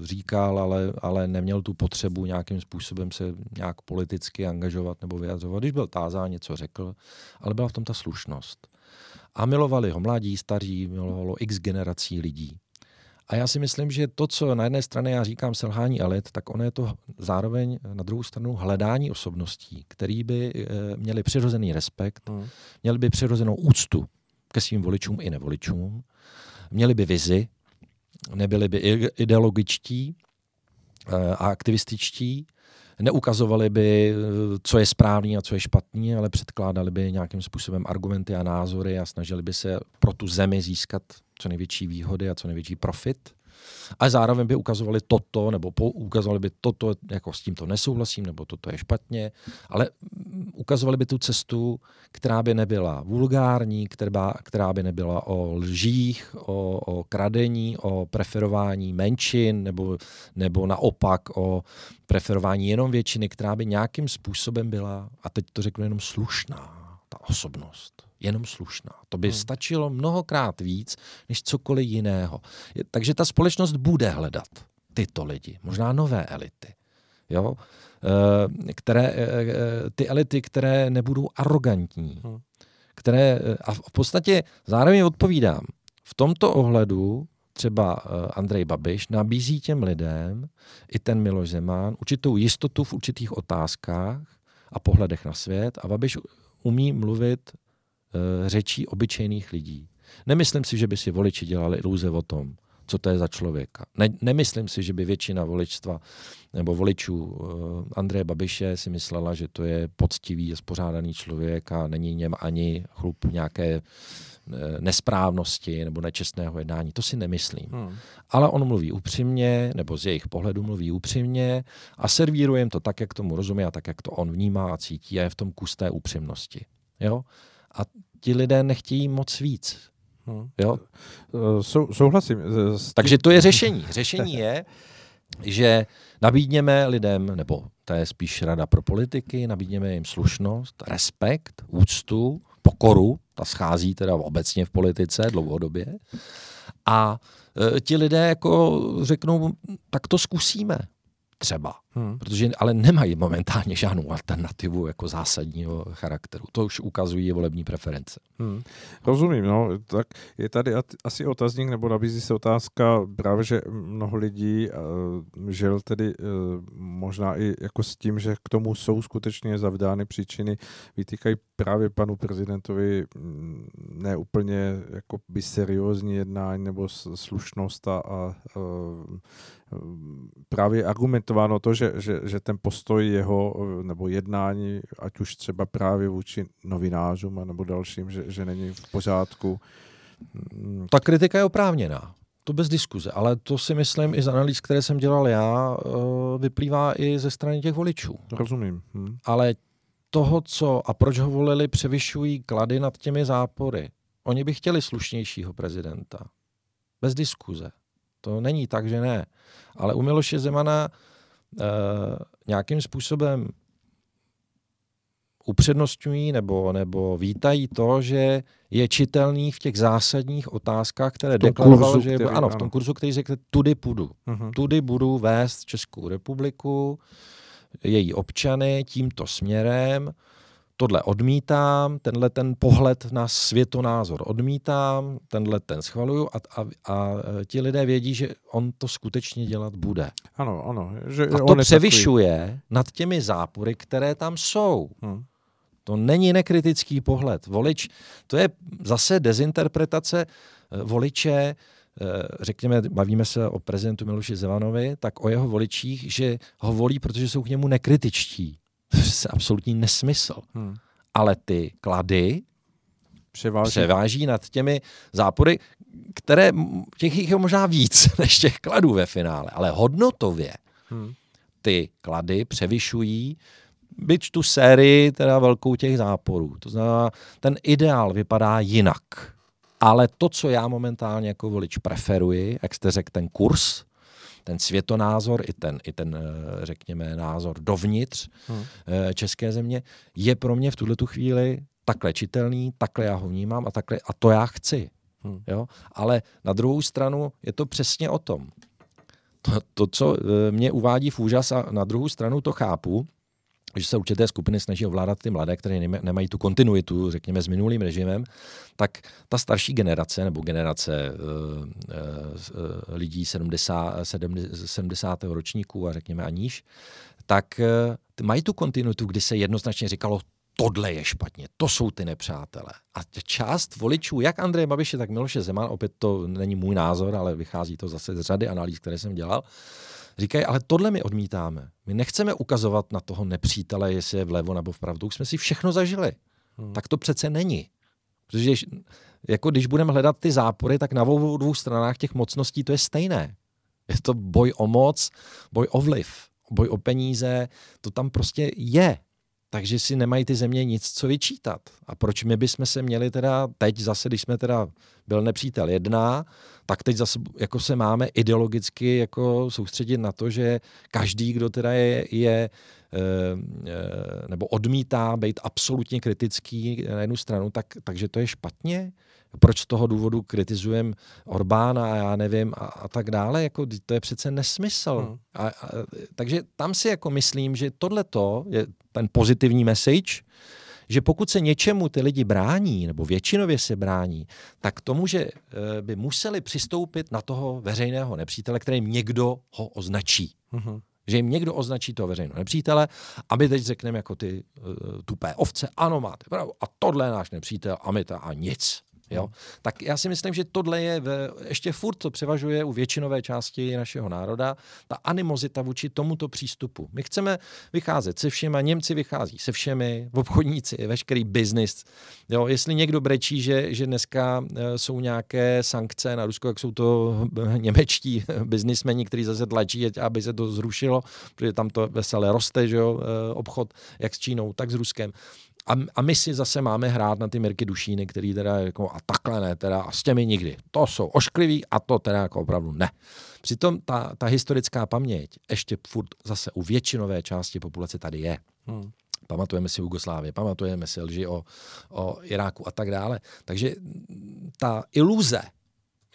S3: říkal, ale, ale neměl tu potřebu nějakým způsobem se nějak politicky angažovat nebo vyjadřovat. Když byl tázán, něco řekl, ale byla v tom ta slušnost. A milovali ho mladí, staří, milovalo x generací lidí. A já si myslím, že to, co na jedné straně já říkám selhání elit, tak ono je to zároveň na druhou stranu hledání osobností, který by e, měli přirozený respekt, hmm. měli by přirozenou úctu ke svým voličům i nevoličům, měli by vizi, nebyli by ideologičtí e, a aktivističtí, neukazovali by, co je správný a co je špatný, ale předkládali by nějakým způsobem argumenty a názory a snažili by se pro tu zemi získat co největší výhody a co největší profit. A zároveň by ukazovali toto, nebo ukazovali by toto, jako s tímto nesouhlasím, nebo toto je špatně, ale ukazovali by tu cestu, která by nebyla vulgární, která, která by nebyla o lžích, o, o kradení, o preferování menšin, nebo, nebo naopak o preferování jenom většiny, která by nějakým způsobem byla, a teď to řeknu jenom slušná, ta osobnost jenom slušná. To by hmm. stačilo mnohokrát víc než cokoliv jiného. Takže ta společnost bude hledat tyto lidi, možná nové elity. Jo? Eh, které, eh, eh, ty elity, které nebudou arrogantní, hmm. které, a v podstatě zároveň odpovídám, v tomto ohledu třeba Andrej Babiš nabízí těm lidem, i ten Miloš Zeman, určitou jistotu v určitých otázkách a pohledech na svět a Babiš umí mluvit řečí obyčejných lidí. Nemyslím si, že by si voliči dělali iluze o tom, co to je za člověka. Ne, nemyslím si, že by většina voličstva nebo voličů uh, Andreje Babiše si myslela, že to je poctivý a spořádaný člověk a není něm ani chlup nějaké uh, nesprávnosti nebo nečestného jednání. To si nemyslím. Hmm. Ale on mluví upřímně, nebo z jejich pohledu mluví upřímně a servíruje jim to tak, jak tomu rozumí a tak, jak to on vnímá a cítí a je v tom kus té upřímnosti. Jo? A ti lidé nechtějí moc víc. Hmm. Jo?
S1: Sou, souhlasím.
S3: Takže to je řešení. Řešení je, že nabídněme lidem, nebo to je spíš rada pro politiky, nabídněme jim slušnost, respekt, úctu, pokoru, ta schází teda obecně v politice dlouhodobě. A e, ti lidé jako řeknou, tak to zkusíme třeba. Hmm. Protože ale nemají momentálně žádnou alternativu jako zásadního charakteru. To už ukazují volební preference.
S1: Hmm. Rozumím, no. Tak je tady asi otazník, nebo nabízí se otázka právě, že mnoho lidí uh, žil tedy uh, možná i jako s tím, že k tomu jsou skutečně zavdány příčiny, vytýkají právě panu prezidentovi mm, ne úplně jako by seriózní jednání nebo slušnost a, a uh, právě argumentováno to, že, že, že ten postoj jeho nebo jednání, ať už třeba právě vůči novinářům nebo dalším, že, že není v pořádku.
S3: Ta kritika je oprávněná. To bez diskuze, ale to si myslím i z analýz, které jsem dělal já, eh, vyplývá i ze strany těch voličů.
S1: Rozumím. Hm.
S3: Ale toho, co a proč ho volili, převyšují klady nad těmi zápory. Oni by chtěli slušnějšího prezidenta. Bez diskuze. To není tak, že ne. Ale u Miloše Zemana e, nějakým způsobem upřednostňují nebo, nebo vítají to, že je čitelný v těch zásadních otázkách, které deklaroval, kurzu, že který, ano, v tom kurzu, který řekl, tudy půjdu. Uh-huh. Tudy budu vést Českou republiku, její občany tímto směrem, tohle odmítám, tenhle ten pohled na světonázor odmítám, tenhle ten schvaluju a, a, a ti lidé vědí, že on to skutečně dělat bude.
S1: Ano, ano. Že
S3: a to převyšuje takový... nad těmi zápory, které tam jsou. Hmm. To není nekritický pohled. Volič, to je zase dezinterpretace eh, voliče, eh, řekněme, bavíme se o prezidentu Miloši Zevanovi, tak o jeho voličích, že ho volí, protože jsou k němu nekritičtí. Je absolutní nesmysl. Hmm. Ale ty klady převáží. převáží nad těmi zápory, které, těch je možná víc než těch kladů ve finále, ale hodnotově hmm. ty klady převyšují byť tu sérii teda velkou těch záporů. To znamená, ten ideál vypadá jinak. Ale to, co já momentálně jako volič preferuji, jak jste řekl, ten kurz, ten světonázor i ten, i ten eh, řekněme, názor dovnitř hmm. Eh, české země, je pro mě v tuhle tu chvíli takhle čitelný, takhle já ho vnímám a, takhle, a to já chci. Hmm. Jo? Ale na druhou stranu je to přesně o tom. To, to, co eh, mě uvádí v úžas a na druhou stranu to chápu, že se určité skupiny snaží ovládat ty mladé, které nemají tu kontinuitu, řekněme, s minulým režimem, tak ta starší generace nebo generace uh, uh, lidí 70, 70. ročníků a řekněme a níž, tak uh, mají tu kontinuitu, kdy se jednoznačně říkalo, tohle je špatně, to jsou ty nepřátelé. A část voličů, jak Andreje Babiše, tak Miloše Zeman, opět to není můj názor, ale vychází to zase z řady analýz, které jsem dělal, říkají, ale tohle my odmítáme. My nechceme ukazovat na toho nepřítele, jestli je vlevo nebo vpravo. Už jsme si všechno zažili. Hmm. Tak to přece není. Protože jako když budeme hledat ty zápory, tak na obou dvou stranách těch mocností to je stejné. Je to boj o moc, boj o vliv, boj o peníze, to tam prostě je. Takže si nemají ty země nic co vyčítat. A proč my bychom se měli teda teď zase, když jsme teda byl nepřítel jedna, tak teď zase jako se máme ideologicky jako soustředit na to, že každý, kdo teda je, je eh, eh, nebo odmítá být absolutně kritický na jednu stranu, tak, takže to je špatně? Proč z toho důvodu kritizujeme Orbána a já nevím a, a tak dále? Jako, to je přece nesmysl. Hmm. A, a, takže tam si jako myslím, že tohle je ten pozitivní message, že pokud se něčemu ty lidi brání, nebo většinově se brání, tak tomu, že eh, by museli přistoupit na toho veřejného nepřítele, kterým někdo ho označí. Uh-huh. Že jim někdo označí toho veřejného nepřítele a my teď řekneme jako ty uh, tupé ovce, ano, máte pravdu, a tohle je náš nepřítel a my to a nic. Jo? Hmm. Tak já si myslím, že tohle je ve, ještě furt, co převažuje u většinové části našeho národa, ta animozita vůči tomuto přístupu. My chceme vycházet se všemi, Němci vychází se všemi, obchodníci, veškerý biznis. Jo? Jestli někdo brečí, že, že dneska e, jsou nějaké sankce na Rusko, jak jsou to němečtí biznismeni, kteří zase tlačí, aby se to zrušilo, protože tam to veselé roste, že jo? E, obchod jak s Čínou, tak s Ruskem. A, a my si zase máme hrát na ty Mirky Dušíny, který teda jako a takhle ne, teda a s těmi nikdy. To jsou oškliví a to teda jako opravdu ne. Přitom ta, ta historická paměť ještě furt zase u většinové části populace tady je. Hmm. Pamatujeme si Jugoslávie, pamatujeme si lži o, o Iráku a tak dále. Takže ta iluze,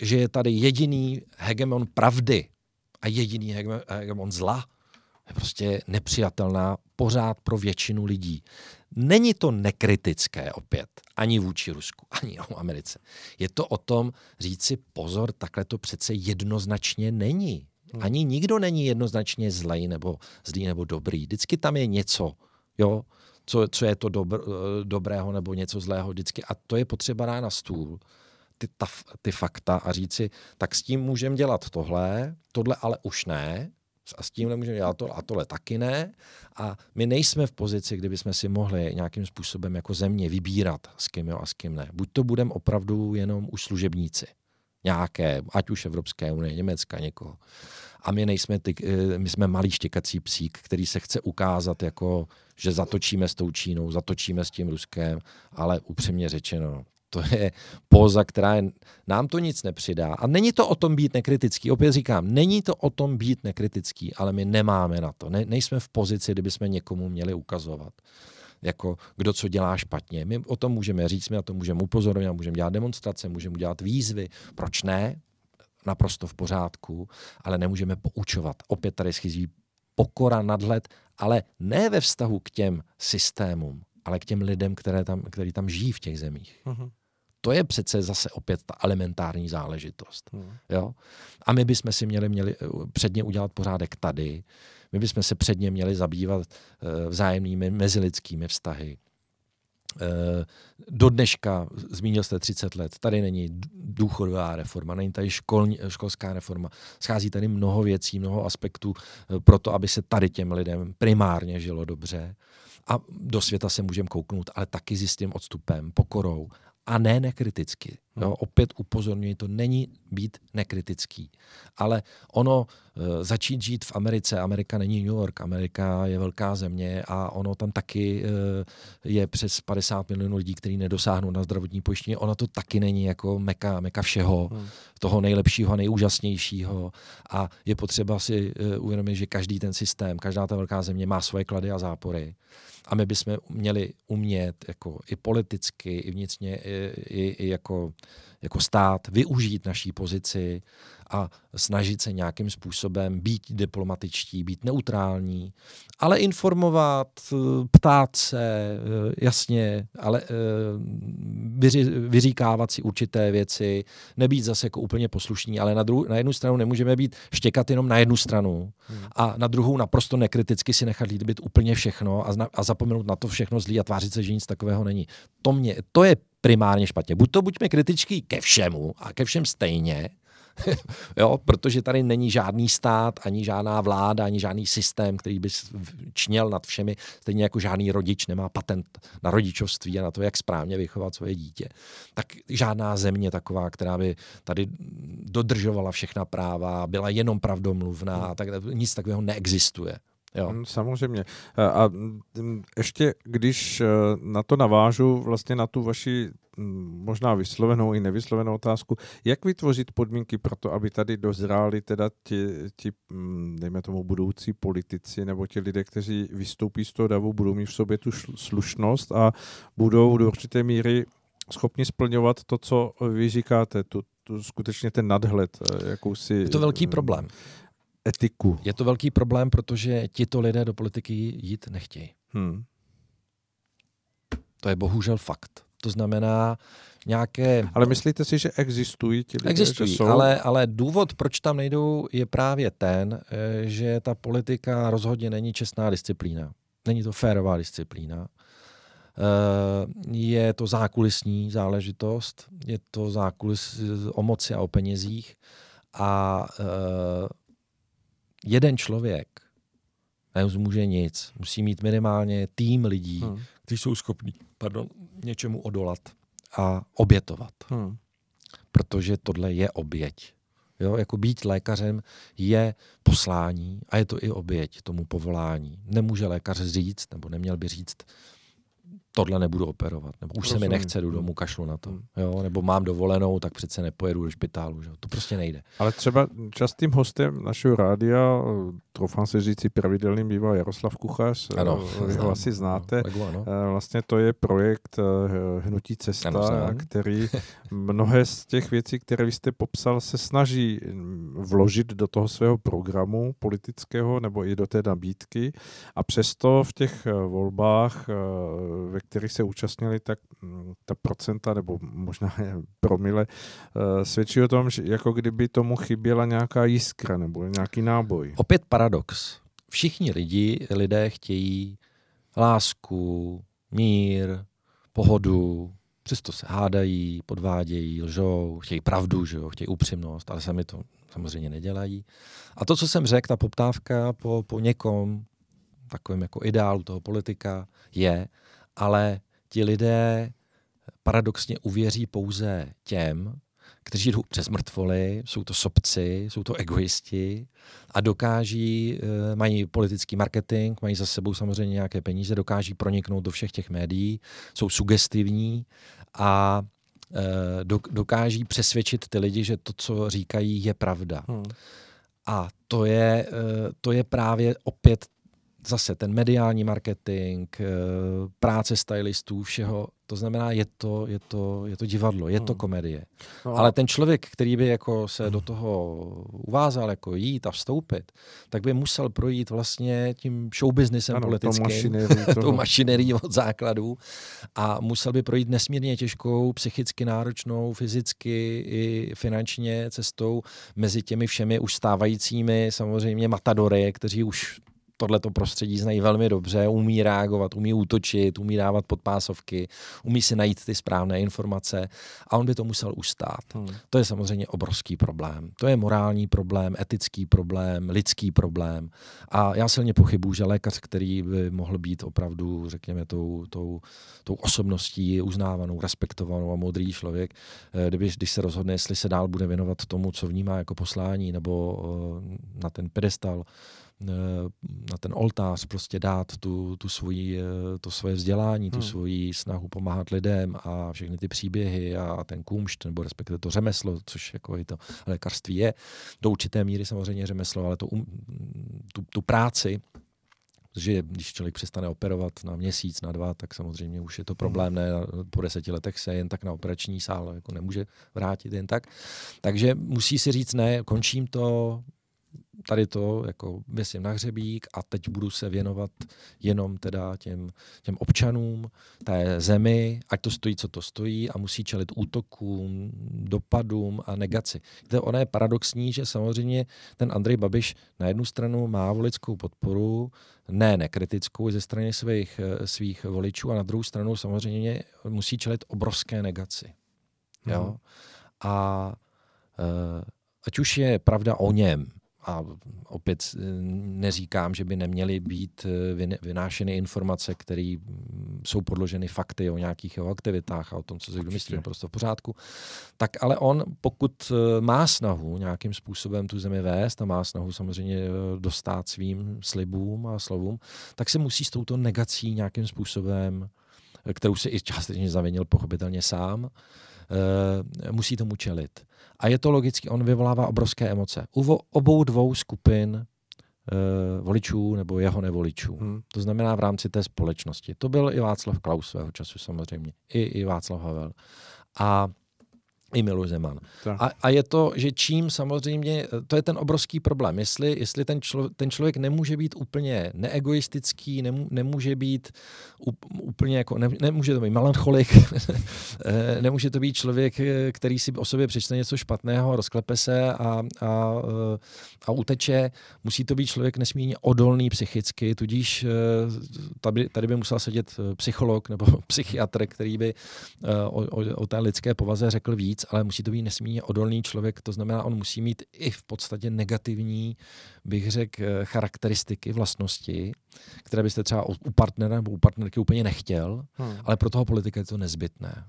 S3: že je tady jediný hegemon pravdy a jediný hegemon zla, je prostě nepřijatelná pořád pro většinu lidí. Není to nekritické opět, ani vůči Rusku, ani o Americe. Je to o tom říct si pozor, takhle to přece jednoznačně není. Hmm. Ani nikdo není jednoznačně zlej nebo zlý nebo dobrý. Vždycky tam je něco, jo, co, co je to dobr, eh, dobrého nebo něco zlého vždycky. A to je potřeba dát na stůl ty, ta, ty fakta a říci, tak s tím můžeme dělat tohle, tohle ale už ne, a s tím nemůžeme dělat to a tohle taky ne. A my nejsme v pozici, kdyby jsme si mohli nějakým způsobem jako země vybírat, s kým jo a s kým ne. Buď to budeme opravdu jenom už služebníci. Nějaké, ať už Evropské unie, Německa, někoho. A my nejsme ty, eh, my jsme malý štěkací psík, který se chce ukázat jako, že zatočíme s tou Čínou, zatočíme s tím Ruskem, ale upřímně řečeno, to je póza, která je, nám to nic nepřidá. A není to o tom být nekritický. Opět říkám, není to o tom být nekritický, ale my nemáme na to. Ne, nejsme v pozici, kdyby jsme někomu měli ukazovat. jako kdo co dělá špatně. My o tom můžeme říct, my na to můžeme upozorňovat, můžeme dělat demonstrace, můžeme dělat výzvy. Proč ne? Naprosto v pořádku, ale nemůžeme poučovat. Opět tady schizí pokora, nadhled, ale ne ve vztahu k těm systémům, ale k těm lidem, které tam, který tam žijí v těch zemích. Uh-huh. To je přece zase opět ta elementární záležitost. Hmm. Jo? A my bychom si měli, měli eh, předně udělat pořádek tady, my bychom se předně měli zabývat uh, vzájemnými mezilidskými vztahy. Uh, do dneška, zmínil jste 30 let, tady není důchodová reforma, není tady školní, školská reforma. Schází tady mnoho věcí, mnoho aspektů pro to, aby se tady těm lidem primárně žilo dobře. A do světa se můžeme kouknout, ale taky s jistým odstupem, pokorou a ne nekriticky. Jo, opět upozorňuji, to není být nekritický. Ale ono e, začít žít v Americe, Amerika není New York, Amerika je velká země a ono tam taky e, je přes 50 milionů lidí, kteří nedosáhnou na zdravotní pojištění. Ono to taky není jako meka, meka všeho, hmm. toho nejlepšího, nejúžasnějšího. A je potřeba si e, uvědomit, že každý ten systém, každá ta velká země má svoje klady a zápory. A my bychom měli umět jako i politicky, i vnitřně, i, i, i jako jako stát využít naší pozici a snažit se nějakým způsobem být diplomatičtí, být neutrální, ale informovat, ptát se, eh, jasně, ale eh, vyři, vyříkávat si určité věci, nebýt zase jako úplně poslušní, ale na, dru, na jednu stranu nemůžeme být štěkat jenom na jednu stranu hmm. a na druhou naprosto nekriticky si nechat líbit úplně všechno a, zna, a zapomenout na to všechno zlý a tvářit se, že nic takového není. To, mě, to je primárně špatně. Buď to buďme kritičtí ke všemu a ke všem stejně, jo, protože tady není žádný stát, ani žádná vláda, ani žádný systém, který by čněl nad všemi, stejně jako žádný rodič nemá patent na rodičovství a na to, jak správně vychovat svoje dítě. Tak žádná země taková, která by tady dodržovala všechna práva, byla jenom pravdomluvná, tak nic takového neexistuje. Jo.
S1: Mm, samozřejmě. A mm, ještě, když e, na to navážu, vlastně na tu vaši mm, možná vyslovenou i nevyslovenou otázku, jak vytvořit podmínky pro to, aby tady dozráli teda ti, ti dejme tomu, budoucí politici nebo ti lidé, kteří vystoupí z toho davu, budou mít v sobě tu slušnost a budou do určité míry schopni splňovat to, co vy říkáte, tu, tu skutečně ten nadhled, e, jakousi...
S3: Je to velký problém
S1: etiku.
S3: Je to velký problém, protože tito lidé do politiky jít nechtějí. Hmm. To je bohužel fakt. To znamená nějaké...
S1: Ale myslíte si, že existují ti lidé?
S3: Existují,
S1: že jsou...
S3: ale, ale důvod, proč tam nejdou, je právě ten, eh, že ta politika rozhodně není čestná disciplína. Není to férová disciplína. Eh, je to zákulisní záležitost, je to zákulis o moci a o penězích a eh, jeden člověk nezmůže nic. Musí mít minimálně tým lidí, hmm. kteří jsou schopní pardon, něčemu odolat a obětovat. Hmm. Protože tohle je oběť. Jo, jako být lékařem je poslání a je to i oběť tomu povolání. Nemůže lékař říct, nebo neměl by říct, tohle nebudu operovat, nebo už Rozumím. se mi nechce, jdu domů, kašlu na to, hmm. jo, nebo mám dovolenou, tak přece nepojedu do špitálu, že? to prostě nejde.
S1: Ale třeba častým hostem našeho rádia, troufám se říct, pravidelným bývá Jaroslav Kuchař, ano, vy ho asi znáte, ano, ano. Eh, vlastně to je projekt eh, Hnutí cesta, ano, který mnohé z těch věcí, které vy jste popsal, se snaží mm, vložit do toho svého programu politického nebo i do té nabídky a přesto v těch eh, volbách, ve kterých se účastnili, tak mm, ta procenta nebo možná promile eh, svědčí o tom, že jako kdyby tomu chyběla nějaká jiskra nebo nějaký náboj.
S3: Opět paradox. Všichni lidi, lidé chtějí lásku, mír, pohodu, přesto se hádají, podvádějí, lžou, chtějí pravdu, že jo, chtějí upřímnost, ale sami to samozřejmě nedělají. A to, co jsem řekl, ta poptávka po, po někom, takovým jako ideálu toho politika, je, ale ti lidé paradoxně uvěří pouze těm, kteří jdou přes mrtvoly, jsou to sobci, jsou to egoisti a dokáží, eh, mají politický marketing, mají za sebou samozřejmě nějaké peníze, dokáží proniknout do všech těch médií, jsou sugestivní a eh, dokáží přesvědčit ty lidi, že to, co říkají, je pravda. Hmm. A to je, eh, to je právě opět zase ten mediální marketing, eh, práce stylistů, všeho, to znamená, je to, je to, je to divadlo, je to hmm. komedie. No. Ale ten člověk, který by jako se do toho uvázal, jako jít a vstoupit, tak by musel projít vlastně tím showbiznesem ano, politickým, tou mašinerií od základů a musel by projít nesmírně těžkou, psychicky náročnou, fyzicky i finančně cestou mezi těmi všemi už stávajícími samozřejmě matadory, kteří už tohleto prostředí znají velmi dobře, umí reagovat, umí útočit, umí dávat podpásovky, umí si najít ty správné informace a on by to musel ustát. Hmm. To je samozřejmě obrovský problém. To je morální problém, etický problém, lidský problém. A já silně pochybuji, že lékař, který by mohl být opravdu, řekněme, tou, tou, tou osobností uznávanou, respektovanou a modrý člověk, eh, kdyby, když se rozhodne, jestli se dál bude věnovat tomu, co vnímá jako poslání, nebo eh, na ten pedestal na ten oltář prostě dát tu, tu svoji, eh, to svoje vzdělání, tu hmm. svoji snahu pomáhat lidem a všechny ty příběhy a ten kumšt, nebo respektive to řemeslo, což jako i to lékařství je, do určité míry samozřejmě řemeslo, ale to, um, tu, tu práci, protože když člověk přestane operovat na měsíc, na dva, tak samozřejmě už je to problém, ne, po deseti letech se jen tak na operační sál jako nemůže vrátit jen tak. Takže musí si říct, ne, končím to, tady to jako věsím na hřebík a teď budu se věnovat jenom teda těm, těm občanům, té zemi, ať to stojí, co to stojí a musí čelit útokům, dopadům a negaci. To ono je paradoxní, že samozřejmě ten Andrej Babiš na jednu stranu má voličskou podporu, ne nekritickou ze strany svých, svých voličů a na druhou stranu samozřejmě musí čelit obrovské negaci. Jo? Hmm. A uh, ať už je pravda o něm, a opět eh, neříkám, že by neměly být eh, vynášeny informace, které mm, jsou podloženy fakty o nějakých jeho aktivitách a o tom, co si kdo myslí, naprosto v pořádku. Tak ale on, pokud eh, má snahu nějakým způsobem tu zemi vést a má snahu samozřejmě dostat svým slibům a slovům, tak se musí s touto negací nějakým způsobem, kterou si i částečně zavinil pochopitelně sám, musí tomu čelit. A je to logicky, on vyvolává obrovské emoce. U obou dvou skupin uh, voličů nebo jeho nevoličů. Hmm. To znamená v rámci té společnosti. To byl i Václav Klaus svého času samozřejmě. I, i Václav Havel. A i Miloš Zeman. A, a je to, že čím samozřejmě, to je ten obrovský problém, jestli, jestli ten, člo, ten člověk nemůže být úplně neegoistický, nemů, nemůže být úplně jako, ne, nemůže to být melancholik, eh, nemůže to být člověk, který si o sobě přečte něco špatného, rozklepe se a, a, a uteče, musí to být člověk nesmírně odolný psychicky, tudíž eh, tady, tady by musel sedět eh, psycholog nebo psychiatr, který by o, o, o té lidské povaze řekl víc, ale musí to být nesmírně odolný člověk, to znamená, on musí mít i v podstatě negativní, bych řekl, eh, charakteristiky, vlastnosti, které byste třeba u partnera nebo u partnerky úplně nechtěl, hmm. ale pro toho politika je to nezbytné.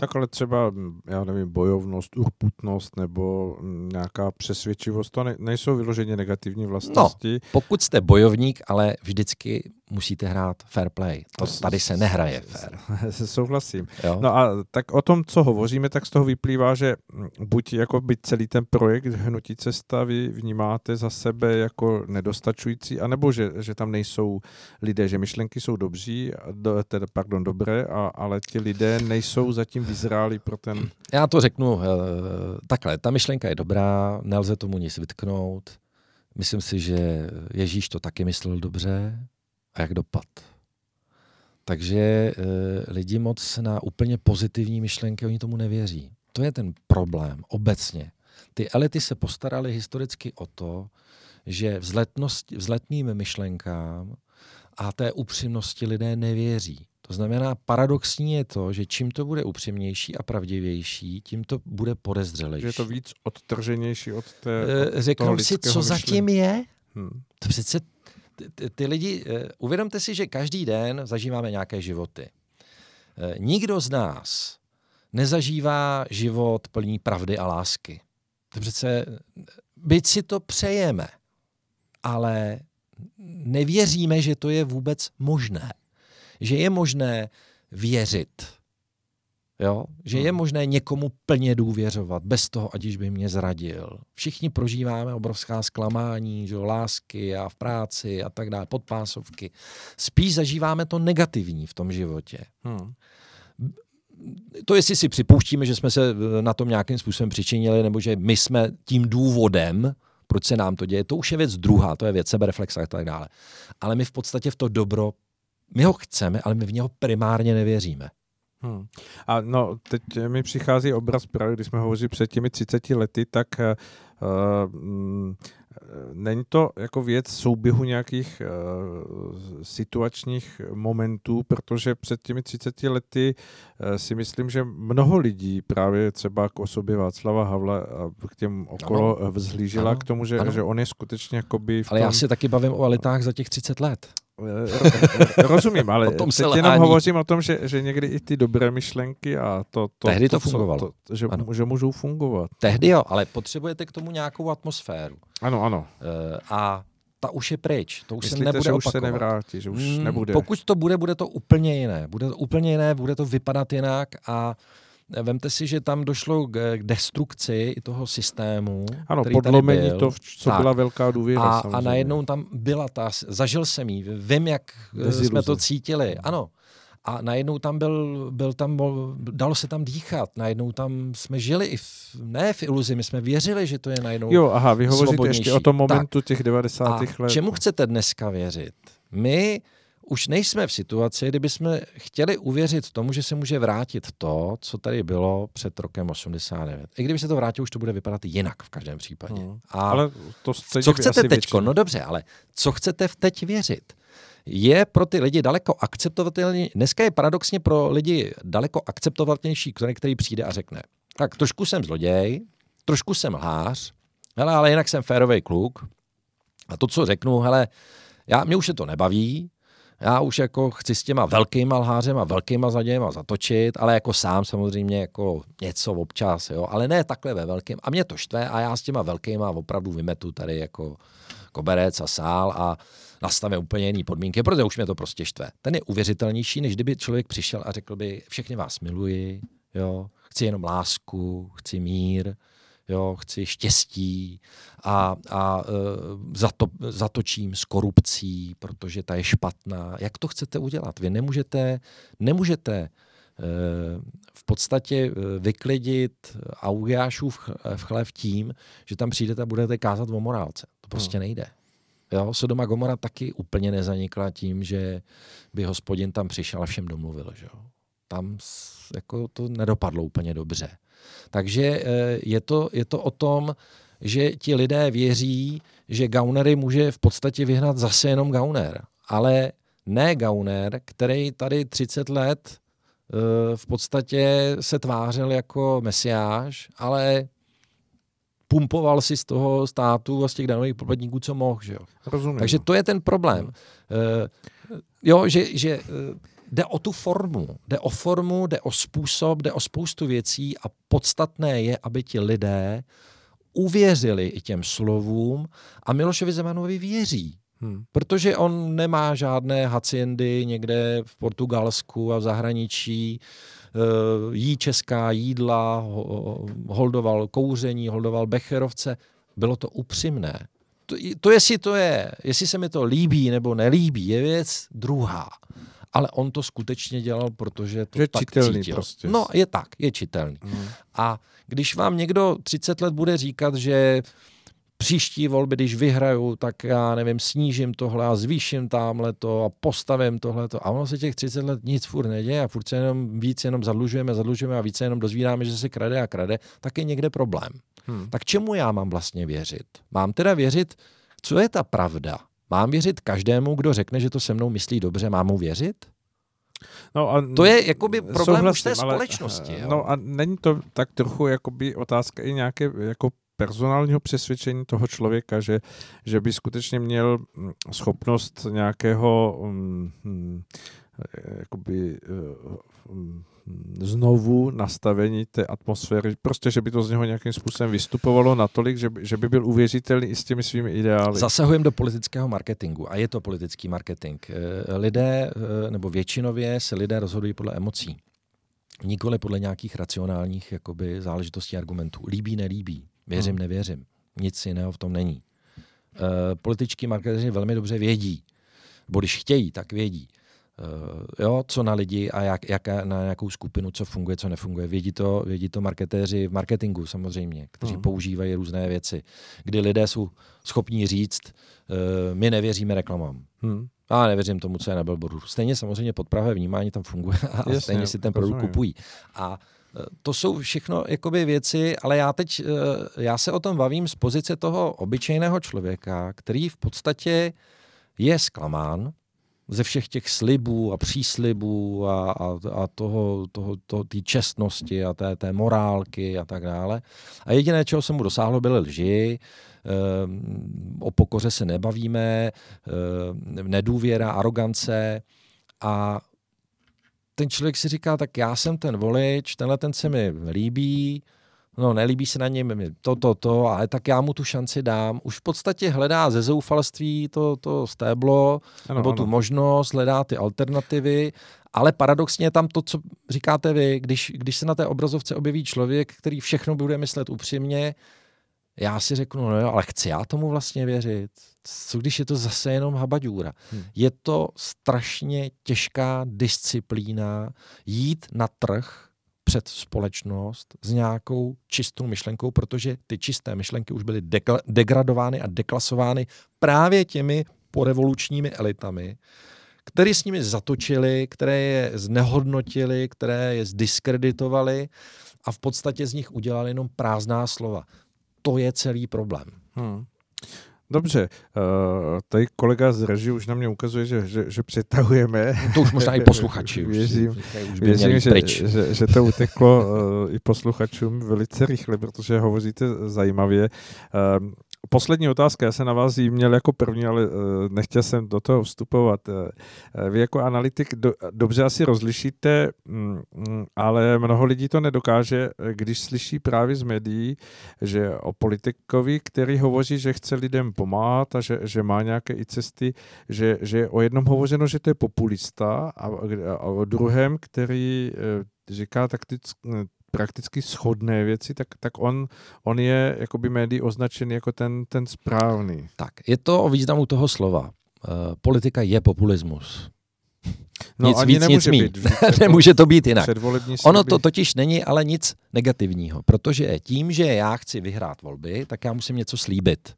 S1: Tak ale třeba, já nevím, bojovnost, urputnost nebo nějaká přesvědčivost, to ne, nejsou vyloženě negativní vlastnosti.
S3: No, pokud jste bojovník, ale vždycky musíte hrát fair play. To tady se nehraje fair.
S1: Souhlasím. Jo? No a tak o tom, co hovoříme, tak z toho vyplývá, že buď jako by celý ten projekt Hnutí cesta vy vnímáte za sebe jako nedostačující, anebo že, že tam nejsou lidé, že myšlenky jsou dobří, do, teda, pardon, dobré, a, ale ti lidé nejsou zatím vyzráli pro ten...
S3: Já to řeknu uh, takhle, ta myšlenka je dobrá, nelze tomu nic vytknout. Myslím si, že Ježíš to taky myslel dobře, a jak dopad. Takže e, lidi moc na úplně pozitivní myšlenky, oni tomu nevěří. To je ten problém obecně. Ty elity se postaraly historicky o to, že vzletným myšlenkám a té upřímnosti lidé nevěří. To znamená, paradoxní je to, že čím to bude upřímnější a pravdivější, tím to bude podezřelejší. Že
S1: je to víc odtrženější od té
S3: od Řeknou si, co myšlenky. zatím je. Hmm. To přece ty, ty lidi, uh, uvědomte si, že každý den zažíváme nějaké životy. Uh, nikdo z nás nezažívá život plný pravdy a lásky. To přece, byť si to přejeme, ale nevěříme, že to je vůbec možné. Že je možné věřit. Jo? Že je
S1: Hmm.
S3: možné někomu plně důvěřovat, bez toho, aniž by mě zradil. Všichni prožíváme obrovská zklamání, že jo, lásky a v práci a tak dále, podpásovky. Spíš zažíváme to negativní v tom životě.
S1: Hmm.
S3: To, jestli si připouštíme, že jsme se eh, na tom nějakým způsobem přičinili, nebo že my jsme tím důvodem, proč se nám to děje, to už je věc druhá, to je věc sebereflexe a tak dále. Ale my v podstatě v to dobro, my ho chceme, ale my v něho primárně nevěříme.
S1: Hmm. A no, teď mi přichází obraz právě, když jsme hovořili před těmi 30 lety, tak uh, není to jako věc souběhu nějakých uh, situačních momentů, protože před těmi 30 lety uh, si myslím, že mnoho lidí právě třeba k osobě Václava Havla a k těm okolo ano. vzhlížela
S3: Ano.
S1: k tomu, že,
S3: Ano.
S1: že on je skutečně jakoby v
S3: Ale
S1: tom,
S3: já si taky bavím o elitách za těch 30 let.
S1: Rozumím, ale
S3: O tom se
S1: teď jenom hovořím o tom, že, že někdy i ty dobré myšlenky a to, to,
S3: Tehdy to
S1: co-
S3: fungovalo.
S1: To, že,
S3: Ano.
S1: že můžou fungovat.
S3: Tehdy jo, ale potřebujete k tomu nějakou atmosféru.
S1: Ano, ano.
S3: Eh, A ta už je pryč, to už se
S1: Myslíte,
S3: nebude
S1: že už
S3: opakovat.
S1: se nevrátí, že už
S3: Mm,
S1: nebude.
S3: Pokud to bude, bude to úplně jiné. Bude to úplně jiné, bude to vypadat jinak a vemte si, že tam došlo k, destrukci i toho systému,
S1: ano,
S3: který tady
S1: podlomení
S3: byl.
S1: to, co
S3: Tak.
S1: byla velká důvěra.
S3: a, a najednou tam byla ta, zažil jsem jí, vím, jak eh,
S1: Deziluze.
S3: jsme to cítili, ano. A najednou tam byl, byl tam, dalo se tam dýchat, najednou tam jsme žili i v, ne v iluzi, my jsme věřili, že to je najednou
S1: Jo, aha, vy hovoříte ještě o tom
S3: Tak.
S1: momentu těch 90.
S3: A
S1: let.
S3: čemu chcete dneska věřit? My už nejsme v situaci, kdyby jsme chtěli uvěřit tomu, že se může vrátit to, co tady bylo před rokem 89. I kdyby se to vrátilo, už to bude vypadat jinak v každém případě.
S1: Hmm.
S3: A
S1: Ale to
S3: co chcete teď? No dobře, ale co chcete v teď věřit? Je pro ty lidi daleko akceptovatelnější, dneska je paradoxně pro lidi daleko akceptovatelnější, který, který přijde a řekne, tak trošku jsem zloděj, trošku jsem lhář, hele, ale jinak jsem férový kluk a to, co řeknu, hele, já, mě už se to nebaví, já už jako chci s těma velkýma lhářema, velkýma zlodějema zatočit, ale jako sám samozřejmě jako něco občas, jo, ale ne takhle ve velkým. A mě to štve a já s těma velkýma opravdu vymetu tady jako koberec a sál a nastavím úplně jiný podmínky, protože už mě to prostě štve. Ten je uvěřitelnější, než kdyby člověk přišel a řekl by, všechny vás miluji, jo, chci jenom lásku, chci mír, jo, chci štěstí a, a e, zato, zatočím s korupcí, protože ta je špatná. Jak to chcete udělat? Vy nemůžete, nemůžete e, v podstatě e, vyklidit Augiášův ch- v chlév tím, že tam přijdete a budete kázat o morálce. To prostě nejde. Jo, Sodoma Gomora taky úplně nezanikla tím, že by hospodin tam přišel a všem domluvil. Že jo. Tam jako to nedopadlo úplně dobře. Takže eh, je to, je to o tom, že ti lidé věří, že Gaunery může v podstatě vyhnat zase jenom Gauner. Ale ne Gauner, který tady 30 let eh, v podstatě se tvářil jako mesiáš, ale pumpoval si z toho státu a z těch danových poplatníků, co mohl. Že jo?
S1: Rozumím.
S3: Takže to je ten problém. Uh, jo, že, že jde o tu formu, jde o formu, jde o způsob, jde o spoustu věcí a podstatné je, aby ti lidé uvěřili i těm slovům a Milošovi Zemanovi věří.
S1: Hmm.
S3: Protože on nemá žádné haciendy někde v Portugalsku a v zahraničí, eh, jí česká jídla, ho- holdoval kouření, holdoval becherovce. Bylo to upřímné. To, to, jestli to je, jestli se mi to líbí nebo nelíbí, je věc druhá. Ale on to skutečně dělal, protože to
S1: je
S3: tak
S1: čitelný
S3: cítil.
S1: prostě.
S3: No, je tak, je čitelný.
S1: Hmm.
S3: A když vám někdo 30 let bude říkat, že příští volby, když vyhraju, tak já nevím, snížím tohle a zvýším tamhle to a postavím tohle a ono se těch 30 let nic furt neděje a furt se jenom víc jenom zadlužujeme, zadlužujeme a více jenom dozvídáme, že se krade a krade, tak je někde problém.
S1: Hmm.
S3: Tak čemu já mám vlastně věřit? Mám teda věřit, co je ta pravda? Mám věřit každému, kdo řekne, že to se mnou myslí dobře, mám mu věřit?
S1: No a
S3: To je jakoby problém už té
S1: souhlasím, ale,
S3: společnosti. Jo?
S1: No a není to tak trochu jakoby otázka i nějaké jako personálního přesvědčení toho člověka, že, že by skutečně měl mm, schopnost nějakého mm, eh, jakoby mm, znovu nastavení té atmosféry, prostě, že by to z něho nějakým způsobem vystupovalo natolik, že by, že by byl uvěřitelný i s těmi svými ideály.
S3: Zasahujeme do politického marketingu a je to politický marketing. Eh, Lidé, eh, nebo většinově se lidé rozhodují podle emocí. Nikoli podle nějakých racionálních jakoby, záležitostí argumentů. Líbí, nelíbí. Věřím, hmm. nevěřím. Nic jiného v tom není. E, političtí marketéři velmi dobře vědí, nebo když chtějí, tak vědí, jo, co na lidi a jak, jak, na nějakou skupinu, co funguje, co nefunguje. Vědí to, vědí to marketéři v marketingu samozřejmě, kteří hmm. používají různé věci, kdy lidé jsou schopní říct, e, my nevěříme reklamám. Hmm. A nevěřím tomu, co je na billboardu. Stejně samozřejmě podpravé vnímání tam funguje a Jasně, stejně si ten produkt kupují. A e, to jsou všechno jakoby věci, ale já teď, já se o tom bavím z pozice toho obyčejného člověka, který v podstatě je zklamán ze všech těch slibů a příslibů a, a, a toho, toho, toho, té čestnosti a té, té morálky a tak dále. A jediné, čeho se mu dosáhlo, byly lži, Ehm, o pokoře se nebavíme, ehm, nedůvěra, arogance. A ten člověk si říká, tak já jsem ten volič, tenhle ten se mi líbí, no nelíbí se na něm to, to, to, ale tak já mu tu šanci dám. Už v podstatě hledá ze zoufalství to, to stéblo, ano, nebo ano. tu možnost, hledá ty alternativy, ale paradoxně je tam to, co říkáte vy, když, když se na té obrazovce objeví člověk, který všechno bude myslet upřímně, já si řeknu, no jo, ale chci já tomu vlastně věřit. Co když je to zase jenom habaďůra? Hmm. Je to strašně těžká disciplína jít na trh před společnost s nějakou čistou myšlenkou, protože ty čisté myšlenky už byly dekla- degradovány a deklasovány právě těmi porevolučními elitami, které s nimi zatočili, které je znehodnotili, které je zdiskreditovali a v podstatě z nich udělali jenom prázdná slova to je celý problém. Hmm.
S1: Dobře, uh, tady kolega z reži už na mě ukazuje, že, že, že přetahujeme.
S3: To už možná i posluchači.
S1: Už věřím, už věřím že, že, že to uteklo uh, i posluchačům velice rychle, protože hovoříte zajímavě. Uh, Poslední otázka, já jsem na vás jí měl jako první, ale uh, nechtěl jsem do toho vstupovat. Uh, vy jako analytik do, dobře asi rozlišíte, um, ale mnoho lidí to nedokáže, když slyší právě z médií, že o politikovi, který hovoří, že chce lidem pomáhat a že, že má nějaké i cesty, že, že o jednom hovořeno, že to je populista a, a o druhém, který říká takticky, prakticky shodné věci, tak, tak on, on je jakoby médií označený jako ten, ten správný.
S3: Tak, je to o významu toho slova. Uh, politika je populismus. No, nic víc, nic mít. Nemůže to být jinak. Ono to totiž není ale nic negativního, protože tím, že já chci vyhrát volby, tak já musím něco slíbit.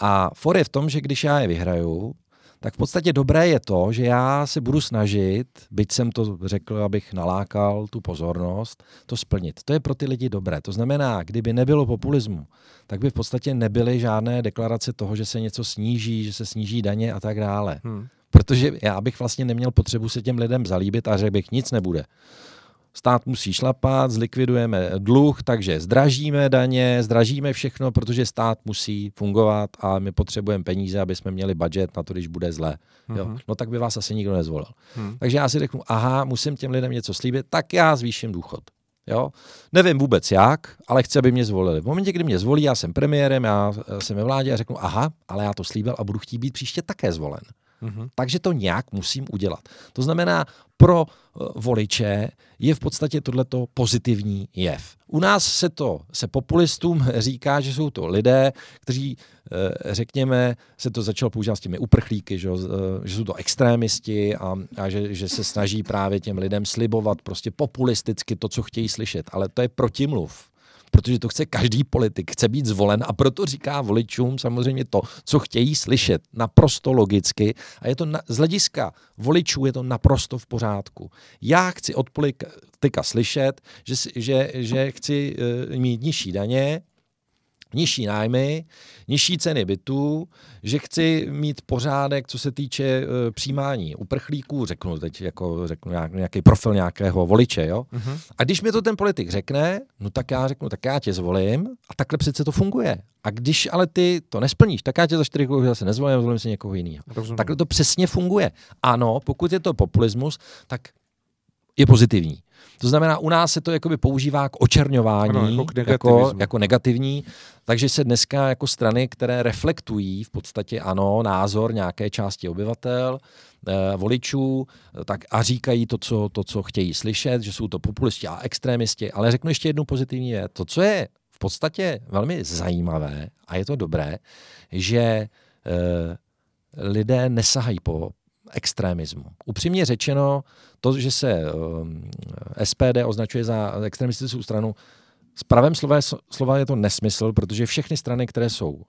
S3: A for je v tom, že když já je vyhraju, tak v podstatě dobré je to, že já se budu snažit, byť jsem to řekl, abych nalákal tu pozornost, to splnit. To je pro ty lidi dobré. To znamená, kdyby nebylo populismu, tak by v podstatě nebyly žádné deklarace toho, že se něco sníží, že se sníží daně a tak dále. Hmm. Protože já bych vlastně neměl potřebu se těm lidem zalíbit a řekl bych, nic nebude stát musí šlapat, zlikvidujeme dluh, takže zdražíme daně, zdražíme všechno, protože stát musí fungovat a my potřebujeme peníze, aby jsme měli budget na to, když bude zlé. Mm-hmm. Jo? Mhm. No tak by vás asi nikdo nezvolil. Mm. Takže já si řeknu, aha, musím těm lidem něco slíbit, tak já zvýším důchod. Jo? Nevím vůbec jak, ale chci, aby mě zvolili. V momentě, kdy mě zvolí, já jsem premiérem, já jsem ve vládě a řeknu, aha, ale já to slíbil a budu chtít být příště také zvolen. Mm-hmm. Takže to nějak musím udělat. To znamená, pro eh, voliče je v podstatě tohleto pozitivní jev. U nás se to se populistům říká, že jsou to lidé, kteří, eh, řekněme, se to začalo používat s těmi uprchlíky, že, eh, že jsou to extrémisti a, a že, že se snaží právě těm lidem slibovat prostě populisticky to, co chtějí slyšet. Ale to je protimluv protože to chce každý politik, chce být zvolen a proto říká voličům samozřejmě to, co chtějí slyšet, naprosto logicky a je to na, z hlediska voličů je to naprosto v pořádku. Já chci od politika slyšet, že, že, že chci uh, mít nižší daně, nižší nájmy, nižší ceny bytů, že chci mít pořádek, co se týče uh, přijímání uprchlíků, řeknu teď jako řeknu nějaký profil nějakého voliče, jo. Uh-huh. A když mi to ten politik řekne, no tak já řeknu, tak já tě zvolím a takhle přece to funguje. A když ale ty to nesplníš, tak já tě za čtyři roky zase nezvolím, zvolím si někoho jiného. Takhle to přesně funguje. Ano, pokud je to populismus, tak je pozitivní. To znamená, u nás se to jakoby používá k očerňování,
S1: Ano, jako k
S3: jako, jako negativní, takže se dneska jako strany, které reflektují v podstatě ano, názor nějaké části obyvatel, eh, voličů, eh, tak a říkají to co, to, co chtějí slyšet, že jsou to populisti a extrémisti. Ale řeknu ještě jednu pozitivní věc. To, co je v podstatě velmi zajímavé a je to dobré, že eh, lidé nesahají po extremismu. Upřímně řečeno, to, že se eh, SPD označuje za extremistickou stranu, s pravém slova, slova je to nesmysl, protože všechny strany, které jsou,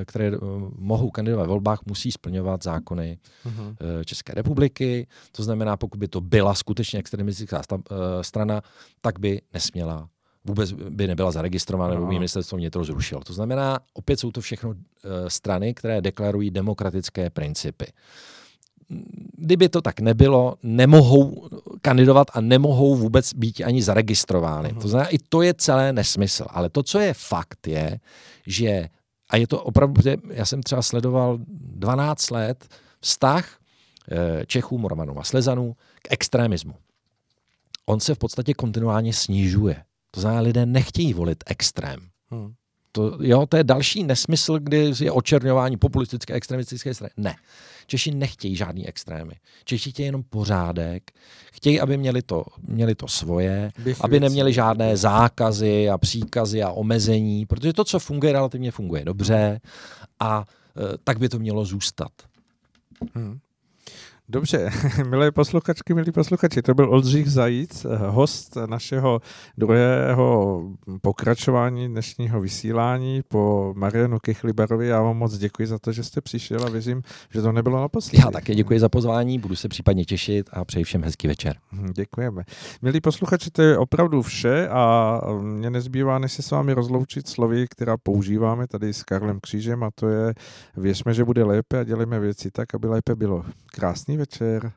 S3: eh, které eh, mohou kandidovat ve volbách, musí splňovat zákony
S1: Mhm.
S3: eh, České republiky. To znamená, pokud by to byla skutečně extremistická strana, tak by nesměla vůbec by nebyla zaregistrována, nebo by
S1: Aha.
S3: ministerstvo vnitro zrušilo. To znamená, opět jsou to všechno strany, které deklarují demokratické principy. Kdyby to tak nebylo, nemohou kandidovat a nemohou vůbec být ani zaregistrovány.
S1: Mhm.
S3: To znamená, i to je celé nesmysl. Ale to, co je fakt, je, že, a je to opravdu, já jsem třeba sledoval 12 let vztah eh, Čechů, Morovanů a Slezanů k extremismu. On se v podstatě kontinuálně snižuje. To znamená, lidé nechtějí volit extrém.
S1: Hmm.
S3: To, jo, to je další nesmysl, kdy je očerňování populistické, extremistické strany. Ne. Češi nechtějí žádný extrémy. Češi chtějí jenom pořádek. Chtějí, aby měli to, měli to svoje,
S1: Běh
S3: aby neměli žádné zákazy a příkazy a omezení, protože to, co funguje, relativně funguje dobře a e, tak by to mělo zůstat.
S1: Hmm. Dobře, milé posluchačky, milí posluchači, to byl Oldřich Zajíc, eh, host našeho druhého pokračování dnešního vysílání po Marianu Kechlibarovi. Já vám moc děkuji za to, že jste přišel a věřím, že to nebylo naposledy.
S3: Já také děkuji za pozvání, budu se případně těšit a přeji všem hezký večer.
S1: Hm, Děkujeme. Milí posluchači, to je opravdu vše a mě nezbývá, než se s vámi rozloučit slovy, která používáme tady s Karlem Křížem a to je věřme, že bude lépe a dělejme věci tak, aby lépe bylo. Krásný večer.